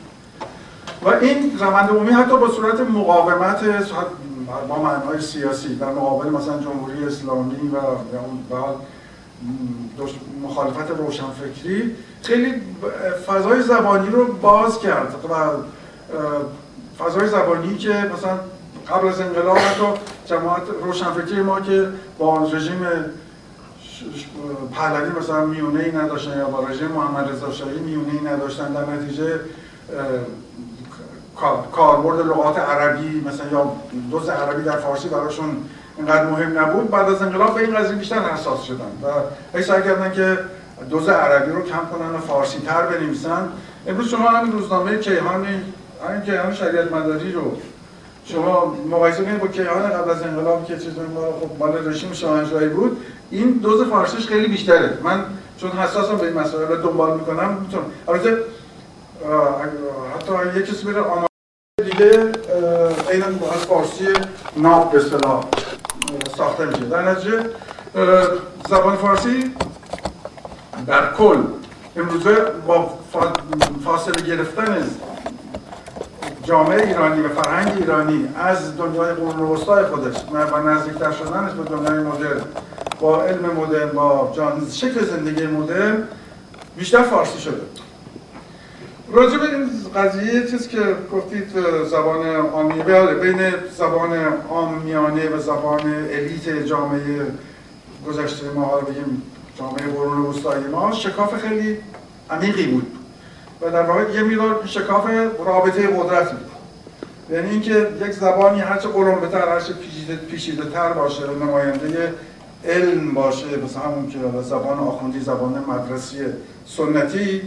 و این روند عمومی حتی با صورت مقاومت با معنای سیاسی در مقابل مثلا جمهوری اسلامی و مخالفت روشنفکری خیلی فضای زبانی رو باز کرد و فضای زبانی که مثلا قبل از انقلاب حتی جماعت روشنفکری ما که با رژیم پهلوی مثلا میونه ای نداشتن یا با رژیم محمد رضا شاهی میونه ای نداشتن در نتیجه کاربرد لغات عربی مثلا یا دوز عربی در فارسی براشون اینقدر مهم نبود. بعد از انقلاب به این قضیه بیشتر حساس شدن و سعی کردن که دوز عربی رو کم کنن و فارسی تر بنویسن. امروز شما همین روزنامه کیهان همین کیهان شریعت مداری رو شما مقایسه کنید با کیهان قبل از انقلاب که چیز خب مال رژیم شاهنشاهی بود. این دوز فارسیش خیلی بیشتره. من چون حساسم به این مسائل دنبال می‌کنم. می‌تونم. البته حتی یه کسی بره آمار دیگه عینا از فارسی ناب به اصطلاح ساخته میشه. در نتیجه زبان فارسی در کل امروزه با فاصله گرفتن جامعه ایرانی و فرهنگ ایرانی از دنیای قرون وسطای خودش و نزدیکتر شدنش به دنیای مدرن. با علم مدرن با جان شکل زندگی مدرن بیشتر فارسی شده. راجع به این قضیه چیز که گفتید زبان عامیه بله بین زبان عامیانه و زبان الیت جامعه گذشته ما رو بگیم جامعه قرون وسطایی ما شکاف خیلی عمیقی بود. و در واقع یه میدار شکاف رابطه قدرت بود یعنی اینکه یک زبانی هرچه قلم بهتر هرچه پیچیده, پیچیده تر باشه نماینده علم باشه مثلا همون که زبان آخوندی زبان مدرسی سنتی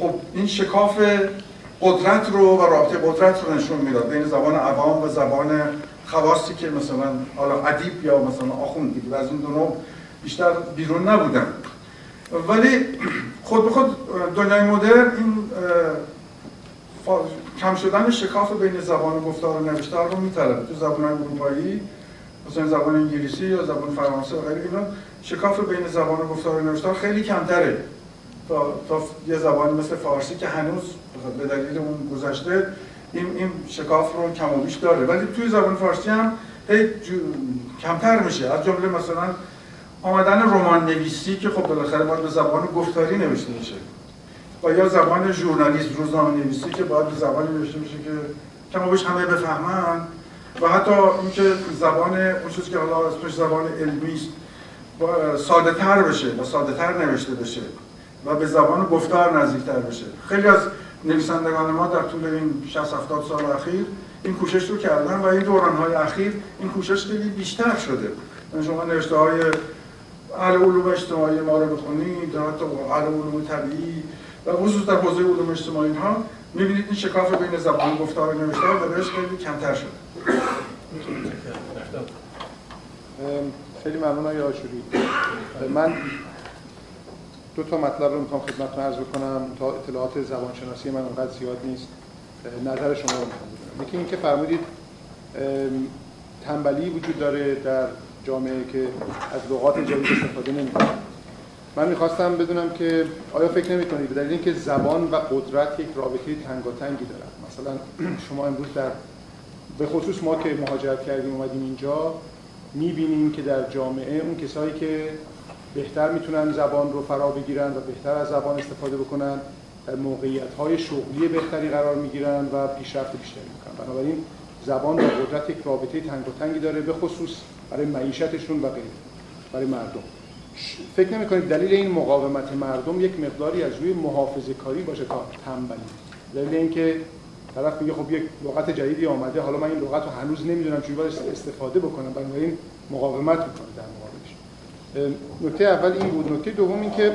خب این شکاف قدرت رو و رابطه قدرت رو نشون می‌داد. بین زبان عوام و زبان خواستی که مثلا حالا ادیب یا مثلا آخوند دیگه از این دو بیشتر بیرون نبودن. ولی خود به خود دنیای مدرن این کم شدن شکاف بین زبان گفتار و نوشتار رو میطلبه. تو زبان اروپایی مثلا زبان انگلیسی یا زبان فرانسه و غیره اینا شکاف بین زبان گفتار و نوشتار خیلی کمتره. تا, تا یه زبانی مثل فارسی که هنوز به دلیل اون گذشته این این شکاف رو کم و بیش داره. ولی توی زبان فارسی هم هی کمتر میشه. از جمله مثلا آمدن رمان نویسی که خب بالاخره باید به زبان گفتاری نوشته میشه و یا زبان ژورنالیست روزنامه نویسی که باید به زبانی نوشته میشه که کم و بیش همه بفهمن. و حتی اینکه زبان اون چیزی که حالا اسمش زبان علمی است ساده تر بشه و ساده تر نوشته بشه و به زبان گفتار نزدیکتر بشه. خیلی از نویسندگان ما در طول این 60 70 سال اخیر این کوشش رو کردن و این دوران های اخیر این کوشش خیلی بیشتر شده. یعنی شما نوشته های اهل علوم اجتماعی ما رو بخونید حتی اهل علوم طبیعی و خصوص در حوزه علوم اجتماعی ها می‌بینید این شکاف بین زبان گفتار و نوشته و خیلی کمتر شده. خیلی ممنون آقای آشوری. من دو تا مطلب رو می‌خوام خدمتتون عرض بکنم تا اطلاعات زبانشناسی من اونقدر زیاد نیست. نظر شما رو می‌خوام یکی اینکه فرمودید تنبلی وجود داره در جامعه که از لغات جدید استفاده نمی‌کنه. من می‌خواستم بدونم که آیا فکر نمی کنید در اینکه زبان و قدرت یک رابطه تنگاتنگی دارن. مثلا [clears throat] شما امروز در به خصوص ما که مهاجرت کردیم اومدیم اینجا می‌بینیم که در جامعه اون کسایی که بهتر می‌تونن زبان رو فرا بگیرن و بهتر از زبان استفاده بکنن در موقعیت های شغلی بهتری قرار می‌گیرن و پیشرفت بیشتری می‌کنن. بنابراین زبان با قدرت یک رابطه تنگ و تنگی داره به خصوص برای معیشتشون و غیره برای مردم. فکر نمی کنید دلیل این مقاومت مردم یک مقداری از روی محافظه کاری باشه تا تنبلی؟ دلیل اینکه طرف میگه خب یک لغت جدیدی آمده حالا من این لغت رو هنوز نمی‌دونم چجوری باید استفاده بکنم بنابراین مقاومت می‌کنه در مقابلش. نکته اول این بود. نکته دوم این که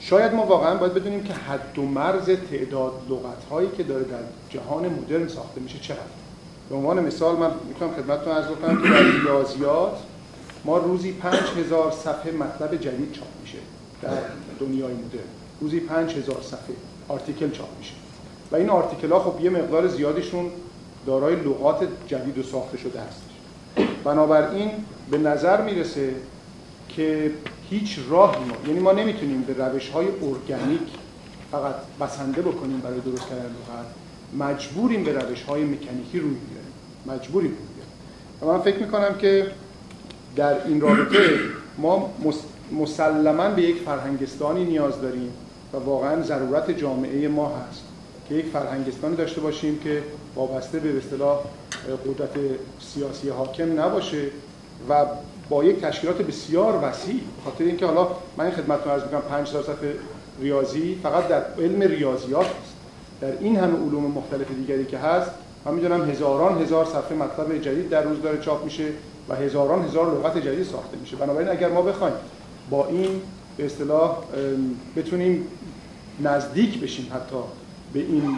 شاید ما واقعا باید بدونیم که حد و مرز تعداد لغت هایی که داره در جهان مدرن ساخته میشه چقدر به عنوان مثال من می‌تونم خدمتتون عرض بکنم که در ریاضیات ما روزی 5000 صفحه مطلب جدید چاپ میشه در دنیای مدرن. روزی 5000 صفحه آرتیکل چاپ میشه. و این آرتیکل ها خب یه مقدار زیادیشون دارای لغات جدید و ساخته شده هستش. بنابراین به نظر می‌رسه که هیچ راهی ما یعنی ما نمی‌تونیم به روش های ارگانیک فقط بسنده بکنیم برای درست کردن لغت. مجبوریم به روش های مکانیکی روی بیاریم. مجبوریم روی بیاریم. و من فکر می‌کنم که در این رابطه ما مسلما به یک فرهنگستانی نیاز داریم و واقعا ضرورت جامعه ما هست که یک فرهنگستانی داشته باشیم که وابسته به اصطلاح قدرت سیاسی حاکم نباشه و با یک تشکیلات بسیار وسیع خاطر اینکه حالا من خدمتتون عرض می‌کنم 5000 صفحه ریاضی فقط در علم ریاضیات است در این همه علوم مختلف دیگری که هست من می‌دونم هزاران هزار صفحه مطلب جدید در روز داره چاپ میشه و هزاران هزار لغت جدید ساخته میشه. بنابراین اگر ما بخوایم با این به اصطلاح بتونیم نزدیک بشیم حتی به این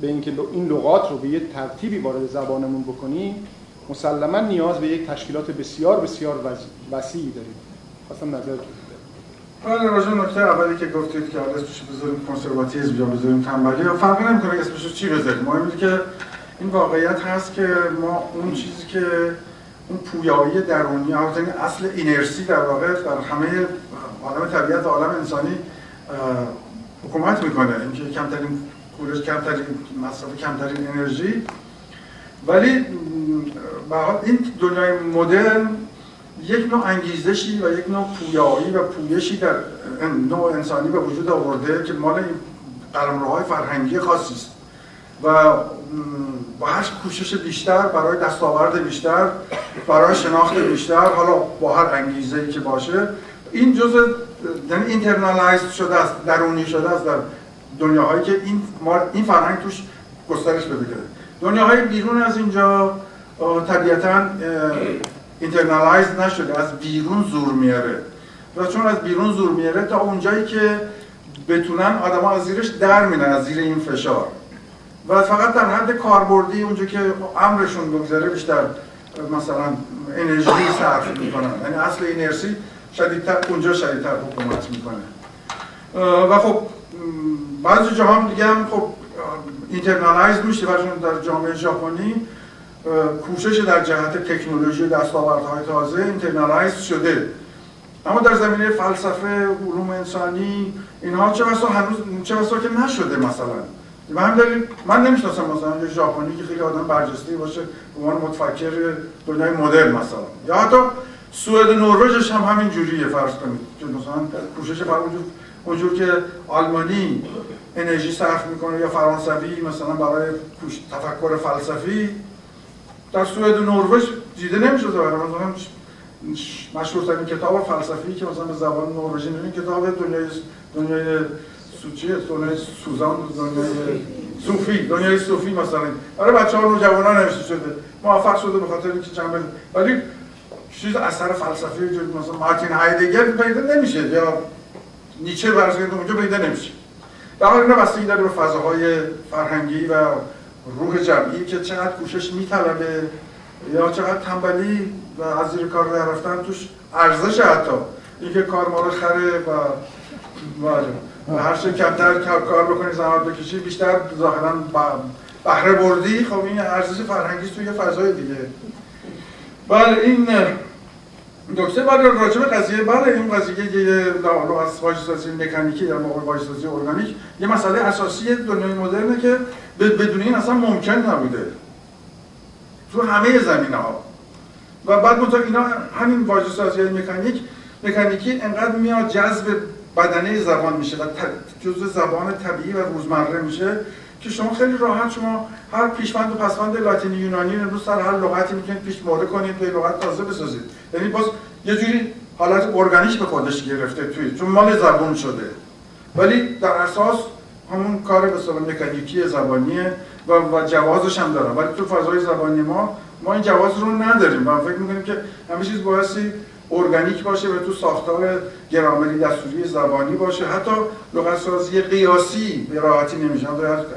به اینکه این لغات رو به یه ترتیبی وارد زبانمون بکنیم مسلما نیاز به یک تشکیلات بسیار بسیار وسیعی داریم. خواستم نظرتون حالا راجع نکته اولی که گفتید که حالا اسمش بذاریم کنسرواتیسم یا بذاریم تنبلی یا فرقی نمی‌کنه اسمش چی بذاریم. مهم که این واقعیت هست که ما اون چیزی که اون پویایی درونی یعنی اصل اینرسی در واقع در همه عالم طبیعت عالم انسانی حکومت می‌کنه. اینکه کمترین کورش کمترین مصرف کمترین انرژی ولی این دنیای مدرن یک نوع انگیزشی و یک نوع پویایی و پویشی در نوع انسانی به وجود آورده که مال قلمروهای فرهنگی خاصی است. و با هر کوشش بیشتر برای دستاورد بیشتر برای شناخت بیشتر حالا با هر انگیزه ای که باشه این جزء یعنی internalize شده است درونی شده است در دنیاهایی که این این فرهنگ توش گسترش پیدا کرده. دنیاهای بیرون از اینجا طبیعتا internalize نشده از بیرون زور میاره. و چون از بیرون زور میاره تا اونجایی که بتونن آدم از زیرش در میرن از زیر این فشار. و فقط در حد کاربردی اونجا که امرشون بگذره بیشتر مثلا انرژی صرف می‌کنن. یعنی اصل انرژی شدیدتر اونجا شدیدتر حکومت می‌کنه. و خب بعضی جاها دیگه هم خب internalize میشه و در جامعه ژاپنی کوشش در جهت تکنولوژی دستاوردهای تازه internalize شده. اما در زمینه فلسفه علوم انسانی اینها چه بسا هنوز چه بسا که نشده مثلا. به همین دلیل من نمی‌شناسم مثلا یه ژاپنی که خیلی آدم برجسته باشه به عنوان متفکر دنیای مدرن مثلا. یا حتی سوئد نروژش هم همین جوریه فرض کنید. که مثلا کوشش اونجور که آلمانی انرژی صرف می‌کنه یا فرانسوی مثلا برای تفکر فلسفی. در سوئد و نروژ دیده نمیشه ظاهرا مثلا مشهورترین کتاب فلسفی که مثلا به زبان نروژی این کتاب دنیای دنیای سوچی دنیای سوزان دنیای صوفی دنیای صوفی مثلا. برای بچه ها نوجوانان نوشته شده. موفق شده به خاطر اینکه چند ولی چیز اثر فلسفی مثلا مارتین هایدگر پیدا نمیشه یا نیچه برای اونجا پیدا نمیشه. در حال اینا بستگی داره به فضاهای فرهنگی و روح جمعی که چقدر کوشش میطلبه یا چقدر تنبلی و از زیر کار رفتن توش ارزش حتی. اینکه کار ما رو خره و و هر چه کمتر کار بکنی زحمت بکشی بیشتر ظاهرا بهره بردی خب این ارزش فرهنگی توی یه فضای دیگه. بله این دکتر بعد راجع به قضیه بله این قضیه یه از واژه‌سازی مکانیکی در موقع واژه‌سازی ارگانیک یه مسئله اساسی دنیای مدرنه که بدون این اصلا ممکن نبوده. تو همه زمینه ها و بعد منطقه اینا همین واژه‌سازی مکانیک مکانیکی انقدر میاد جذب بدنه زبان میشه و جزء زبان طبیعی و روزمره میشه که شما خیلی راحت شما هر پیشوند و پسوند لاتینی یونانی امروز سر هر لغتی می‌تونید پیش مورد کنید به لغت تازه بسازید. یعنی باز یه جوری حالت ارگانیک به خودش گرفته توی چون مال زبان شده. ولی در اساس همون کار به صورت مکانیکی زبانیه و, و جوازش هم داره ولی تو فضای زبانی ما ما این جواز رو نداریم. و فکر می‌کنیم که همه چیز بایستی ارگانیک باشه و تو ساختار گرامری دستوری زبانی باشه. حتی لغت سازی قیاسی به راحتی نمیشه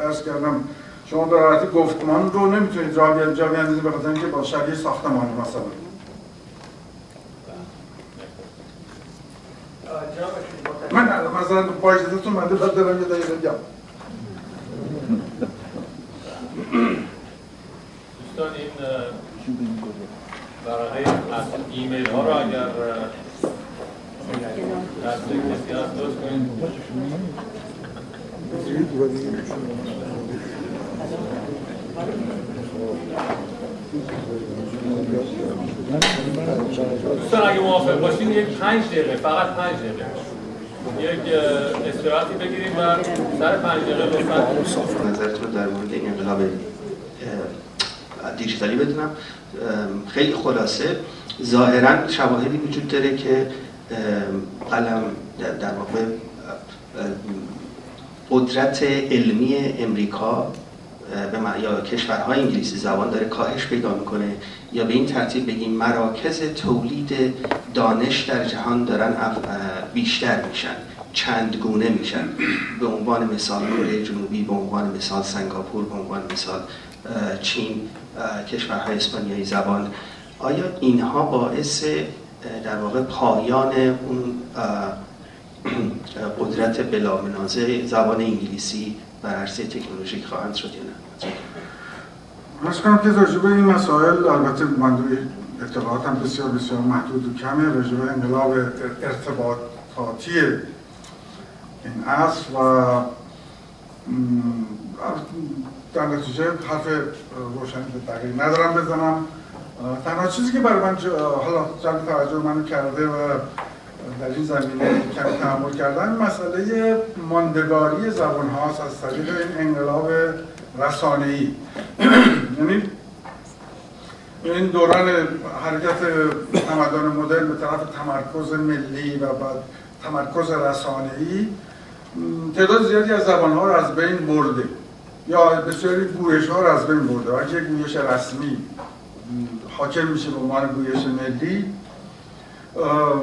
عرض کردم شما به راحتی گفتمان رو نمی‌تونید جا بیاندازید به خاطر اینکه با شبیه ساختمان مثلا. من مثلا با اجازهتون من دارم یه دقیقه بگم. دوستان این برای ایمیل ها رو اگر دست کسی هست دوست کنید. دوستان اگه موافق باشین یک پنج دقیقه فقط پنج دقیقه. یک استراحتی بگیریم و سر پنج دقیقه لطفا. نظرتون در مورد انقلاب دیجیتالی بدونم. خیلی خلاصه. ظاهرا شواهدی وجود داره که قلم در واقع قدرت علمی امریکا به یا کشورهای انگلیسی زبان داره کاهش پیدا می‌کنه. یا به این ترتیب بگیم مراکز تولید دانش در جهان دارن بیشتر میشن چند گونه میشن. به عنوان مثال کره جنوبی به عنوان مثال سنگاپور به عنوان مثال چین کشورهای اسپانیایی زبان آیا اینها باعث در واقع پایان اون [clears throat] قدرت بلا منازع زبان انگلیسی بر عرصه تکنولوژیک خواهند شد یا نه؟ از کنم که راجبه این مسائل البته من اطلاعاتم بسیار بسیار محدود و کمه. راجبه انقلاب ارتباطاتی این اصل و در نتیجه حرف روشنی به دقیق ندارم بزنم. تنها چیزی که برای من حالا جلب توجه منو کرده و در این زمینه کمی تحمل کردن مسئله ماندگاری زبان هاست از طریق این انقلاب رسانه ای یعنی این دوران حرکت تمدن مدرن به طرف تمرکز ملی و بعد تمرکز رسانه ای تعداد زیادی از زبان ها رو از بین برده. یا بسیاری گویش ها از بین برده و یک گویش رسمی حاکم میشه به عنوان گویش ملی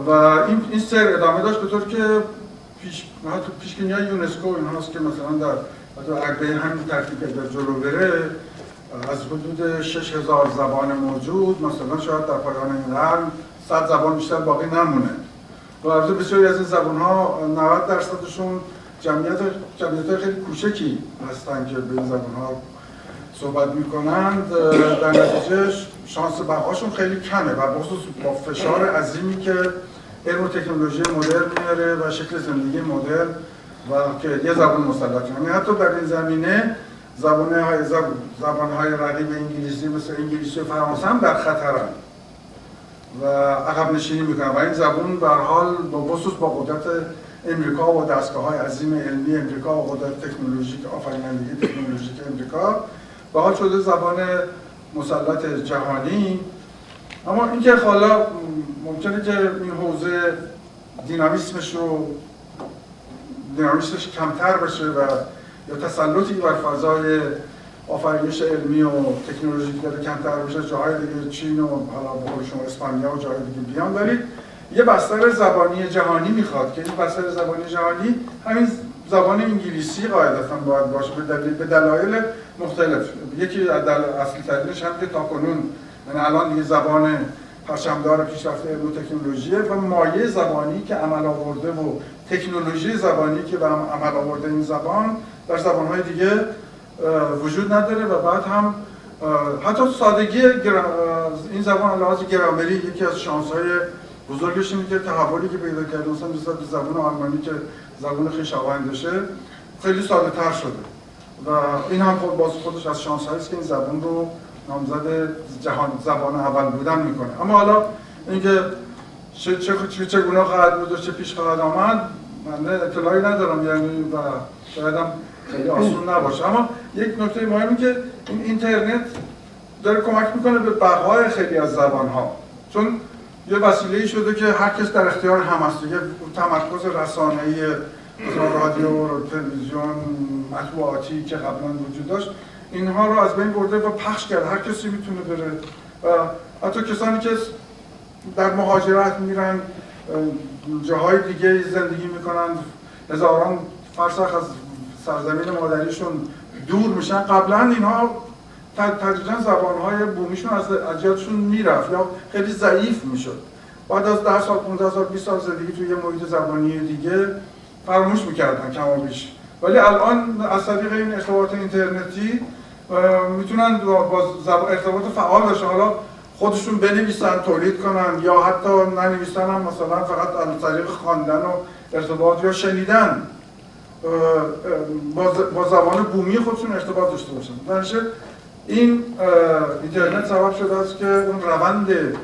و این این سر ادامه داشت به طور که پیش حتی پیشگینی های یونسکو این هاست که مثلا در حتی به همین ترتیب در جلو بره از حدود 6000 زبان موجود مثلا شاید در پایان این قرن 100 زبان بیشتر باقی نمونه. و البته بسیاری از این زبان ها 90 درصدشون جمعیت جمعیت خیلی کوچکی هستن که به این زبان ها صحبت می‌کنند. در نتیجه شانس بقاشون خیلی کمه و بخصوص با فشار عظیمی که علم و تکنولوژی مدرن میاره و شکل زندگی مدرن و که یه زبان مسلط. یعنی حتی در این زمینه زبان های زبان های رقیب انگلیسی مثل انگلیسی و فرانسه هم در خطرن و عقب نشینی می‌کنن. و این زبان به حال با بخصوص با قدرت امریکا و دستگاه های عظیم علمی امریکا و قدرت تکنولوژیک آفرینندگی تکنولوژیک امریکا به حال شده زبان مسلط جهانی. اما اینکه حالا ممکنه که این حوزه دینامیسمش رو دینامیسمش کمتر بشه و یا تسلطی بر فضای آفرینش علمی و تکنولوژیک داره کمتر بشه جاهای دیگه چین و حالا به شما اسپانیا و جاهای دیگه بیان. ولی یه بستر زبانی جهانی می‌خواد که این بستر زبانی جهانی همین زبان انگلیسی قاعدتا باید باشه به دلیل به دلایل مختلف. یکی از اصلی ترینش هم که تاکنون یعنی الان دیگه زبان پرچمدار پیشرفته علم و و مایه زبانی که عمل آورده و تکنولوژی زبانی که به عمل آورده این زبان در زبانهای دیگه وجود نداره و بعد هم حتی سادگی این زبان لحاظ گرامری یکی از شانس‌های بزرگش اینه که تحولی که پیدا کرده مثلا مثلا زبان آلمانی که زبان خیلی شواهندشه خیلی ساده تر شده. و این هم خود باز خودش از شانس است که این زبان رو نامزد جهان زبان اول بودن می‌کنه. اما حالا اینکه چه چه چگونه خواهد بود و چه پیش خواهد آمد من اطلاعی ندارم یعنی و شاید هم خیلی آسون نباشه. اما یک نکته مهمی که این اینترنت داره کمک می‌کنه به بقای خیلی از زبان ها چون یه وسیله شده که هر کس در اختیار هم هست. دیگه تمرکز رسانه‌ای رادیو و تلویزیون مطبوعاتی که قبلا وجود داشت. اینها رو از بین برده و پخش کرد. هر کسی می‌تونه بره. و حتی کسانی که در مهاجرت میرن جاهای دیگه زندگی می‌کنن هزاران فرسخ از سرزمین مادریشون دور میشن. قبلا اینها تدریجا زبانهای بومیشون از اجیالشون می‌رفت یا خیلی ضعیف می‌شد. بعد از 10 سال 15 سال 20 سال زندگی توی یه محیط زبانی دیگه فراموش می‌کردن کم بیش. ولی الان از طریق این ارتباط اینترنتی می‌تونن با ارتباط فعال داشتن حالا خودشون بنویسن تولید کنن یا حتی ننویسن هم مثلا فقط از طریق خواندن و ارتباط یا شنیدن. با زبان بومی خودشون ارتباط داشته باشن. این اینترنت سبب شده است که اون روند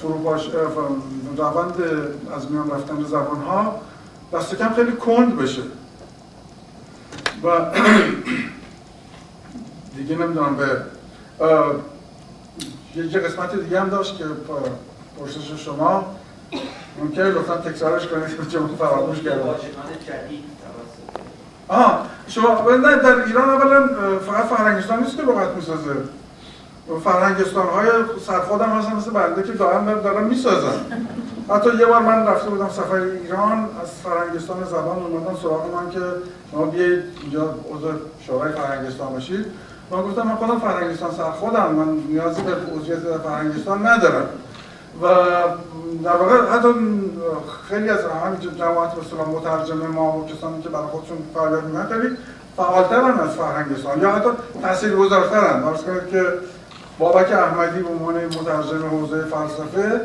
فروپاش روند از میان رفتن زبان ها دست کم خیلی کند بشه. و [clears throat] دیگه نمی‌دونم به یه قسمت دیگه هم داشت که پرسش شما. ممکنه لطفا تکرارش کنید چون فراموش کردم. آها شما نه در ایران اولا فقط فرهنگستان نیست که لغت می‌سازه. فرهنگستان های هم هستن مثل بنده که دارن دارن می‌سازن. حتی یه بار من رفته بودم سفر ایران از فرهنگستان زبان اومدن سراغ من که شما بیایید اینجا عضو شورای فرهنگستان باشید. من گفتم من خودم فرهنگستان سرخودم من نیازی به عضویت فرهنگستان ندارم. و در واقع حتی خیلی از همین جماعت مثلا مترجم ما و کسانی که برای خودشون فعالیت می‌کنن خیلی فعالترن از فرهنگستان یا حتی تاثیرگذارترن. فرض کنید که بابک احمدی به عنوان مترجم حوزه فلسفه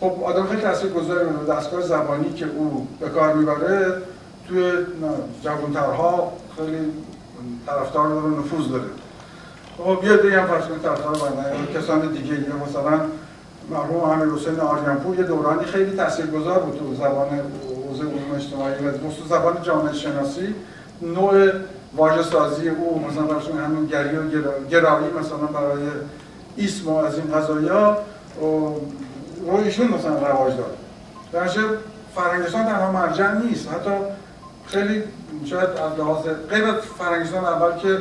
خب آدم خیلی تاثیرگذاره دستگاه زبانی که او به کار می‌بره توی جوانترها خیلی طرفدار داره نفوذ داره. خب یه دیگه هم فرض کنید طرفدار کسان دیگه مثلا مرحوم امیر حسین آریانپور یه دورانی خیلی تاثیرگذار بود تو زبان حوزه علوم اجتماعی و خصوص زبان جامعه شناسی. نوع واژه سازی او مثلا برشون همین گری و گرایی مثلا برای اسم و از این قضایا رو ایشون مثلا رواج داد. در فرنگستان تنها مرجع نیست. حتی خیلی شاید از لحاظ غیر فرنگستان اول که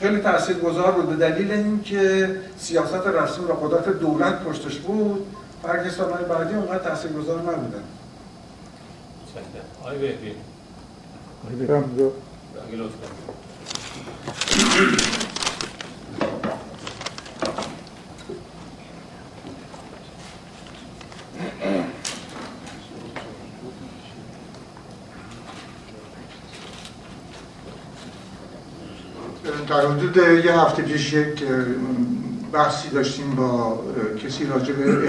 خیلی گذار بود. به دلیل اینکه سیاست رسمی و قدرت دولت پشتش بود فرنگستان های بعدی اونقدر گذار نبودن. آقای بهبی. در حدود یه هفته پیش یک بحثی داشتیم با کسی راجع به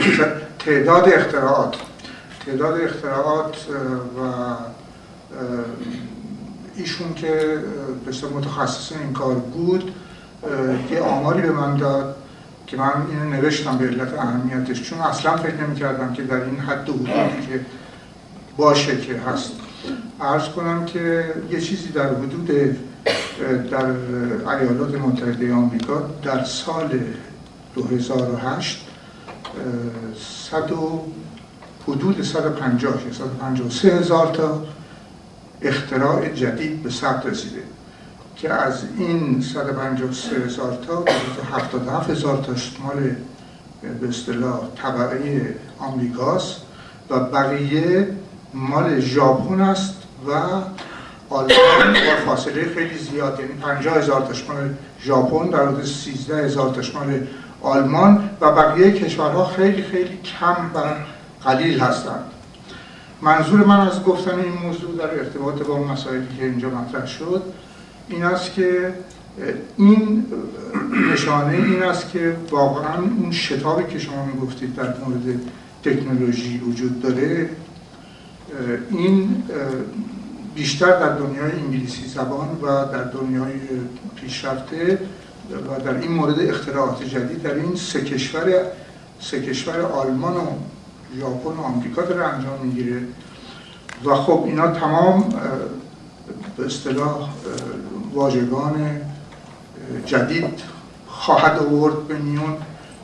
تعداد اختراعات. تعداد اختراعات و ایشون که بسیار متخصص این کار بود یه آماری به من داد که من اینو نوشتم به علت اهمیتش. چون اصلا فکر نمی کردم که در این حد حدودی که باشه که هست. عرض کنم که یه چیزی در حدود در ایالات متحده آمریکا در سال 2008 صد و حدود 150 یا 153 هزار تا اختراع جدید به ثبت رسیده که از این 153 هزار تا 77 هزار تا مال به اصطلاح طبقه آمریکاست و بقیه مال ژاپن است و آلمان با فاصله خیلی زیاد یعنی 50 هزار تاش مال ژاپن در حدود 13 هزار تاش مال آلمان و بقیه کشورها خیلی خیلی کم و قلیل هستند. منظور من از گفتن این موضوع در ارتباط با مسائلی که اینجا مطرح شد این است که این نشانه این است که واقعا اون شتابی که شما می‌گفتید در مورد تکنولوژی وجود داره این بیشتر در دنیای انگلیسی زبان و در دنیای پیشرفته و در این مورد اختراعات جدید در این سه کشور سه کشور آلمان و ژاپن و آمریکا داره انجام می‌گیره. و خب اینا تمام به اصطلاح واژگان جدید خواهد آورد به میون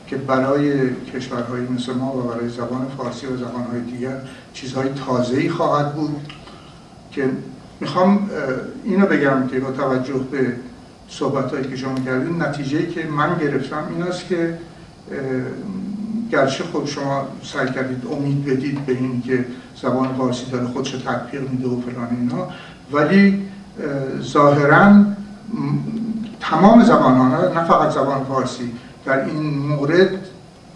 که برای کشورهای مثل ما و برای زبان فارسی و زبانهای دیگر چیزهای تازه‌ای خواهد بود. که می‌خوام اینو بگم که با توجه به صحبت که شما کردید نتیجه که من گرفتم این است که گرچه خود شما سعی کردید امید بدید به این که زبان فارسی داره خودش تطبیق میده و فلان اینا ولی ظاهرا تمام زبان ها نه فقط زبان فارسی در این مورد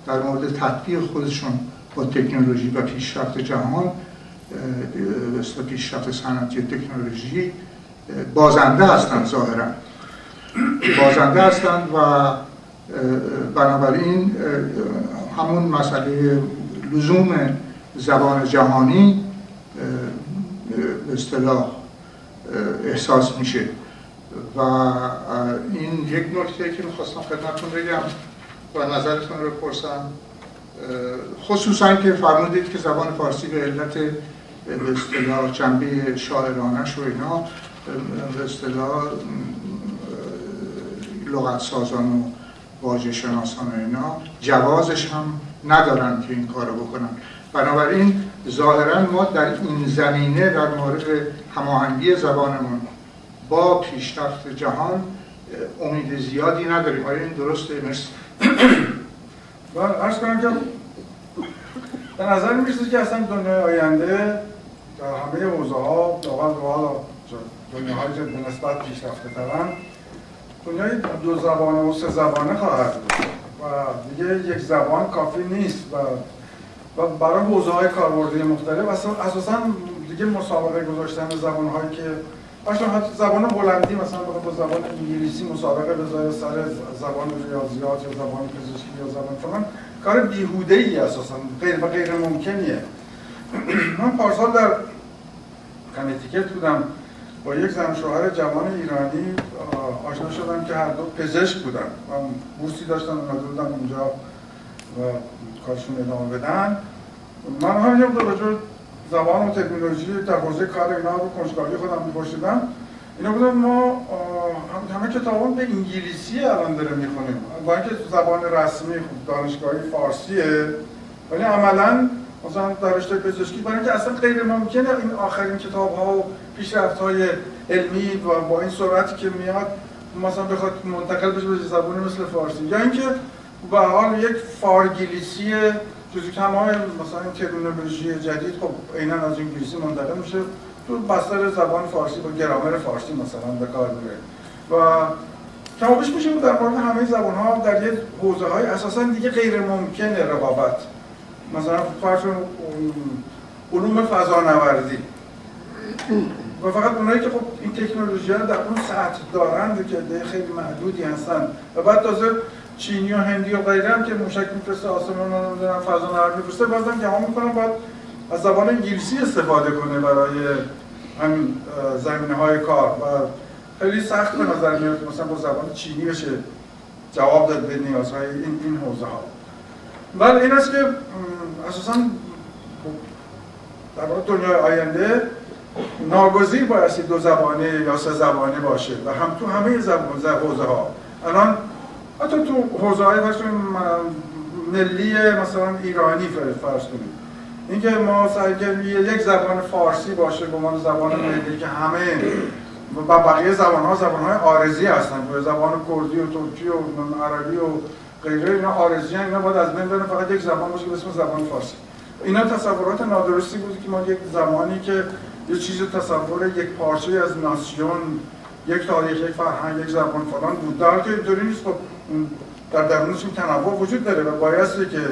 در مورد تطبیق خودشون با تکنولوژی و پیشرفت جهان پیشرفت صنعتی تکنولوژی بازنده هستند ظاهرا. بازنده هستند و بنابراین همون مسئله لزوم زبان جهانی به اصطلاح احساس میشه. و این یک نکته که می‌خواستم خدمتتون بگم و نظرتون رو بپرسم خصوصا که فرمودید که زبان فارسی به علت به اصطلاح جنبه شاعرانش و اینا به اصطلاح لغت سازان و واژه شناسان و اینا جوازش هم ندارن که این کارو بکنن. بنابراین ظاهرا ما در این زمینه در مورد هماهنگی زبانمون با پیشرفت جهان امید زیادی نداریم. آیا این درسته؟ مثل و عرض کنم که به نظر می‌رسه که اصلا دنیای آینده در همه حوزه ها حالا دنیاهای به نسبت پیشرفته ترن دنیای دو زبانه و سه زبانه خواهد بود و دیگه یک زبان کافی نیست و و برای حوزه های کاربردی مختلف اساسا دیگه مسابقه گذاشتن زبان هایی که مثلا حتی زبان بلندی مثلا با زبان انگلیسی مسابقه بذاره سر زبان ریاضیات یا زبان پزشکی یا زبان فلان کار بیهوده ای اساسا غیر و غیر ممکنیه. من پارسال در کنتیکت بودم. با یک زن شوهر جوان ایرانی آشنا شدم که هر دو پزشک بودن. و بورسی داشتن اومده بودن اونجا و کارشون ادامه بدن. من هم یه راجع زبان و تکنولوژی در حوزه کار اینا رو کنجکاوی خودم میپرسیدم. اینا بودن ما همه کتابان به انگلیسی الان داره می‌خونیم با اینکه زبان رسمی دانشگاهی فارسیه ولی عملا مثلا در رشته پزشکی برای اینکه اصلا غیر ممکنه این آخرین کتاب ها و پیشرفت های علمی و با این سرعتی که میاد مثلا بخواد منتقل بشه به زبانی مثل فارسی. یا اینکه به حال یک فارگلیسی جزی تمام مثلا این تکنولوژی جدید خب عینا از انگلیسی منتقل میشه تو بستر زبان فارسی با گرامر فارسی مثلا به کار میره و کمابیش میشه در مورد همه زبان ها در یه حوزه های اساسا دیگه غیر ممکنه رقابت مثلا فرض علوم فضانوردی. و فقط اونایی که خب این تکنولوژی ها در اون سطح دارند که خیلی محدودی هستن. و بعد تازه چینی و هندی و غیره هم که موشک میفرسته آسمان رو نمی‌دونم فضا نورد میفرسته بازم که می‌کنن باید از زبان انگلیسی استفاده کنه برای همین زمینه های کار. و خیلی سخت به نظر میاد مثلا با زبان چینی بشه جواب داد به نیازهای این این حوزه ها ولی این است که اساسا در دنیای آینده ناگزیر بایستی دو زبانه یا سه زبانه باشه و هم تو همه زبان حوزه ها الان حتی تو حوزه های ملی مثلا ایرانی فرض کنیم. اینکه ما سعی یک زبان فارسی باشه به عنوان زبان ملی که همه و بقیه زبان ها زبان های آرزی هستن. زبان کردی و ترکی و عربی و غیره اینا آرزی اینا باید از بین فقط یک زبان باشه به اسم زبان فارسی. اینا تصورات نادرستی بود که ما یک زمانی که یه چیز تصور یک پارچه از ناسیون یک تاریخ یک فرهنگ یک زبان فلان بود. در که اینطوری نیست خب در درونش این تنوع وجود داره و بایستی که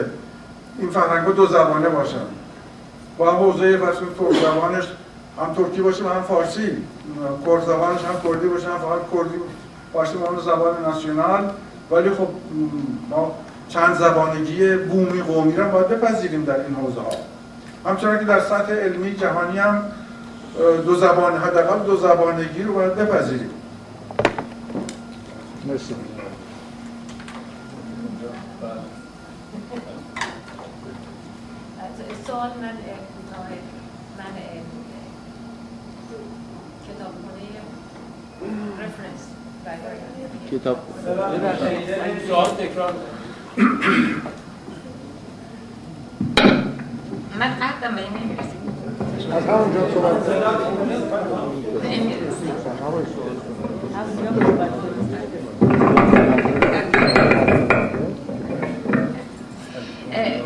این فرهنگ دو زبانه باشن. با حوزه فرض ترک زبانش هم ترکی باشه و هم فارسی. کرد زبانش هم کردی باشه هم فقط کردی باشه به زبان ناسیونال. ولی خب ما چند زبانگی بومی قومی را باید بپذیریم در این حوزه ها همچنان که در سطح علمی جهانی هم دو زبان حداقل دو زبانگی رو باید بپذیریم. مرسی. سوال من من کتابخونه رفرنس کتاب. سوال تکرار من قدم به این نمی‌رسیم. از همونجا صحبت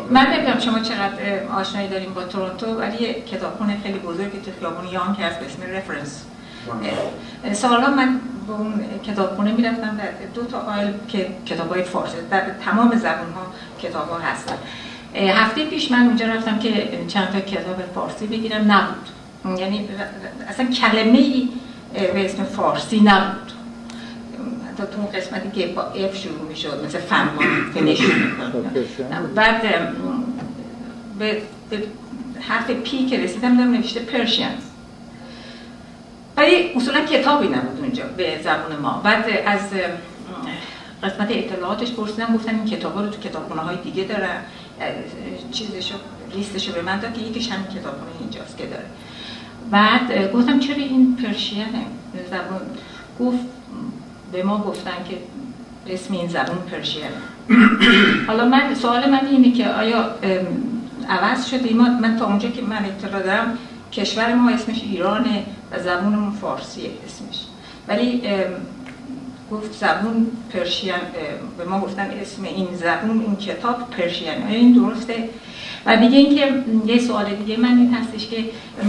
من نمی‌دونم شما چقدر آشنایی داریم با تورنتو ولی یه کتابخونه خیلی بزرگی تو خیابون یانگ هست به اسم رفرنس سالا من به اون کتابخونه می‌رفتم و دو تا آیل که کتاب های فارسی در تمام زبان ها کتاب ها هستن هفته پیش من اونجا رفتم که چند تا کتاب فارسی بگیرم نبود. یعنی اصلا کلمه ای به اسم فارسی نبود. حتی تو اون قسمتی که با اف شروع می شد مثل فنبان فنشون بعد به, حرف پی که رسیدم دارم نوشته پرشین ولی اصولا کتابی نبود اونجا به زبان ما. بعد از قسمت اطلاعاتش پرسیدم گفتن این کتاب رو تو کتابخونه های دیگه دارن چیزشو لیستشو به من داد که یکیش همین کتابخونه اینجاست که داره. بعد گفتم چرا این پرشینه زبان گفت به ما گفتن که اسم این زبان پرشینه حالا من سوال من اینه که آیا عوض شده؟ من تا اونجا که من اطلاع دارم کشور ما اسمش ایرانه و زبونمون فارسیه اسمش. ولی گفت زبون پرشین به ما گفتن اسم این زبون این کتاب پرشین این درسته و دیگه اینکه یه سوال دیگه من این هستش که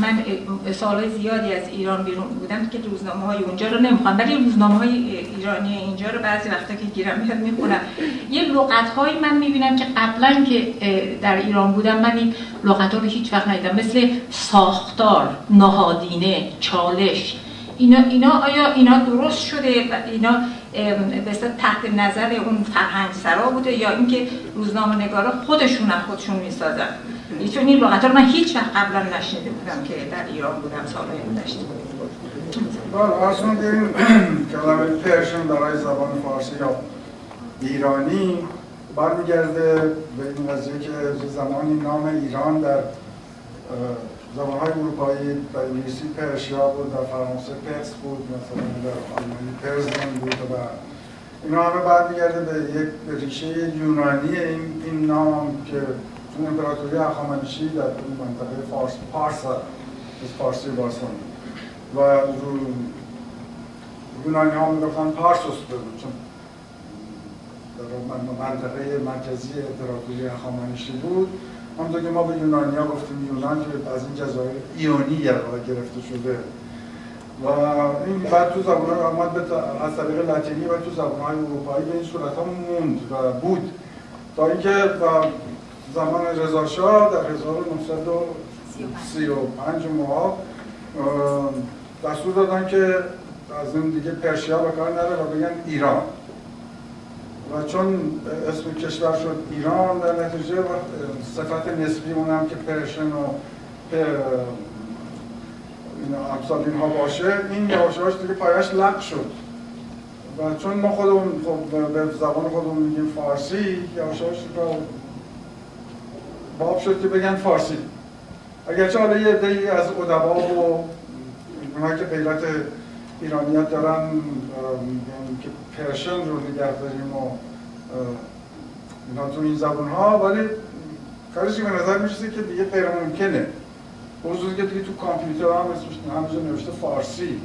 من سوال زیادی از ایران بیرون بودم که روزنامه های اونجا رو نمی‌خوام ولی روزنامه های ایرانی اینجا رو بعضی وقتا که گیرم میاد می‌خونم. یه لغت هایی من می‌بینم که قبلا که در ایران بودم من این لغت ها رو هیچ وقت ندیدم. مثل ساختار نهادینه چالش اینا, اینا آیا اینا درست شده؟ و اینا به تحت نظر اون فرهنگ سرا بوده یا اینکه روزنامه نگارا خودشون خودشون می‌سازن. چون این لغت من هیچ وقت قبلا نشنیده بودم که در ایران بودم سالهای گذشته بله اصلا این [clears throat] کلمه پرشن برای زبان فارسی یا ایرانی برمیگرده به این قضیه که زمانی نام ایران در زبان های اروپایی در انگلیسی پرشیا بود در فرانسه پرس بود مثلا در آلمانی پرزن بود و اینا همه برمیگرده به یک ریشه یونانی این, این نام که چون امپراتوری اخامنشی در اون منطقه فارس پارس از فارسی باستان و یونانی ها می‌گفتن پارسوس بود چون در منطقه مرکزی امپراتوری اخامنشی بود. همونطور که ما به یونانیا گفتیم یونان که از این جزایر ایونی گرفته شده. و این بعد تو زبان های آمد به از طریق لاتینی و تو زبان های اروپایی به این صورت ها موند و بود. تا اینکه زمان رضا شاه در 1935 ماه دستور دادن که از این دیگه پرشیا به کار نره و بگن ایران. و چون اسم کشور شد ایران در نتیجه صفت نسبی اونم که پرشن و امثال اینها باشه این یواش یواش دیگه پایش لق شد. و چون ما خودمون خب به زبان خودمون میگیم فارسی یواش یواش باب شد که بگن فارسی. اگرچه حالا یه عده‌ای از ادبا و اونهایی که غیرت ایرانیت دارن که پرشن رو نگه داریم و اینا تو این زبون ها ولی کارش به نظر میشه که دیگه غیر ممکنه. خصوصی که دیگه تو کامپیوتر هم اسمش همینجا نوشته فارسی.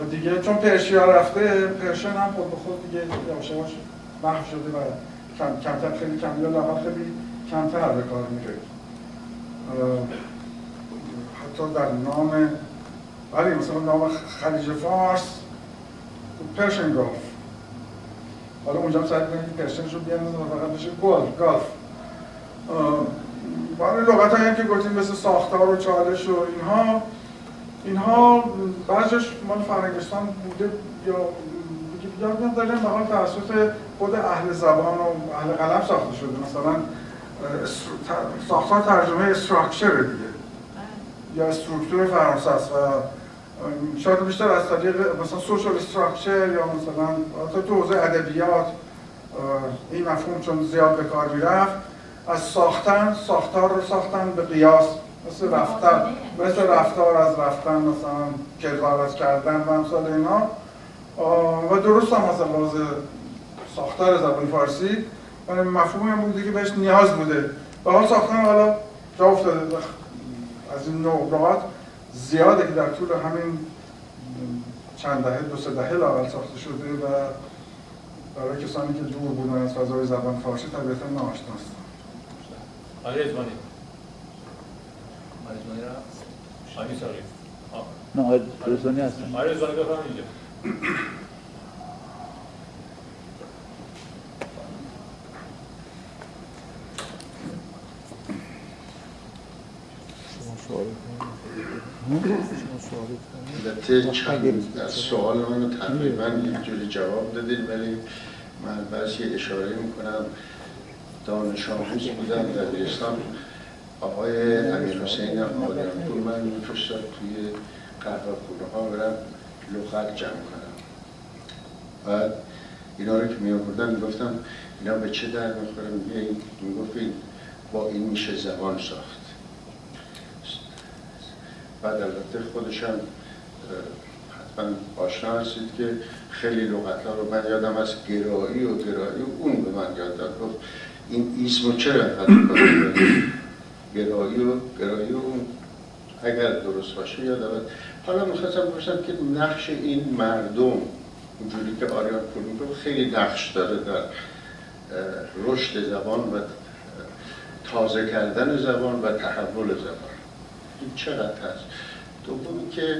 و دیگه چون پرشیا رفته پرشن هم خود به خود دیگه یواش یواش محو شده و کم کمتر خیلی کم یا خیلی کمتر به کار میره. حتی در نام ولی مثلا نام خلیج فارس پرشن گلف حالا اونجا هم سعی که پرشنش رو بیان و فقط بشه گلف برای لغت هایی که گفتیم مثل ساختار و چالش و اینها اینها بعضش مال فرنگستان بوده یا یاد نداریم به حال توسط خود اهل زبان و اهل قلم ساخته شده. مثلا ساختار ترجمه استراکچر دیگه. یا استرکتور فرانسه است و شاید بیشتر از طریق مثلا سوشال استراکچر یا مثلا تو حوزه ادبیات این مفهوم چون زیاد به کار می‌رفت از ساختن ساختار رو ساختن به قیاس مثل رفتن مثل رفتار از رفتن مثلا کذارت کردن و امثال اینا. و درست هم مثلا لحاظ ساختار زبان فارسی و مفهوم هم بوده که بهش نیاز بوده. و حال ساختن حالا جا افتاده از این نوع زیاده که در طول همین چند دهه دو سه دهه لاقل ساخته شده و برای کسانی که دور بودن از فضای زبان فارسی طبیعتا ناشناستن آقای ازمانی آقای ازمانی را؟ آقای ساقی. نه آقای ازمانی هستن آقای ازمانی بفرم اینجا. البته چند از سوال منو تقریبا اینجوری جواب دادید ولی من یه اشاره می‌کنم. دانش آموز بودم در دبیرستان آقای امیر حسین آدمپور من میفرستاد توی قهوه ها برم لغت جمع کنم. بعد اینا رو که می آوردن می‌گفتم اینا به چه در می‌خورم می‌گفت با این میشه زبان ساخت. بعد البته خودشم حتما آشنا هستید که خیلی لغت ها رو من یادم از گرایی و گرایی و اون به من یاد داد. گفت این ایسمو چرا گرایی و گرایی و اون. اگر درست باشه یاد حالا می‌خواستم بپرسم که نقش این مردم اونجوری که آریان پور می‌گفت خیلی نقش داره در رشد زبان و تازه کردن زبان و تحول زبان. این چقدر هست دومی که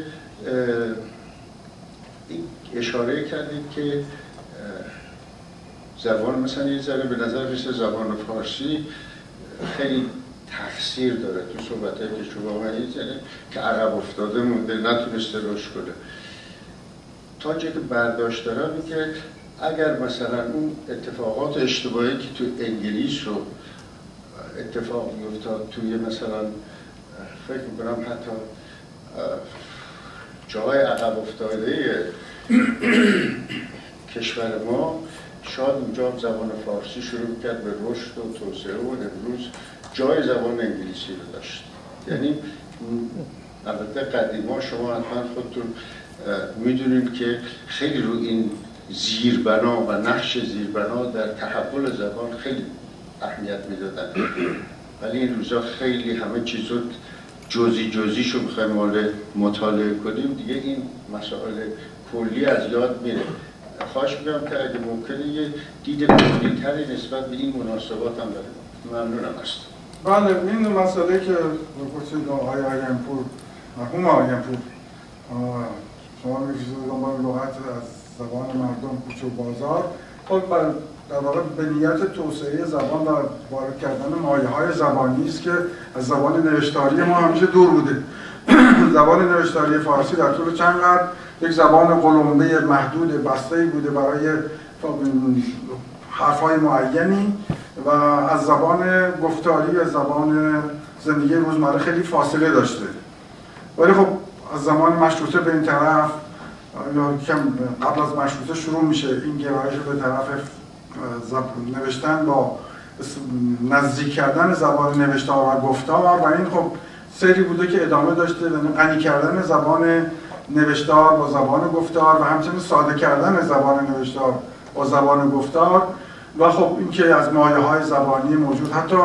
اشاره کردید که زبان مثلا یه ذره به نظر مثل زبان فارسی خیلی تفسیر داره تو صحبت که شما یه ذره که عقب افتاده مونده نتونسته رشد کنه. تا که برداشت دارم که اگر مثلا اون اتفاقات اشتباهی که تو انگلیس رو اتفاق میافتاد توی مثلا فکر می‌کنم حتی جای عقب افتاده کشور ما شاید اونجا زبان فارسی شروع کرد به رشد و توسعه و امروز جای زبان انگلیسی رو داشت. یعنی البته قدیما شما حتما خودتون می‌دونید که خیلی رو این زیربنا و نقش زیربنا در تحول زبان خیلی اهمیت می‌دادن. [clears throat] ولی این روزا خیلی همه چیز رو جزی جزیشو می‌خوایم مال مطالعه کنیم دیگه این مسائل کلی از یاد میره. خواهش می‌کنم که اگه ممکنه یه دید کلیتری نسبت به این مناسبات هم داره ممنونم هست بله این مسئله که گفتید آقای آگنپور مرحوم آگنپور شما می‌کشید دنبال لغت از زبان مردم کوچه بازار. خب در واقع به نیت توسعه زبان و وارد کردن مایه های زبانی است که از زبان نوشتاری ما همیشه دور بوده. [clears throat] زبان نوشتاری فارسی در طول چند قرن یک زبان قلمبه محدود بسته بوده برای حرفهای معینی و از زبان گفتاری از زبان زندگی روزمره خیلی فاصله داشته. ولی خب از زمان مشروطه به این طرف یا کم قبل از مشروطه شروع میشه این گرایش به طرف نوشتن با نزدیک کردن زبان نوشتار و گفتار و این خب سری بوده که ادامه داشته یعنی غنی کردن زبان نوشتار با زبان گفتار و همچنین ساده کردن زبان نوشتار با زبان گفتار و خب اینکه از مایه های زبانی موجود. حتی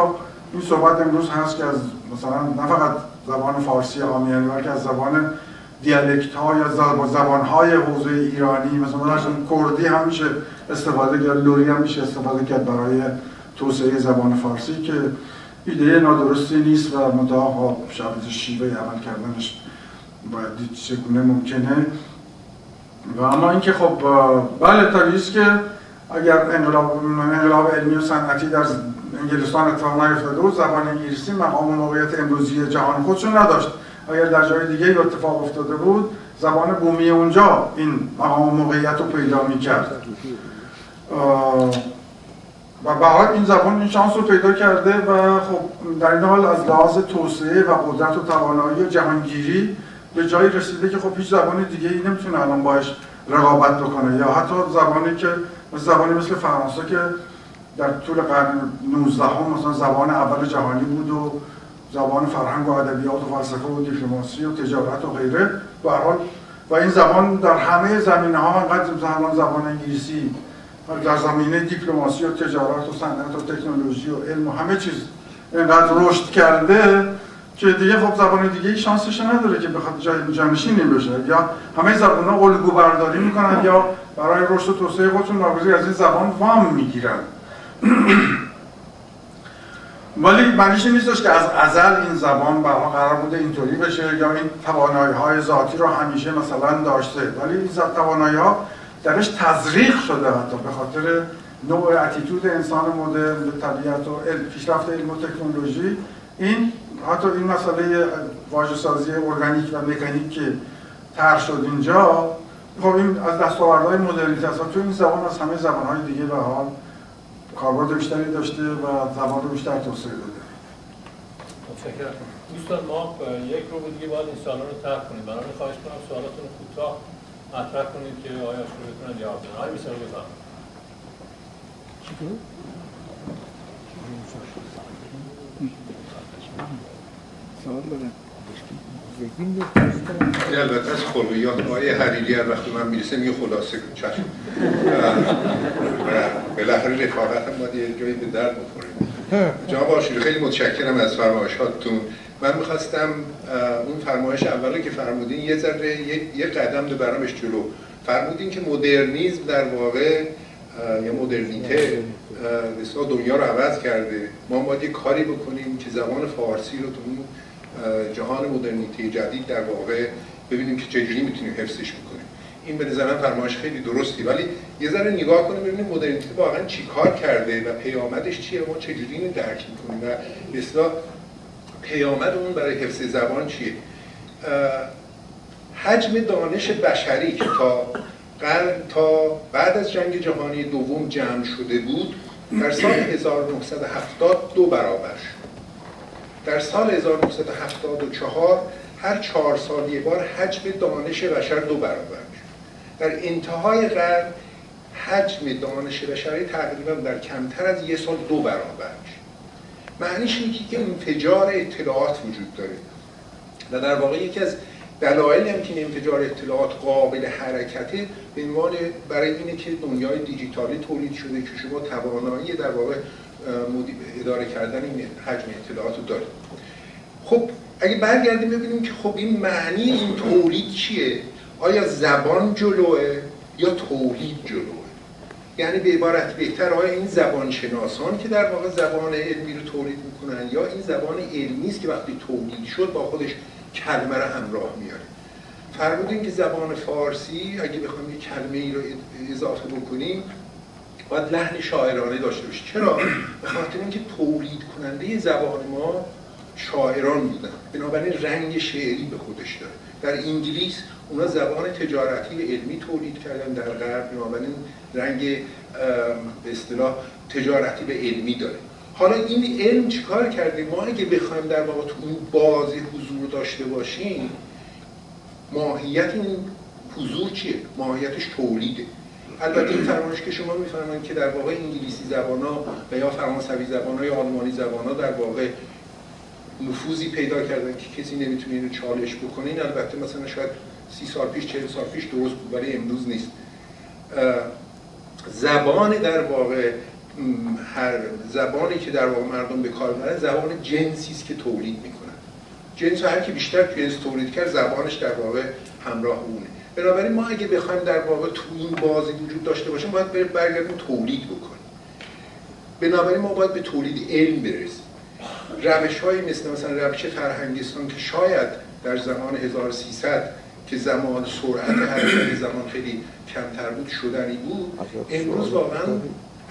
این صحبت امروز هست که از مثلا نه فقط زبان فارسی آمیانی بلکه از زبان دیالکت ها یا زبان های حوزه ایرانی مثلا کردی هم میشه استفاده کرد. لوری هم میشه استفاده کرد برای توسعه زبان فارسی که ایده نادرستی نیست و منتها شبیه شیوه عمل کردنش باید دید چگونه ممکنه. و اما اینکه خب بله طبیعی که اگر انقلاب انقلاب علمی و صنعتی در انگلستان اتفاق نیفتاده بود زبان انگلیسی مقام و موقعیت امروزی جهان خودشون نداشت. اگر در جای دیگه اتفاق افتاده بود زبان بومی اونجا این مقام و موقعیت رو پیدا می‌کرد. و بعد این زبان این شانس رو پیدا کرده و خب در این حال از لحاظ توسعه و قدرت و توانایی و جهانگیری به جایی رسیده که خب هیچ زبان دیگه ای نمی‌تونه الان باش رقابت بکنه یا حتی زبانی که زبانی مثل فرانسه که در طول قرن 19 هم مثلا زبان اول جهانی بود و زبان فرهنگ و ادبیات و فلسفه و دیپلماسی و تجارت و غیره به و این زبان در همه زمینه ها انقدر زبان انگلیسی در زمینه دیپلماسی و تجارت و صنعت و تکنولوژی و علم و همه چیز. اینقدر رشد کرده که دیگه خب زبان دیگه شانسش نداره که بخواد جای جانشینی بشه. یا همه زبان ها الگو برداری می‌کنن یا برای رشد و توسعه خودشون ناگزیر از این زبان وام می‌گیرن. ولی معنیش نیستش که از ازل این زبان برها قرار بوده اینطوری بشه یا این توانایی های ذاتی رو همیشه مثلا داشته. ولی این توانایی ها درش تزریق شده حتی به خاطر نوع اتیتود انسان مدرن به طبیعت و پیشرفت علم و تکنولوژی. این حتی این مسئله واژه سازی ارگانیک و مکانیک که طرح شد اینجا خب این از دستاوردهای مدرنیته است. تو این زبان از همه زبانهای دیگه به حال کاربرد بیشتری داشته و زبان رو بیشتر توسعه داده. دوستان ما یک رو دیگه باید این رو طرح کنیم. بنابراین خواهش کنم سوالاتون کوتاه مطرح کنید که آیا شروع بتونن جواب بدن آقای میسر بفرمایید سوال دارم البته از خلقیات آقای حریری هر وقتی من می‌رسه میگه خلاصه کن چشم. بالاخره رفاقت هم باید یه جایی به درد بخوریم جناب آشوری خیلی متشکرم از فرمایشاتتون من می‌خواستم اون فرمایش اولی که فرمودین یه ذره یه قدم دو برامش جلو. فرمودین که مدرنیزم در واقع یا مدرنیته مثلا دنیا رو عوض کرده. ما باید یه کاری بکنیم که زبان فارسی رو تو اون جهان مدرنیته جدید در واقع ببینیم که چجوری می‌تونیم حفظش بکنیم. این به نظر فرمایش خیلی درستی. ولی یه ذره نگاه کنیم ببینیم مدرنیته واقعا چی کار کرده و پیامدش چیه ما چجوری اینو درک می‌کنیم و مثلا پیامد اون برای حفظ زبان چیه؟ حجم دانش بشری که تا قرن تا بعد از جنگ جهانی دوم جمع شده بود در سال 1970 دو برابر شد. در سال 1974 هر چهار سال یک بار حجم دانش بشر دو برابر شد. در انتهای قرن حجم دانش بشری تقریبا در کمتر از یک سال دو برابر شد. معنیش اینه که انفجار اطلاعات وجود داره. و در واقع یکی از دلایل هم که انفجار اطلاعات قابل حرکته به عنوان برای اینه که دنیای دیجیتالی تولید شده که شما توانایی در واقع اداره کردن این حجم اطلاعات رو دارید. خب اگه برگردیم ببینیم که خب این معنی این تولید چیه؟ آیا زبان جلوه یا تولید جلوه؟ یعنی به عبارت بهتر آیا این زبان شناسان که در واقع زبان علمی رو تولید می‌کنن یا این زبان علمی است که وقتی تولید شد با خودش کلمه رو همراه میاره؟ فرمودین که زبان فارسی اگه بخوایم یه کلمه ای رو اضافه بکنیم باید لحن شاعرانه داشته باشه چرا؟ به خاطر اینکه تولید کننده زبان ما شاعران بودن. بنابراین رنگ شعری به خودش داره. در انگلیس اونا زبان تجارتی علمی تولید کردن در غرب بنابراین رنگ به اصطلاح تجارتی به علمی داره. حالا این علم چیکار کرده؟ ما اگه بخوایم در واقع تو اون بازی حضور داشته باشیم ماهیت این حضور چیه؟ ماهیتش تولیده. البته این فرمایش که شما میفرمایید که در واقع انگلیسی زبان ها و یا فرانسوی زبان ها یا آلمانی زبان ها در واقع نفوذی پیدا کردن که کسی نمی‌تونه اینو چالش بکنه این البته مثلا شاید سی سال پیش چهل سال پیش درست بود ولی امروز نیست. زبان در واقع هر زبانی که در واقع مردم به کار می‌برن زبان جنسی است که تولید می‌کنن. جنس هر کی بیشتر جنس تولید کرد زبانش در واقع همراه اونه. بنابراین ما اگه بخوایم در واقع تو این بازی وجود داشته باشیم باید برگردیم تولید بکنیم. بنابراین ما باید به تولید علم برسیم. روش های مثل مثلا روش فرهنگستان که شاید در زمان 1300 که زمان سرعت حرکت زمان خیلی کمتر بود شدنی بود. امروز واقعا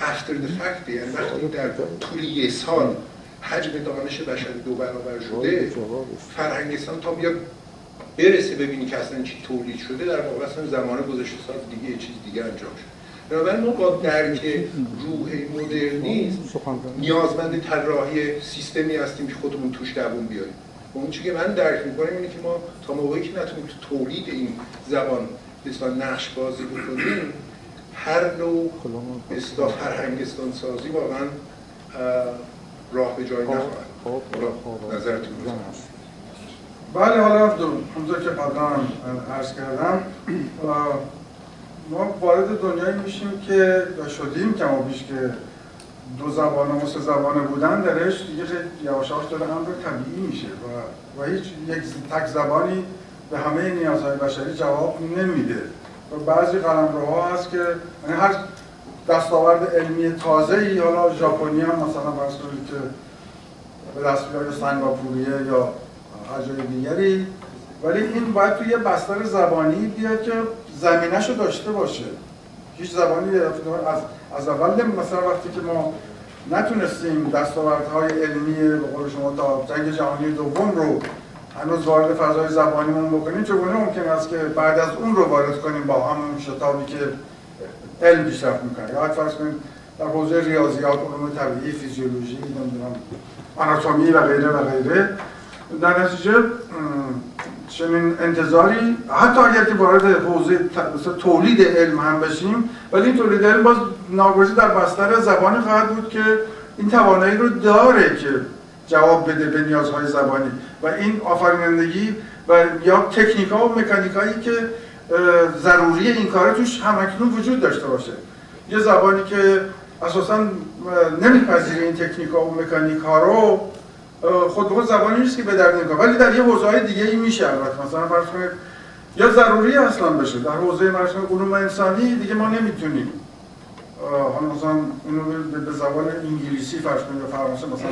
افتر فکت یعنی وقتی در طول یه سال حجم دانش بشری دو برابر شده فرهنگستان تا بیاد برسه ببینی که اصلا چی تولید شده در واقع اصلا زمان گذشته سال دیگه یه چیز دیگه انجام شد بنابراین ما با درک روح مدرنیسم نیازمند طراحی سیستمی هستیم که خودمون توش دووم بیاریم. و اون که من درک می‌کنم اینه که ما تا موقعی که نتونیم تو تولید این زبان مثلا نقش بازی بکنیم هر نوع اصلاح فرهنگستان سازی واقعا راه به جای نخواهد خب، خب، نظرتون بله حالا همونطور که قبلا عرض کردم ما وارد دنیایی میشیم که شدیم کما بیش که دو زبان و سه زبانه بودن درش دیگه خیلی یواش داره امر طبیعی میشه و, و هیچ یک تک زبانی به همه نیازهای بشری جواب نمیده. و بعضی قلمروها هست که یعنی هر دستاورد علمی تازه ای حالا ژاپنی هم مثلا فرض کنید که به دست بیاره سنگاپوریه یا هر جای دیگری ولی این باید توی یه بستر زبانی بیاد که زمینش رو داشته باشه. هیچ زبانی از, از اول مثلا وقتی که ما نتونستیم دستاوردهای علمی به قول شما تا جنگ جهانی دوم رو هنوز وارد فضای زبانیمون بکنیم چگونه ممکن است که بعد از اون رو وارد کنیم با همون شتابی که علم پیشرفت می‌کنه؟ یا فرض کنیم در حوزه ریاضیات علوم طبیعی فیزیولوژی نمی‌دونم آناتومی و غیره و غیره. در نتیجه چنین انتظاری حتی اگر که وارد حوزه تولید علم هم بشیم ولی این تولید علم باز ناگزیر در بستر زبانی خواهد بود که این توانایی رو داره که جواب بده به نیازهای زبانی. و این آفرینندگی و یا تکنیک ها و مکانیک هایی که ضروری این کار توش همکنون وجود داشته باشه. یه زبانی که اساسا نمیپذیره این تکنیک ها و مکانیک ها رو خود به خود زبانی نیست که به درد نمی‌کنه ولی در یه حوزه های دیگه ای میشه البته. مثلا فرض کنید یا ضروری اصلا بشه. در حوزه مثلا علوم انسانی دیگه ما نمی‌تونیم. حالا مثلا اینو به زبان انگلیسی فرض کنید یا فرانسه مثلا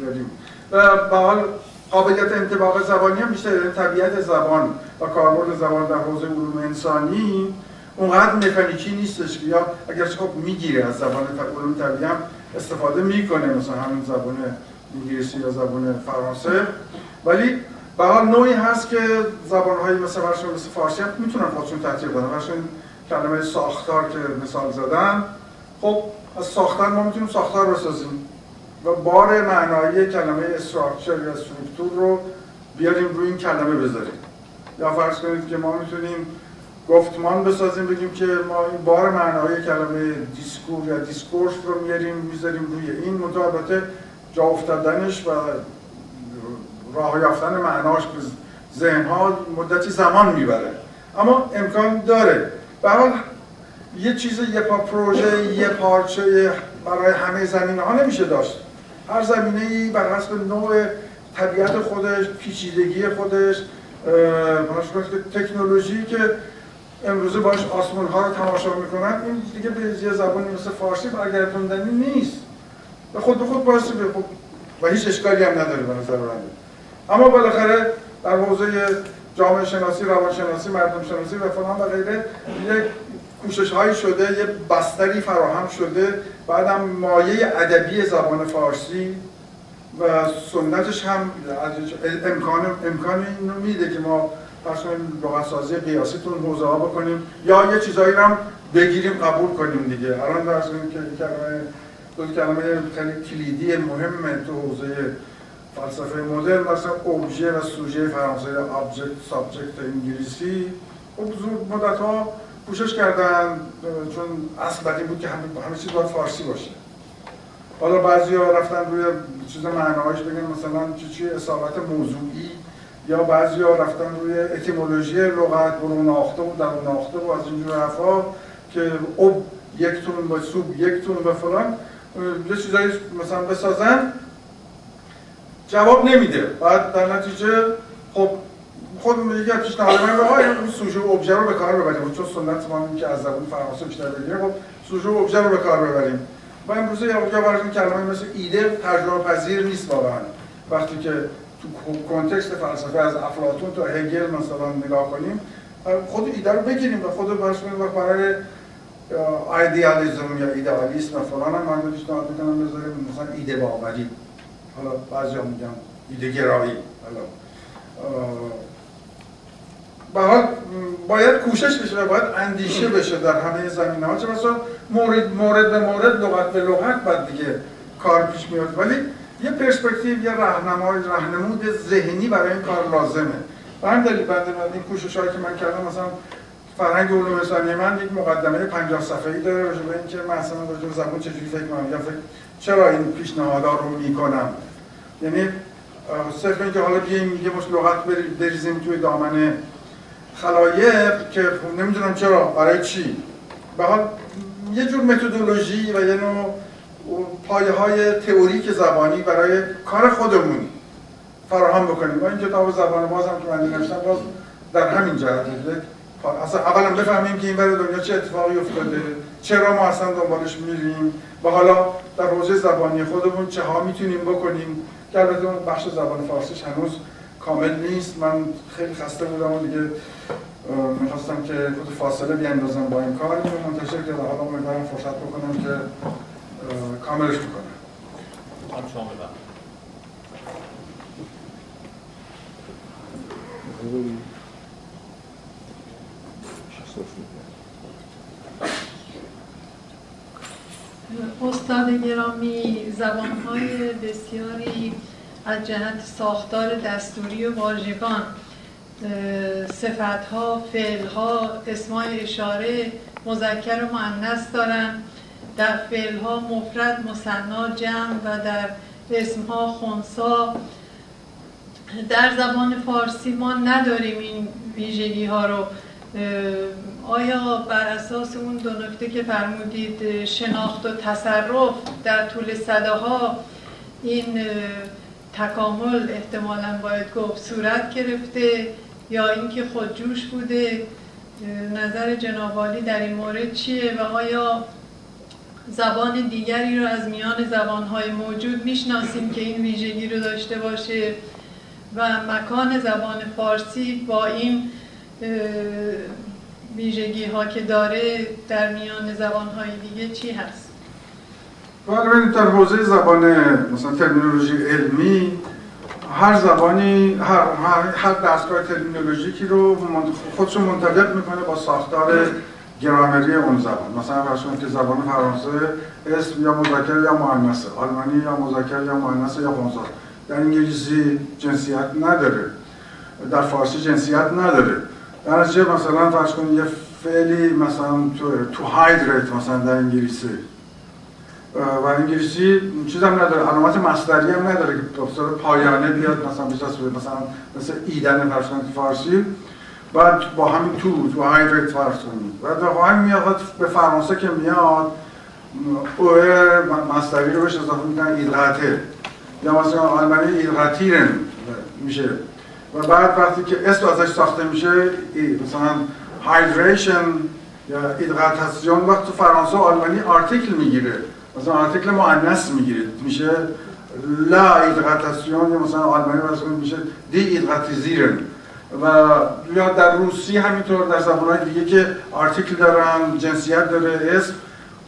بیاریم. و به حال قابلیت انطباق زبانی هم بیشتر یعنی طبیعت زبان و کاربرد زبان در حوزه علوم انسانی اونقدر مکانیکی نیستش که یا اگر خب می‌گیره از زبان علوم طبیعی هم استفاده می‌کنه. مثلا همین زبان انگلیسی یا زبان فرانسه. ولی به حال نوعی هست که زبانهایی مثل مثل فارسی هم می‌تونن خودشون تحتیل کنن کلمه ساختار که مثال زدن خب از ساختار ما می‌تونیم ساختار بسازیم و بار معنایی کلمه استراکچر یا سترکتور رو بیاریم روی این کلمه بذاریم. یا فرض کنید که ما می‌تونیم گفتمان بسازیم بگیم که ما این بار معنایی کلمه discours یا discourse رو میاریم می‌ذاریم روی این. مطابقه جا افتادنش و راه یافتن معناش به ذهن ها مدتی زمان می‌بره. اما امکان داره. به یه چیز یه پا پروژه یکپارچه برای همه زمینه ها نمیشه داشت. هر زمینه ای بر حسب نوع طبیعت خودش پیچیدگی خودش تکنولوژی که امروزه باش آسمون ها رو تماشا می‌کنن این دیگه به یه زبانی مثل فارسی برگردوندنی نیست. و خود به خود باعث به و هیچ اشکالی هم نداره به نظر اما بالاخره در حوزه جامعه شناسی، روانشناسی، مردم شناسی و فلان و غیره یک کوشش هایی شده یه بستری فراهم شده. بعدم مایه ادبی زبان فارسی و سنتش هم امکان امکان اینو میده که ما فرض کنیم لغتسازی قیاسی تو حوزه ها بکنیم یا یه چیزایی رو هم بگیریم قبول کنیم دیگه. الان فرض که کلمه دو کلمه خیلی کلیدی مهم تو حوزه فلسفه مدرن مثلا objet و sujet فرانسه یا object subject انگلیسی. خب زود مدت ها کوشش کردن چون اصل بعد این بود که همه, همه چیز باید فارسی باشه. حالا بعضی ها رفتن روی چیز معناهاش بگن مثلا چی چی اصابت موضوعی یا بعضی ها رفتن روی اتیمولوژی لغت برون ناخته و درون ناخته و از اینجور حرفا که اب یک تون با سوب یک تون و فلان. یه چیزایی مثلا بسازن جواب نمیده. بعد در نتیجه خب خود میگه پیشنهاد من آقا این سوژه و رو به کار ببریم. چون سنت ما که از زبان فرانسه بیشتر بگیره خب سوژه و رو به کار ببریم. و امروز یا برای کلمه مثل ایده تجربه پذیر نیست واقعا. وقتی که تو کنتکست فلسفه از افلاطون تا هگل مثلا نگاه کنیم خود ایده رو بگیریم و خود برش و برای ایدئالیسم یا ایدئالیسم و فلان هم من پیشنهاد می‌کنم بذاریم مثلا ایده باوری. حالا بعضی هم میگم ایده گرایی. حالا به باید کوشش بشه باید اندیشه بشه در همه زمینه ها. چه مثلا مورد مورد به مورد لغت به لغت بعد دیگه کار پیش میاد. ولی یه پرسپکتیو یه راهنمای راهنمود ذهنی برای این کار لازمه. و هم دلیل بنده این کوشش هایی که من کردم مثلا فرهنگ علوم انسانی من یک مقدمه 50 صفحه‌ای داره راجع به اینکه من اصلا راجع به زبان چجوری فکر می‌کنم یا فکر چرا این پیشنهادها رو می‌کنم؟ یعنی صرف اینکه حالا بیایم میگه مش لغت بریزیم توی دامن خلایق که خب نمی‌دونم چرا برای چی؟ به حال یه جور متدولوژی و یه نوع پایه های تئوریک زبانی برای کار خودمون فراهم بکنیم. و این کتاب زبان باز هم که من نوشتم باز در همین جهت اصلا اولا بفهمیم که این برای دنیا چه اتفاقی افتاده چرا ما اصلا دنبالش میریم و حالا در حوزه زبانی خودمون چه ها می‌تونیم بکنیم؟ که البته اون بخش زبان فارسیش هنوز کامل نیست. من خیلی خسته بودم و دیگه می‌خواستم که خود فاصله بیاندازم با این کار. اینو منتشر که حالا امیدوارم فرصت بکنم که کاملش بکنم. خانم شامل استاد گرامی زبانهای بسیاری از جهت ساختار دستوری و واژگان صفتها، فعلها، اسمای اشاره مذکر و مؤنث دارند در فعلها مفرد، مصنا، جمع و در اسمها خونسا. در زبان فارسی ما نداریم این ویژگی ها رو. آیا بر اساس اون دو نکته که فرمودید شناخت و تصرف در طول صداها این تکامل احتمالا باید گفت صورت گرفته یا اینکه خودجوش بوده؟ نظر جنابالی در این مورد چیه و آیا زبان دیگری رو از میان زبانهای موجود می‌شناسیم که این ویژگی رو داشته باشه و مکان زبان فارسی با این ویژگی ها که داره در میان زبان های دیگه چی هست؟ ببینید در حوزه زبان مثلا ترمینولوژی علمی هر زبانی هر, هر, دستگاه ترمینولوژیکی رو خودش منطبق می‌کنه با ساختار گرامری اون زبان. مثلا فرض که زبان فرانسه اسم یا مذکر یا مؤنثه آلمانی یا مذکر یا مؤنث یا خنثی در انگلیسی جنسیت نداره. در فارسی جنسیت نداره. در نتیجه مثلا فرض کنید یه فعلی مثلا تو, تو هایدریت مثلا در انگلیسی. و انگلیسی چیز هم نداره علامت مصدری هم نداره که بسیار پایانه بیاد مثلا مثلا مثل ایدن کنید فارسی. بعد با همین تو تو هایدریت فرض کنید. و در همین میاد به فرانسه که میاد اوه مصدری رو بهش اضافه می‌کنن ایدغته یا مثلا آلمانی ایدغتیرن میشه. و بعد وقتی که اسم ازش ساخته میشه مثلا هایدریشن یا ایدغاتاسیون وقت تو فرانسه و آلمانی آرتیکل می‌گیره. مثلا آرتیکل مؤنث می‌گیره. میشه لا ایدغاتاسیون یا مثلا آلمانی مثلا میشه دی ایدغاتیزیرن و یا در روسی همینطور در زبانهای دیگه که آرتیکل دارن جنسیت داره اسم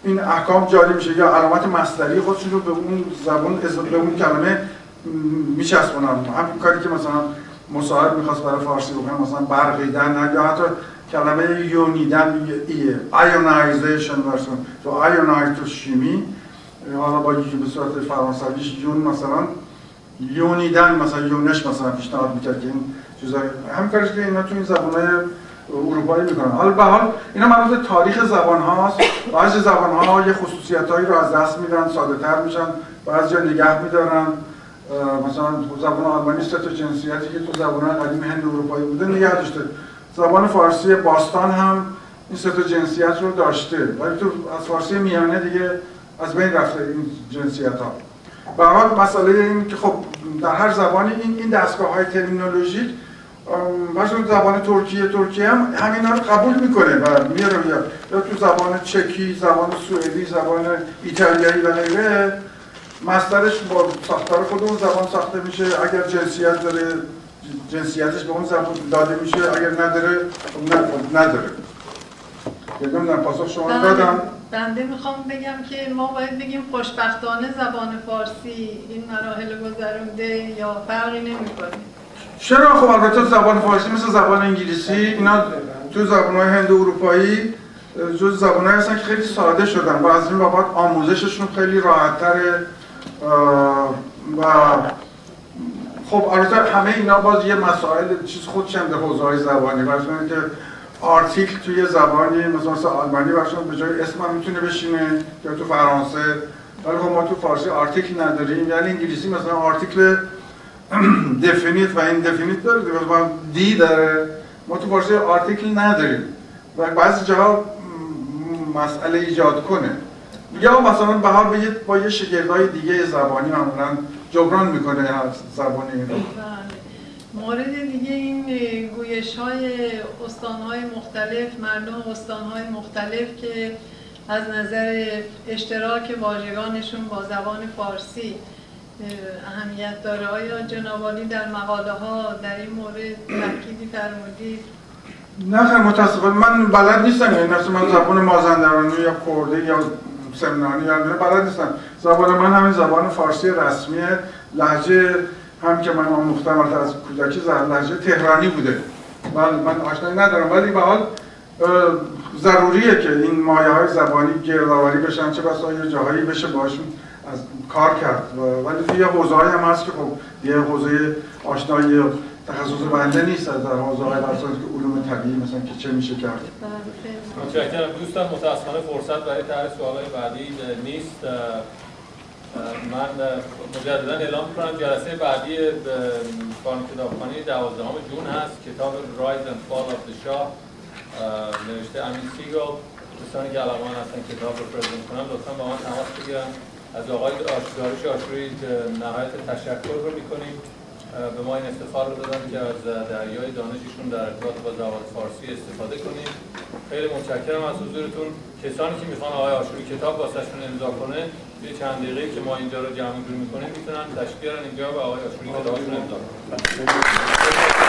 این احکام جاری میشه. یا علامت مصدری خودشون رو به اون زبان به اون کلمه میچسبونن. همین کاری که مثلا مصاحب می‌خواست برای فارسی بکنه مثلا برقیدن یا حتی کلمه یونیدن ایه ایونایزیشن ورسون. تو ایونایز تو شیمی. حالا با یکی به صورت فرانسویش یون مثلا. یونیدن مثلا یونش مثلا پیشنهاد می‌کرد که این چیزا. همین کارش که اینا تو این زبانهای اروپایی می‌کنن. حالا به حال اینا مربوط تاریخ زبان هاست بعضی زبان ها یه خصوصیت رو از دست میدن ساده تر میشن. بعضی نگه میدارن. مثلا زبان آلمانی سه تا جنسیتی که تو زبان قدیم هند اروپایی بوده نگه داشته. زبان فارسی باستان هم این سه تا جنسیت رو داشته. ولی تو از فارسی میانه دیگه از بین رفته این جنسیت ها به حال مسئله این که خب در هر زبانی این این دستگاه های ترمینولوژیک مثلا زبان ترکیه ترکیه هم همینا رو قبول می‌کنه و میاره یا تو زبان چکی زبان سوئدی زبان ایتالیایی و غیره مصدرش با ساختار خود اون زبان ساخته میشه. اگر جنسیت داره جنسیتش به اون زبان داده میشه. اگر نداره خب نداره. نمی‌دونم پاسخ شما بله. دادم. بنده می‌خوام بگم که ما باید بگیم خوشبختانه زبان فارسی این مراحل گذرونده یا فرقی نمی‌کنه. چرا؟ خب البته زبان فارسی مثل زبان انگلیسی اینا تو زبان های هند اروپایی جز زبان هستن که خیلی ساده شدن و از این بابت آموزششون خیلی راحت تره و خب البته همه اینا باز یه مسائل چیز خودشم به حوزه های زبانی. برای که article توی زبانی مثلا مثل آلمانی برشون به جای اسم هم می‌تونه بشینه یا تو فرانسه. ولی خب ما تو فارسی article نداریم. یعنی انگلیسی مثلا article [clears throat] دفینیت و این دفینیت داره مثلا دی داره. ما تو فارسی آرتیکل نداریم. و بعضی جاها مسئله ایجاد کنه. یا مثلا به حال با یه شگردهای دیگه زبانی معمولا جبران می‌کنه هر زبانی اینو بله. مورد دیگه این گویش های استان های مختلف مردم استان های مختلف که از نظر اشتراک واژگانشون با زبان فارسی اهمیت داره. آیا جنابالی در مقاله ها در این مورد تحکیدی فرمودید؟ نه خیلی متاسفانه من بلد نیستم یعنی مثلا من زبان مازندرانی یا کرده یا سمنانی یا بلد نیستم. زبان من همین زبان فارسی رسمیه. لحجه هم که من آموختم از کودکی لحجه تهرانی بوده. من من آشنایی ندارم ولی به حال ضروریه که این مایه های زبانی گردآوری بشن چه بسا یه جاهایی بشه باشون از کار کرد. ولی یه حوزه هم هست که خب یه حوزه آشنایی تخصص بنده نیست از در حوزه های که علوم طبیعی مثلا که چه میشه کرد. متشکرم. دوستان متاسفانه فرصت برای طرح سوالای بعدی نیست. من مجددا اعلام کنم جلسه بعدی بان کتابخانه 12 جون هست. کتاب Rise and Fall of Shah نوشته امین سیکل دوستانی که علاقه هستن کتاب رو پرزنت کنم لطفا با من تماس بگیرن. از آقای داروش آشوری نهایت تشکر رو می‌کنیم. به ما این افتخار رو دادن که از دریای دانششون در ارتباط با زبان فارسی استفاده کنیم. خیلی متشکرم از حضورتون. کسانی که می‌خوان آقای آشوری کتاب واسهشون امضا کنه یه چند دقیقه که ما اینجا رو جمع جور می‌کنیم می‌تونن تشکیل اینجا و آقای آشوری کتابشون امضا کنن.